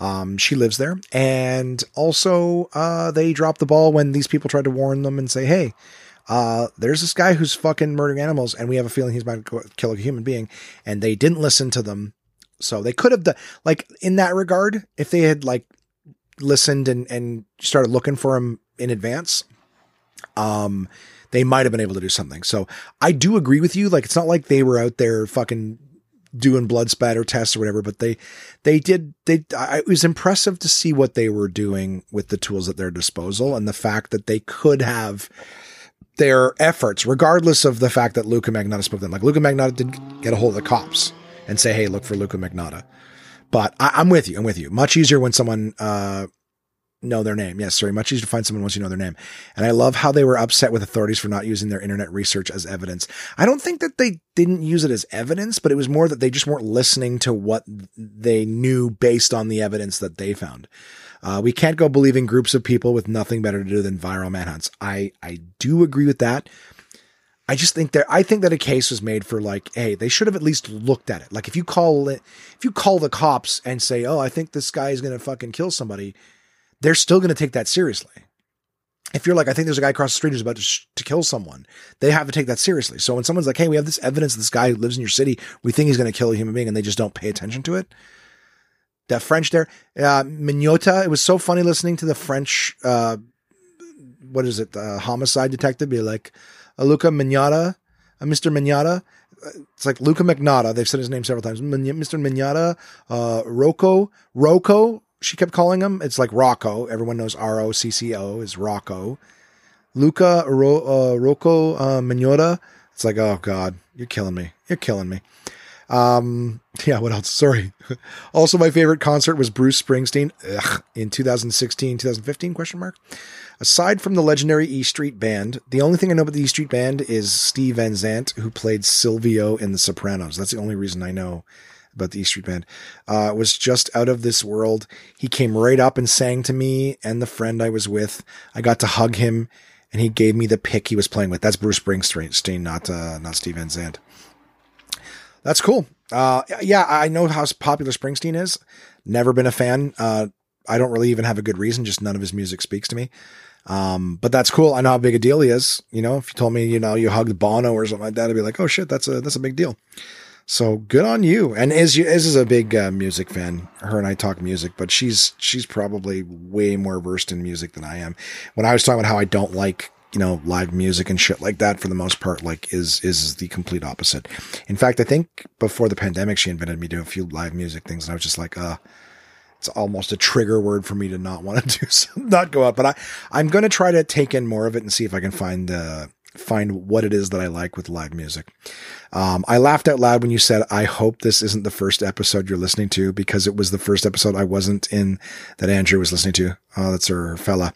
Um, she lives there. And also, uh, they dropped the ball when these people tried to warn them and say, hey, uh, there's this guy who's fucking murdering animals, and we have a feeling he's about to kill a human being. And they didn't listen to them. So they could have done, like, in that regard, if they had, like, listened and, and started looking for him in advance, um, they might have been able to do something. So I do agree with you. Like, it's not like they were out there fucking doing blood spatter tests or whatever, but they, they did, they, I, it was impressive to see what they were doing with the tools at their disposal and the fact that they could have their efforts, regardless of the fact that Luka Magnotta spoke them. Like Luka Magnotta did get a hold of the cops and say, Hey, look for Luka Magnotta. But I, am with you. I'm with you. Much easier when someone, uh, know their name. Yes, sorry. Much easier to find someone once you know their name. And I love how they were upset with authorities for not using their internet research as evidence. I don't think that they didn't use it as evidence, but it was more that they just weren't listening to what they knew based on the evidence that they found. Uh, we can't go believing groups of people with nothing better to do than viral manhunts. I, I do agree with that. I just think that I think that a case was made for like, hey, they should have at least looked at it. Like if you call it, if you call the cops and say, oh, I think this guy is going to fucking kill somebody, they're still going to take that seriously. If you're like, I think there's a guy across the street who's about to, sh- to kill someone, they have to take that seriously. So when someone's like, hey, we have this evidence this guy who lives in your city, we think he's going to kill a human being, and they just don't pay attention to it. That French there, uh, Mignota, it was so funny listening to the French, uh, what is it, uh, homicide detective be like, uh, Luca Mignota, uh, Mr. Mignota. It's like Luka Magnotta. They've said his name several times. Mr. Mignota, uh, Rocco, Rocco, she kept calling him. It's like Rocco. Everyone knows R O C C O is Rocco. Luca Ro, uh, Rocco uh. It's like, oh God, you're killing me. You're killing me. Um, (laughs) yeah, what else? Sorry. (laughs) also, my favorite concert was Bruce Springsteen ugh, in 2016, 2015, question mark. Aside from the legendary E Street Band, the only thing I know about the E Street Band is Steve Van Zandt, who played Silvio in The Sopranos. That's the only reason I know about the E Street Band, uh, was just out of this world. He came right up and sang to me and the friend I was with. I got to hug him and he gave me the pick he was playing with. That's Bruce Springsteen, not, uh, not Steve Van Zandt. That's cool. Uh, yeah, I know how popular Springsteen is. Never been a fan. Uh, I don't really even have a good reason. Just none of his music speaks to me. Um, but that's cool. I know how big a deal he is. You know, if you told me, you know, you hugged Bono or something like that, I'd be like, oh shit, that's a, that's a big deal. So good on you. And Iz, Iz is a big uh, music fan. Her and I talk music, but she's she's probably way more versed in music than I am. When I was talking about how I don't like you know live music and shit like that for the most part, like Iz is the complete opposite. In fact, I think before the pandemic, she invented me do a few live music things, and I was just like, uh it's almost a trigger word for me to not want to (laughs) do so, not go out. But I I'm going to try to take in more of it and see if I can find uh find what it is that I like with live music. Um, I laughed out loud when you said, I hope this isn't the first episode you're listening to because it was the first episode I wasn't in that Andrew was listening to. Oh, that's her fella.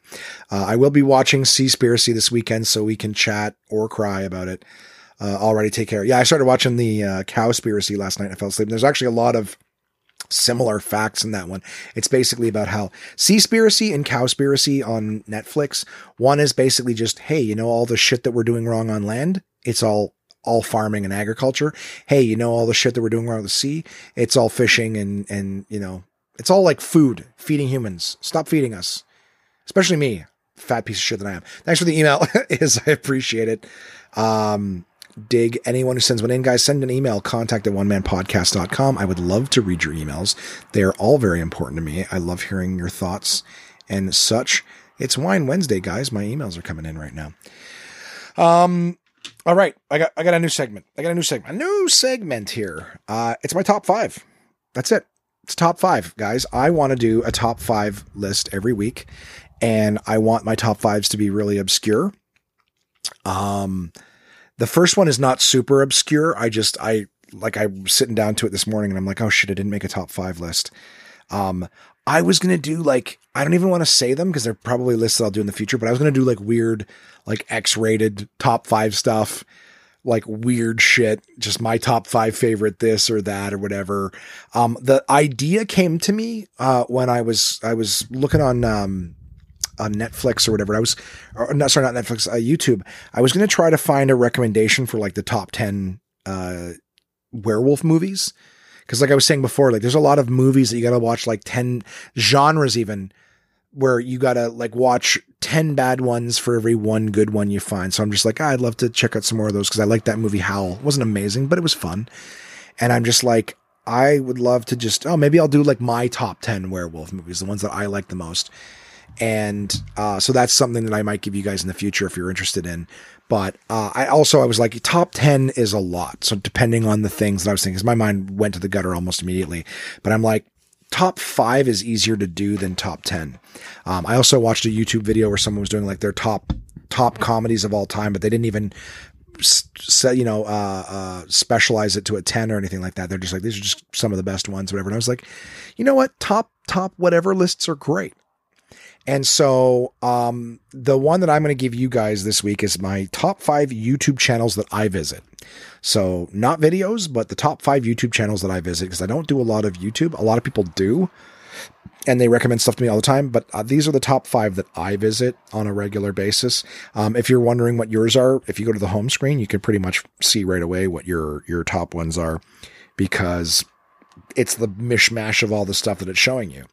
Uh, I will be watching Seaspiracy this weekend so we can chat or cry about it. Uh, already take care. Yeah, I started watching the uh, Cowspiracy last night. And I fell asleep. There's actually a lot of similar facts in that one. It's basically about how Seaspiracy and Cowspiracy on Netflix. One is basically just, hey, you know all the shit that we're doing wrong on land? It's all all farming and agriculture. Hey, you know all the shit that we're doing wrong with the sea? It's all fishing and and you know, it's all like food, feeding humans. Stop feeding us. Especially me, fat piece of shit that I am. Thanks for the email. (laughs) Iz I appreciate it. Um dig anyone who sends one in. Guys send an email contact at one man onemanpodcast.com i would love to read your emails. They're all very important to me. I love hearing your thoughts and such. It's wine wednesday guys. My emails are coming in right now. Um all right. I got i got a new segment. I got a new segment. A new segment here. Uh it's my top five. That's it. It's top five guys. I want to do a top five list every week and i want my top fives to be really obscure. Um the first one is not super obscure. I just, I, like, I'm sitting down to it this morning and I'm like, oh shit, I didn't make a top five list. Um, I was gonna do like I don't even want to say them because they're probably lists that I'll do in the future, but I was gonna do like weird, like X-rated top five stuff, like weird shit, just my top five favorite this or that or whatever. Um, the idea came to me uh, when I was I was looking on um, on Netflix or whatever. I was, or, not sorry, not Netflix, uh, YouTube. I was going to try to find a recommendation for like the top 10 uh, werewolf movies. Cause like I was saying before, like there's a lot of movies that you got to watch, like 10 genres even, where you got to like watch 10 bad ones for every one good one you find. So I'm just like, ah, I'd love to check out some more of those because I like that movie Howl. It wasn't amazing, but it was fun. And I'm just like, I would love to just, oh, maybe I'll do like my top 10 werewolf movies, the ones that I like the most and uh, so that's something that I might give you guys in the future if you're interested in. But uh, I also I was like top ten is a lot, so depending on the things that I was thinking, because my mind went to the gutter almost immediately. But I'm like top five is easier to do than top ten. Um, I also watched a YouTube video where someone was doing like their top top comedies of all time, but they didn't even say you know uh, uh, specialize it to a 10 or anything like that they're just like these are just some of the best ones whatever and i was like you know what top top whatever lists are great and so, um, the one that I'm going to give you guys this week is my top five YouTube channels that I visit. So, not videos, but the top five YouTube channels that I visit because I don't do a lot of YouTube. A lot of people do, and they recommend stuff to me all the time. But uh, these are the top five that I visit on a regular basis. Um, if you're wondering what yours are, if you go to the home screen, you can pretty much see right away what your your top ones are because it's the mishmash of all the stuff that it's showing you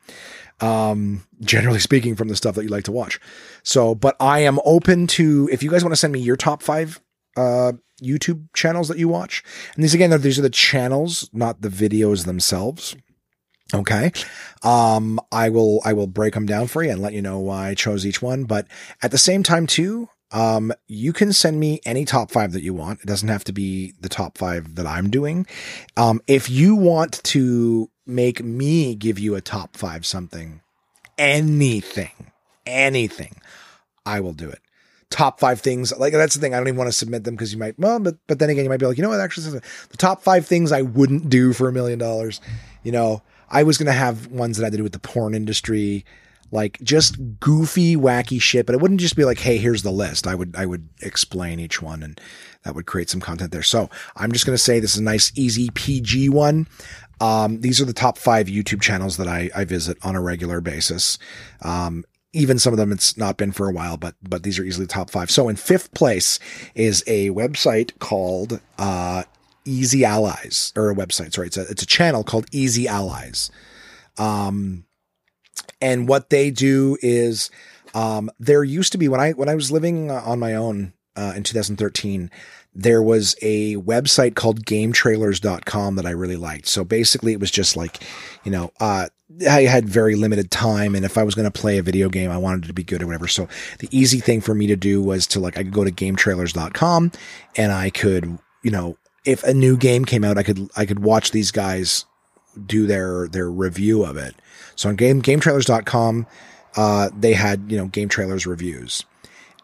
um, generally speaking, from the stuff that you like to watch. So, but I am open to if you guys want to send me your top five uh, YouTube channels that you watch. And these again, these are the channels, not the videos themselves. Okay. Um, I will, I will break them down for you and let you know why I chose each one. But at the same time, too, um, you can send me any top five that you want. It doesn't have to be the top five that I'm doing. Um, if you want to make me give you a top five something, anything, anything, I will do it. Top five things, like that's the thing. I don't even want to submit them because you might, well, but but then again, you might be like, you know what? Actually, the top five things I wouldn't do for a million dollars. You know, I was gonna have ones that had to do with the porn industry, like just goofy, wacky shit. But it wouldn't just be like, hey, here's the list. I would I would explain each one, and that would create some content there. So I'm just gonna say this is a nice, easy PG one. Um, these are the top five YouTube channels that I, I visit on a regular basis. Um, even some of them it's not been for a while, but but these are easily the top five. So in fifth place is a website called uh, Easy Allies, or a website. Sorry, it's a it's a channel called Easy Allies. Um, and what they do is um, there used to be when I when I was living on my own uh, in 2013 there was a website called gametrailers.com that I really liked. So basically it was just like, you know, uh, I had very limited time. And if I was going to play a video game, I wanted it to be good or whatever. So the easy thing for me to do was to like, I could go to gametrailers.com and I could, you know, if a new game came out, I could, I could watch these guys do their, their review of it. So on game, gametrailers.com, uh, they had, you know, game trailers reviews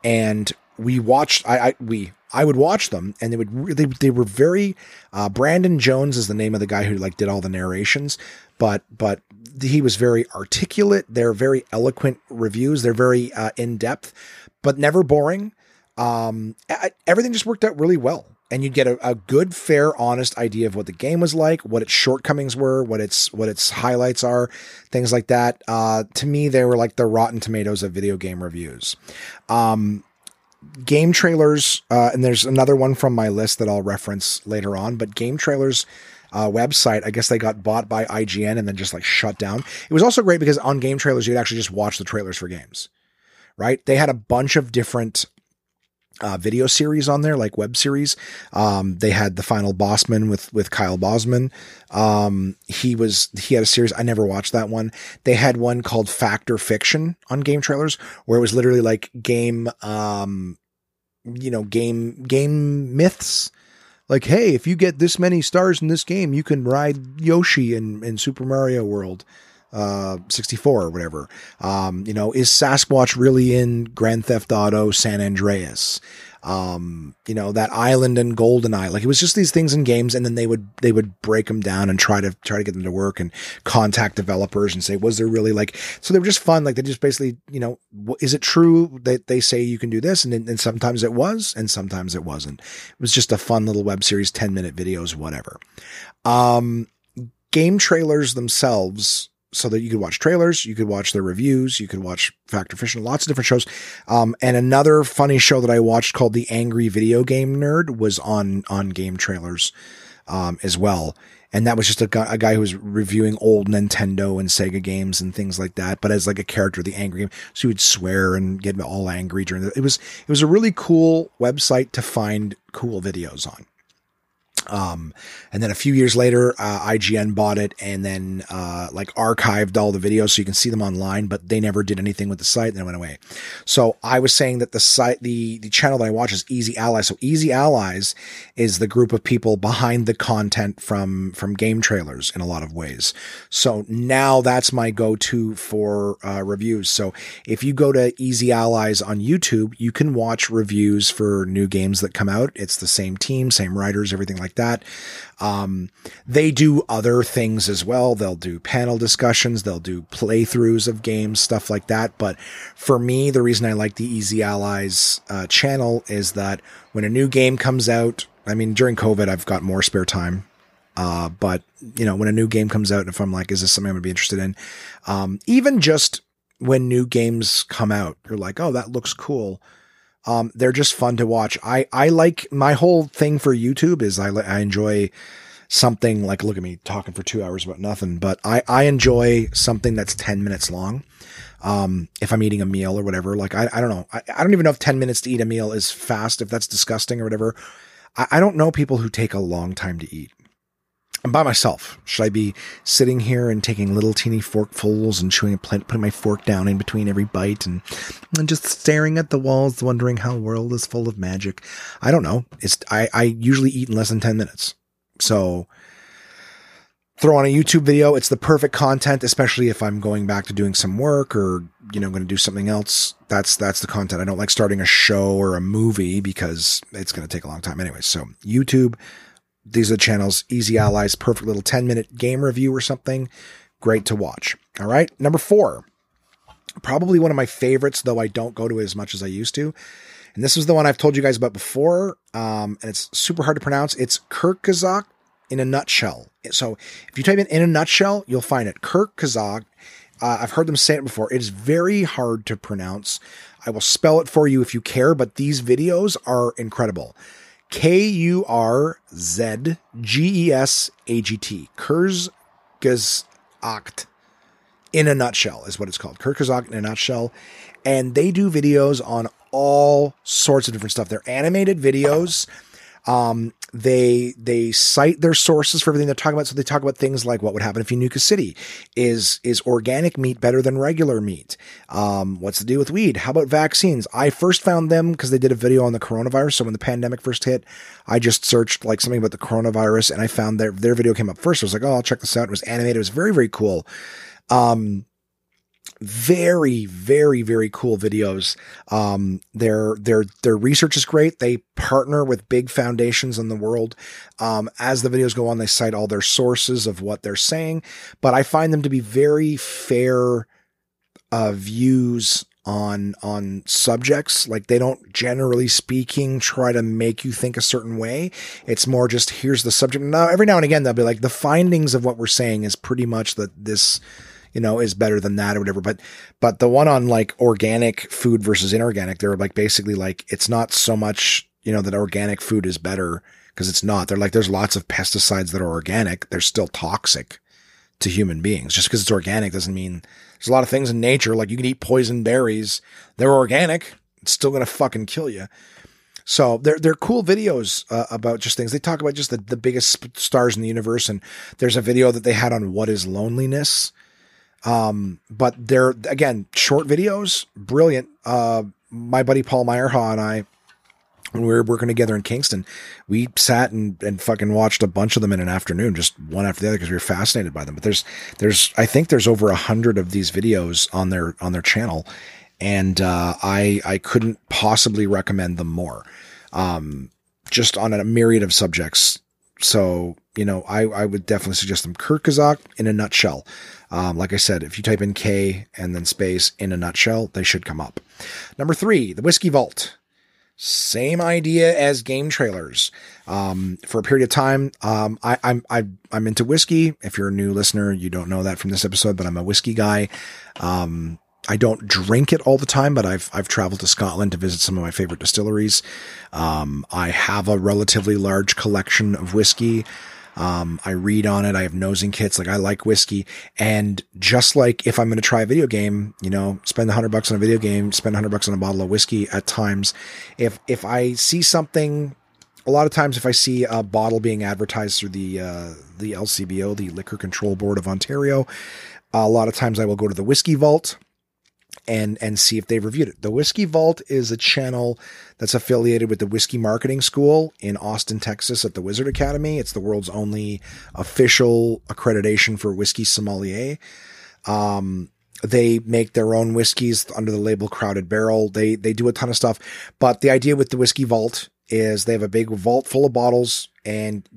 and we watched, I, I we, I would watch them and they would they, they were very uh, Brandon Jones is the name of the guy who like did all the narrations but but he was very articulate. They're very eloquent reviews. They're very uh, in depth but never boring. Um, everything just worked out really well and you'd get a, a, good fair honest idea of what the game was like what its shortcomings were what its what its highlights are things like that. Uh, to me they were like the rotten tomatoes of video game reviews. Um, game trailers, uh, and there's another one from my list that I'll reference later on, but game trailers. Uh, website. I guess they got bought by IGN and then just like shut down. It was also great because on game trailers, you'd actually just watch the trailers for games, right? They had a bunch of different uh, video series on there, like web series. Um, they had the final Bosman with with Kyle Bosman. Um, he was he had a series. I never watched that one. They had one called Fact or Fiction on game trailers, where it was literally like game, um, you know, game game myths. Like, hey, if you get this many stars in this game, you can ride Yoshi in in Super Mario World. Uh, 64 or whatever. Um, you know, is Sasquatch really in Grand Theft Auto San Andreas? Um, you know, that island and GoldenEye, like it was just these things in games. And then they would, they would break them down and try to, try to get them to work and contact developers and say, was there really like, so they were just fun. Like they just basically, you know, is it true that they say you can do this? And, and sometimes it was, and sometimes it wasn't. It was just a fun little web series, 10 minute videos, whatever. Um, game trailers themselves so that you could watch trailers, you could watch their reviews, you could watch Fact or Fiction, lots of different shows. Um, and another funny show that I watched called The Angry Video Game Nerd was on on game trailers um, as well. And that was just a guy, a guy who was reviewing old Nintendo and Sega games and things like that, but as like a character, the angry game. So he would swear and get all angry during the, it was, it was a really cool website to find cool videos on. Um, and then a few years later, uh, IGN bought it and then, uh, like archived all the videos so you can see them online, but they never did anything with the site and it went away. So I was saying that the site, the, the channel that I watch is Easy Allies. So Easy Allies is the group of people behind the content from, from game trailers in a lot of ways. So now that's my go-to for, uh, reviews. So if you go to Easy Allies on YouTube, you can watch reviews for new games that come out. It's the same team, same writers, everything like that. Um, they do other things as well. They'll do panel discussions, they'll do playthroughs of games, stuff like that. But for me, the reason I like the Easy Allies uh, channel is that when a new game comes out, I mean, during COVID, I've got more spare time. Uh, but you know, when a new game comes out, if I'm like, is this something I'm gonna be interested in? Um, even just when new games come out, you're like, oh, that looks cool. Um, they're just fun to watch. I, I like my whole thing for YouTube is I, I enjoy something like, look at me talking for two hours about nothing, but I, I enjoy something that's 10 minutes long. Um, if I'm eating a meal or whatever, like, I, I don't know. I, I don't even know if 10 minutes to eat a meal is fast, if that's disgusting or whatever. I, I don't know people who take a long time to eat. I'm by myself. Should I be sitting here and taking little teeny forkfuls and chewing, putting my fork down in between every bite and, and just staring at the walls, wondering how the world is full of magic? I don't know. It's, I, I usually eat in less than 10 minutes. So throw on a YouTube video. It's the perfect content, especially if I'm going back to doing some work or, you know, going to do something else. That's, that's the content. I don't like starting a show or a movie because it's going to take a long time anyway. So YouTube, these are the channels, Easy Allies, perfect little 10 minute game review or something. Great to watch. All right. Number four, probably one of my favorites, though I don't go to it as much as I used to. And this is the one I've told you guys about before. Um, and it's super hard to pronounce. It's Kirk Kazak in a nutshell. So if you type in in a nutshell, you'll find it. Kirk Uh, I've heard them say it before. It is very hard to pronounce. I will spell it for you if you care, but these videos are incredible. K U R Z G E S A G T. Kurzgesagt. In a nutshell is what it's called. Kurzgesagt in a nutshell. And they do videos on all sorts of different stuff. They're animated videos. Um, they they cite their sources for everything they're talking about. So they talk about things like what would happen if you nuke a city. Is is organic meat better than regular meat? Um, what's the deal with weed? How about vaccines? I first found them because they did a video on the coronavirus. So when the pandemic first hit, I just searched like something about the coronavirus and I found their their video came up first. I was like, oh, I'll check this out. It was animated. It was very very cool. Um, very very very cool videos. Um their their their research is great. They partner with big foundations in the world. Um as the videos go on they cite all their sources of what they're saying but i find them to be very fair uh views on on subjects. Like they don't generally speaking try to make you think a certain way. It's more just here's the subject. Now every now and again they'll be like the findings of what we're saying is pretty much that this you know, is better than that or whatever. But, but the one on like organic food versus inorganic, they're like basically like, it's not so much, you know, that organic food is better because it's not. They're like, there's lots of pesticides that are organic. They're still toxic to human beings. Just because it's organic doesn't mean there's a lot of things in nature. Like you can eat poison berries. They're organic. It's still going to fucking kill you. So they're they're cool videos uh, about just things. They talk about just the, the biggest stars in the universe, and there's a video that they had on what is loneliness, um, but they're again short videos, brilliant. Uh, my buddy Paul Meyerhaw and I when we were working together in Kingston, we sat and, and fucking watched a bunch of them in an afternoon, just one after the other, because we were fascinated by them. But there's, there's, I think there's over a hundred of these videos on their, on their channel. And, uh, I, I couldn't possibly recommend them more. Um, just on a myriad of subjects. So, you know, I, I would definitely suggest them. Kurt Kazak in a nutshell. Um, like I said, if you type in K and then space in a nutshell, they should come up. Number three, the Whiskey Vault. Same idea as game trailers. Um, for a period of time, um, I, I'm I, I'm into whiskey. If you're a new listener, you don't know that from this episode, but I'm a whiskey guy. Um, I don't drink it all the time, but I've I've traveled to Scotland to visit some of my favorite distilleries. Um, I have a relatively large collection of whiskey. Um, I read on it. I have nosing kits. Like I like whiskey. And just like if I'm going to try a video game, you know, spend a hundred bucks on a video game, spend a hundred bucks on a bottle of whiskey at times. If, if I see something, a lot of times if I see a bottle being advertised through the, uh, the LCBO, the Liquor Control Board of Ontario, a lot of times I will go to the whiskey vault and and see if they've reviewed it. The Whiskey Vault is a channel that's affiliated with the Whiskey Marketing School in Austin, Texas at the Wizard Academy. It's the world's only official accreditation for whiskey sommelier. Um, they make their own whiskeys under the label Crowded Barrel. They they do a ton of stuff, but the idea with the Whiskey Vault is they have a big vault full of bottles and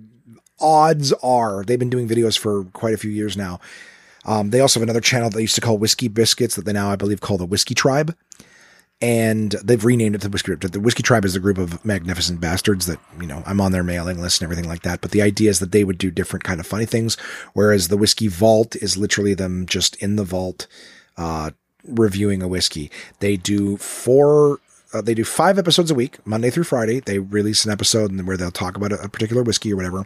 odds are they've been doing videos for quite a few years now um, they also have another channel they used to call Whiskey Biscuits that they now, I believe, call the Whiskey Tribe. And they've renamed it the Whiskey Tribe. The Whiskey Tribe is a group of magnificent bastards that, you know, I'm on their mailing list and everything like that. But the idea is that they would do different kind of funny things. Whereas the Whiskey Vault is literally them just in the vault, uh, reviewing a whiskey. They do four uh, they do five episodes a week, Monday through Friday. They release an episode where they'll talk about a, a particular whiskey or whatever,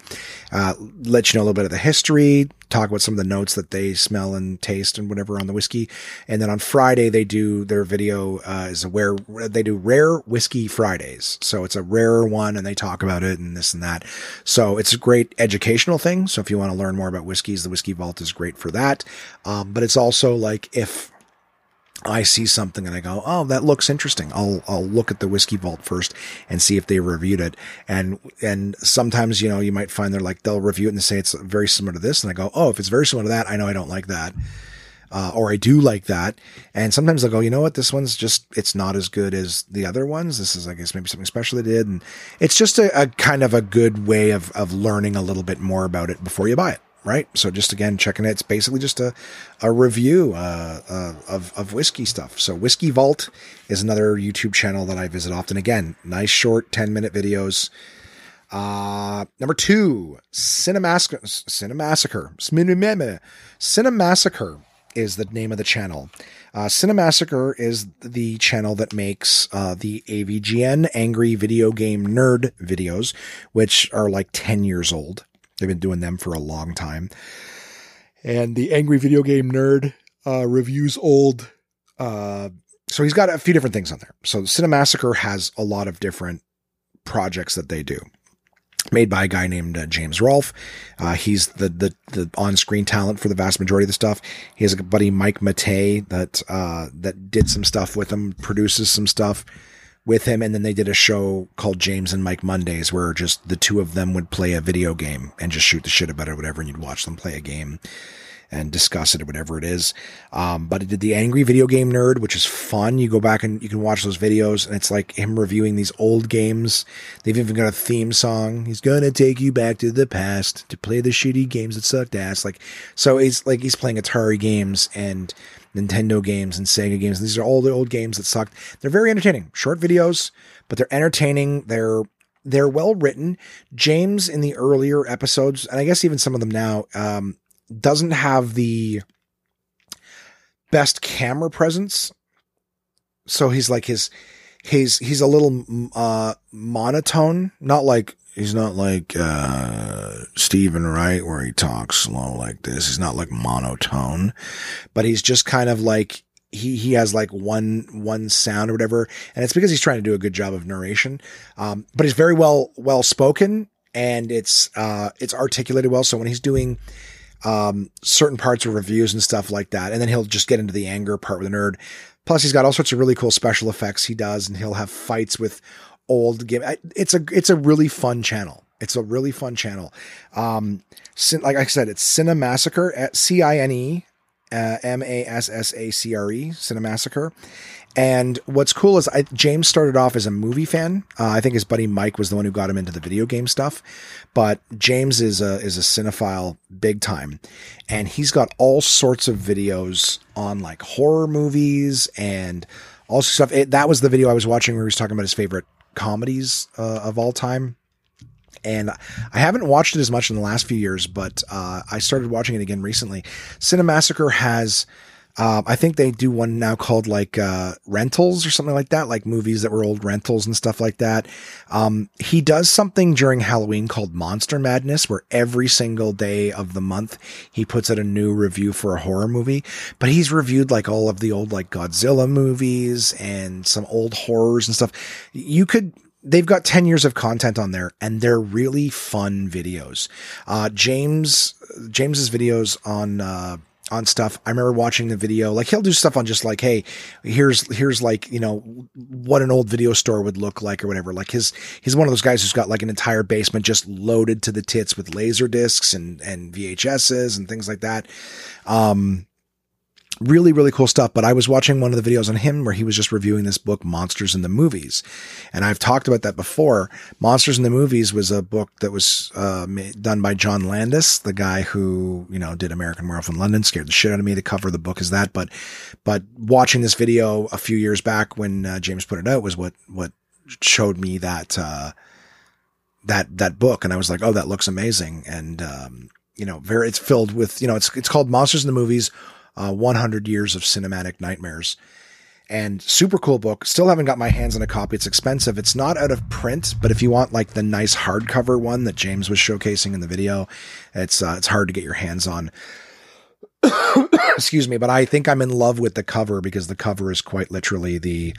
uh, let you know a little bit of the history, talk about some of the notes that they smell and taste and whatever on the whiskey. And then on Friday, they do their video, uh, is where they do rare whiskey Fridays. So it's a rarer one and they talk about it and this and that. So it's a great educational thing. So if you want to learn more about whiskeys, the Whiskey Vault is great for that. Um, but it's also like if I see something and I go, oh, that looks interesting. I'll I'll look at the whiskey vault first and see if they reviewed it. And and sometimes you know you might find they're like they'll review it and say it's very similar to this, and I go, oh, if it's very similar to that, I know I don't like that, uh, or I do like that. And sometimes they'll go, you know what, this one's just it's not as good as the other ones. This is I guess maybe something special they did, and it's just a, a kind of a good way of of learning a little bit more about it before you buy it right? So just again checking it. It's basically just a a review uh, uh, of of whiskey stuff. So Whiskey Vault is another YouTube channel that I visit often. Again, nice short ten minute videos. Uh, number two, Cinemassacre. Cinemassacre. Cinemassacre is the name of the channel. Uh, Cinemassacre is the channel that makes uh, the AVGN Angry Video Game Nerd videos, which are like 10 years old. They've been doing them for a long time. And the Angry Video Game Nerd uh, reviews old. Uh, so he's got a few different things on there. So Cinemassacre has a lot of different projects that they do. Made by a guy named uh, James Rolfe. Uh, he's the, the, the on-screen talent for the vast majority of the stuff. He has a buddy, Mike Matei, that, uh, that did some stuff with him, produces some stuff with him. And then they did a show called James and Mike Mondays where just the two of them would play a video game and just shoot the shit about it or whatever. And you'd watch them play a game and discuss it or whatever it is. Um, but it did the Angry Video Game Nerd, which is fun. You go back and you can watch those videos, and it's like him reviewing these old games. They've even got a theme song. He's gonna take you back to the past to play the shitty games that sucked ass. Like, so he's like he's playing Atari games and Nintendo games and Sega games. These are all the old games that sucked. They're very entertaining, short videos, but they're entertaining. They're they're well written. James in the earlier episodes, and I guess even some of them now, um, doesn't have the best camera presence. So he's like his he's he's a little uh monotone, not like he's not like uh Steven Wright where he talks slow like this. He's not like monotone, but he's just kind of like he he has like one one sound or whatever, and it's because he's trying to do a good job of narration. Um, but he's very well well spoken, and it's uh it's articulated well. So when he's doing um, certain parts of reviews and stuff like that. And then he'll just get into the anger part with the nerd. Plus, he's got all sorts of really cool special effects he does, and he'll have fights with old game. It's a it's a really fun channel. It's a really fun channel. Um, like I said, it's Cinemassacre at C I N E uh, M A S S A C R E Cinemassacre. And what's cool is I, James started off as a movie fan. Uh, I think his buddy Mike was the one who got him into the video game stuff. But James is a is a cinephile big time, and he's got all sorts of videos on like horror movies and all stuff. It, that was the video I was watching where he was talking about his favorite comedies uh, of all time. And I haven't watched it as much in the last few years, but uh, I started watching it again recently. Cinemassacre has um, I think they do one now called like uh, rentals or something like that, like movies that were old rentals and stuff like that. Um, he does something during Halloween called Monster Madness, where every single day of the month he puts out a new review for a horror movie. But he's reviewed like all of the old like Godzilla movies and some old horrors and stuff. You could they've got 10 years of content on there and they're really fun videos. Uh, James, James's videos on, uh, on stuff. I remember watching the video. Like he'll do stuff on just like, hey, here's here's like you know what an old video store would look like or whatever. Like his he's one of those guys who's got like an entire basement just loaded to the tits with laser discs and and VHSs and things like that. Um, really, really cool stuff. But I was watching one of the videos on him where he was just reviewing this book, Monsters in the Movies. And I've talked about that before. Monsters in the Movies was a book that was uh, done by John Landis, the guy who, you know, did American Werewolf in London, scared the shit out of me to cover of the book as that. But, but watching this video a few years back when uh, James put it out was what, what showed me that, uh, that, that book. And I was like, oh, that looks amazing. And, um, you know, very, it's filled with, you know, it's, it's called Monsters in the Movies uh, 100 Years of Cinematic Nightmares. And super cool book. Still haven't got my hands on a copy. It's expensive. It's not out of print, but if you want like the nice hardcover one that James was showcasing in the video, it's uh, it's hard to get your hands on. (coughs) Excuse me, but I think I'm in love with the cover because the cover is quite literally the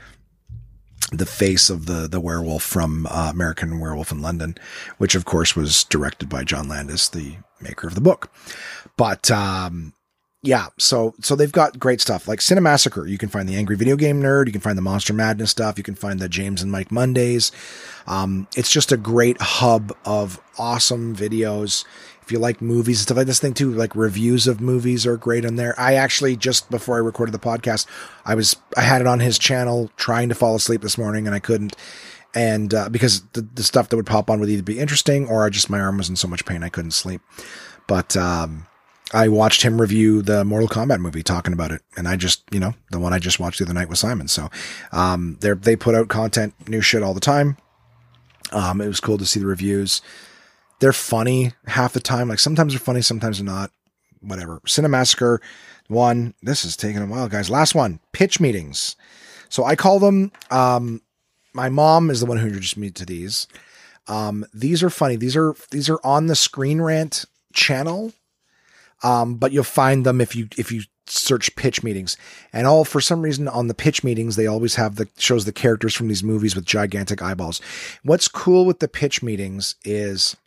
the face of the the werewolf from uh, American Werewolf in London, which of course was directed by John Landis, the maker of the book. But um, yeah, so so they've got great stuff like Cinemassacre. You can find the Angry Video Game Nerd. You can find the Monster Madness stuff. You can find the James and Mike Mondays. Um, it's just a great hub of awesome videos. If you like movies and stuff like this thing too, like reviews of movies are great on there. I actually just before I recorded the podcast, I was I had it on his channel trying to fall asleep this morning and I couldn't. And uh, because the, the stuff that would pop on would either be interesting or I just my arm was in so much pain I couldn't sleep. But um, I watched him review the Mortal Kombat movie, talking about it, and I just, you know, the one I just watched the other night with Simon. So, um, they they put out content, new shit all the time. Um, it was cool to see the reviews. They're funny half the time. Like sometimes they're funny, sometimes they're not. Whatever. Cinemassacre one. This is taking a while, guys. Last one. Pitch meetings. So I call them. Um, my mom is the one who introduced me to these. Um, these are funny. These are these are on the Screen Rant channel um, but you'll find them if you if you search pitch meetings. And all for some reason on the pitch meetings they always have the shows the characters from these movies with gigantic eyeballs. What's cool with the pitch meetings is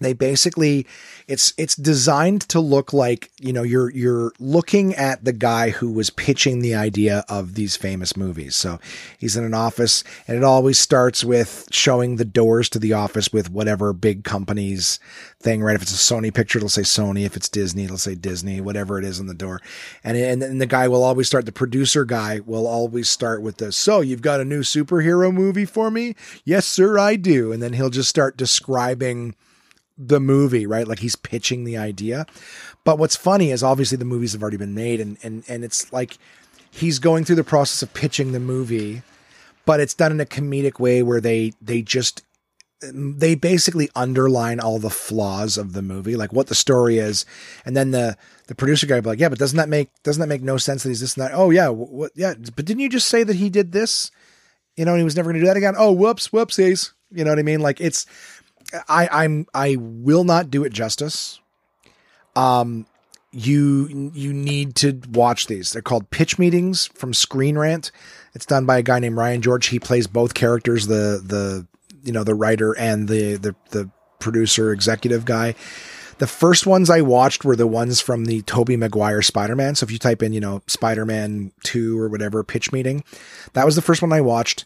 they basically it's it's designed to look like you know you're you're looking at the guy who was pitching the idea of these famous movies. So he's in an office and it always starts with showing the doors to the office with whatever big companies thing right? If it's a sony picture it'll say sony. If it's disney it'll say disney whatever it is on the door. And and, and the guy will always start the producer guy will always start with this so you've got a new superhero movie for me? Yes sir i do. And then he'll just start describing the movie, right? Like he's pitching the idea. But what's funny is obviously the movies have already been made and and and it's like he's going through the process of pitching the movie, but it's done in a comedic way where they they just they basically underline all the flaws of the movie, like what the story is, and then the the producer guy be like, "Yeah, but doesn't that make doesn't that make no sense that he's this and that?" Oh yeah, what? Yeah, but didn't you just say that he did this? You know, he was never going to do that again. Oh, whoops, whoopsies. You know what I mean? Like it's I I'm I will not do it justice. Um, you you need to watch these. They're called pitch meetings from Screen Rant. It's done by a guy named Ryan George. He plays both characters, the the you know the writer and the the the producer executive guy. The first ones I watched were the ones from the Tobey Maguire Spider-Man. So if you type in, you know, Spider-Man 2 or whatever pitch meeting, that was the first one I watched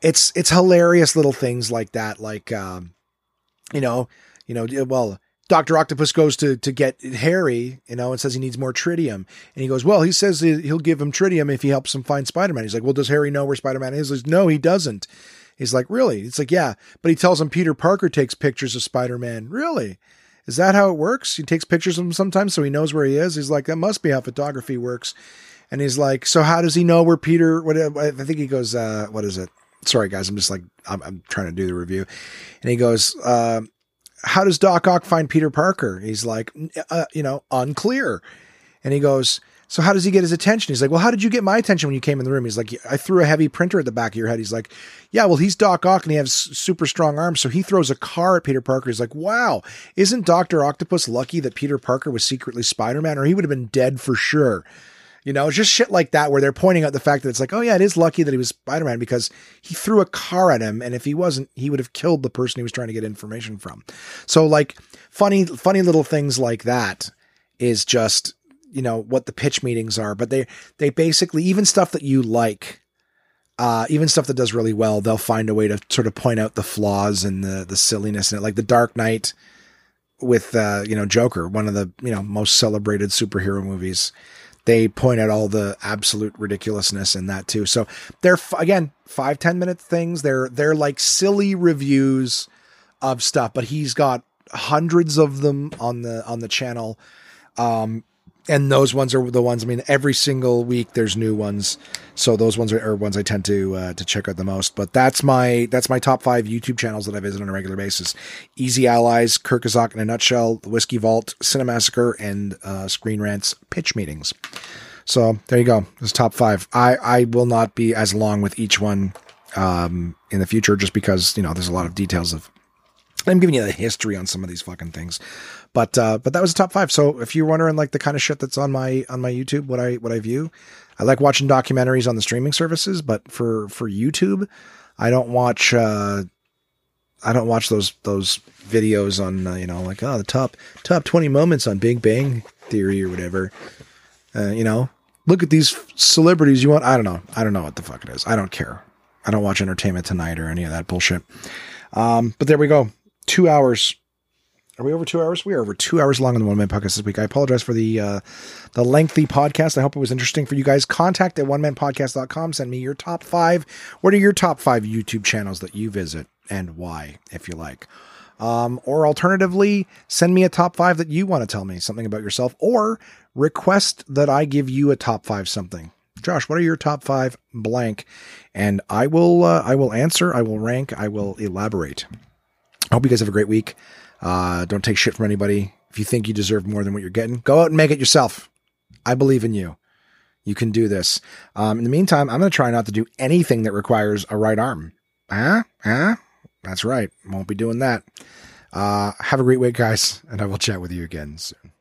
it's it's hilarious little things like that. Like, um, you know, you know, well, Doctor Octopus goes to to get Harry, you know, and says he needs more tritium, and he goes, well, he says he'll give him tritium if he helps him find Spider Man. He's like, well, does Harry know where Spider Man is? He's like, no, he doesn't. He's like, really? It's like, yeah, but he tells him Peter Parker takes pictures of Spider Man. Really? Is that how it works? He takes pictures of him sometimes so he knows where he is. He's like, that must be how photography works. And he's like, so how does he know where Peter? What I think he goes, uh, what is it? Sorry, guys, I'm just like I'm, I'm trying to do the review, and he goes, uh, how does Doc Ock find Peter Parker? He's like, uh, you know, unclear. And he goes, so how does he get his attention? He's like, well, how did you get my attention when you came in the room? He's like, I threw a heavy printer at the back of your head. He's like, yeah, well, he's Doc Ock and he has super strong arms. So he throws a car at Peter Parker. He's like, wow, isn't Dr. Octopus lucky that Peter Parker was secretly Spider-Man or he would have been dead for sure. You know, just shit like that where they're pointing out the fact that it's like, oh yeah, it is lucky that he was Spider-Man because he threw a car at him. And if he wasn't, he would have killed the person he was trying to get information from. So like funny, funny little things like that is just you know what the pitch meetings are, but they they basically even stuff that you like, uh, even stuff that does really well, they'll find a way to sort of point out the flaws and the the silliness in it, like the Dark Knight with uh, you know Joker, one of the you know most celebrated superhero movies. They point out all the absolute ridiculousness in that too. So they're again five ten minute things. They're they're like silly reviews of stuff, but he's got hundreds of them on the on the channel. Um, and those ones are the ones. I mean, every single week there's new ones, so those ones are, are ones I tend to uh, to check out the most. But that's my that's my top five YouTube channels that I visit on a regular basis: Easy Allies, Kurzgesagt in a nutshell, the Whiskey Vault, Cinemassacre, and uh, Screen Rants pitch meetings. So there you go. This top five. I I will not be as long with each one um, in the future, just because you know there's a lot of details of. I'm giving you the history on some of these fucking things. But uh, but that was the top five. So if you're wondering like the kind of shit that's on my on my YouTube, what I what I view, I like watching documentaries on the streaming services. But for for YouTube, I don't watch. Uh, I don't watch those those videos on uh, you know like oh the top top twenty moments on Big Bang Theory or whatever. Uh, you know, look at these celebrities you want. I don't know. I don't know what the fuck it is. I don't care. I don't watch Entertainment Tonight or any of that bullshit. Um, but there we go. Two hours are we over two hours? We are over two hours long on the One Man Podcast this week. I apologize for the uh, the lengthy podcast. I hope it was interesting for you guys. Contact at one man podcast.com. Send me your top five. What are your top five YouTube channels that you visit and why, if you like? Um, or alternatively, send me a top five that you want to tell me something about yourself, or request that I give you a top five something. Josh, what are your top five blank? And I will uh, I will answer. I will rank. I will elaborate. I hope you guys have a great week. Uh, don't take shit from anybody. If you think you deserve more than what you're getting, go out and make it yourself. I believe in you. You can do this. Um, in the meantime, I'm going to try not to do anything that requires a right arm. Huh? Huh? That's right. Won't be doing that. Uh, have a great week, guys, and I will chat with you again soon.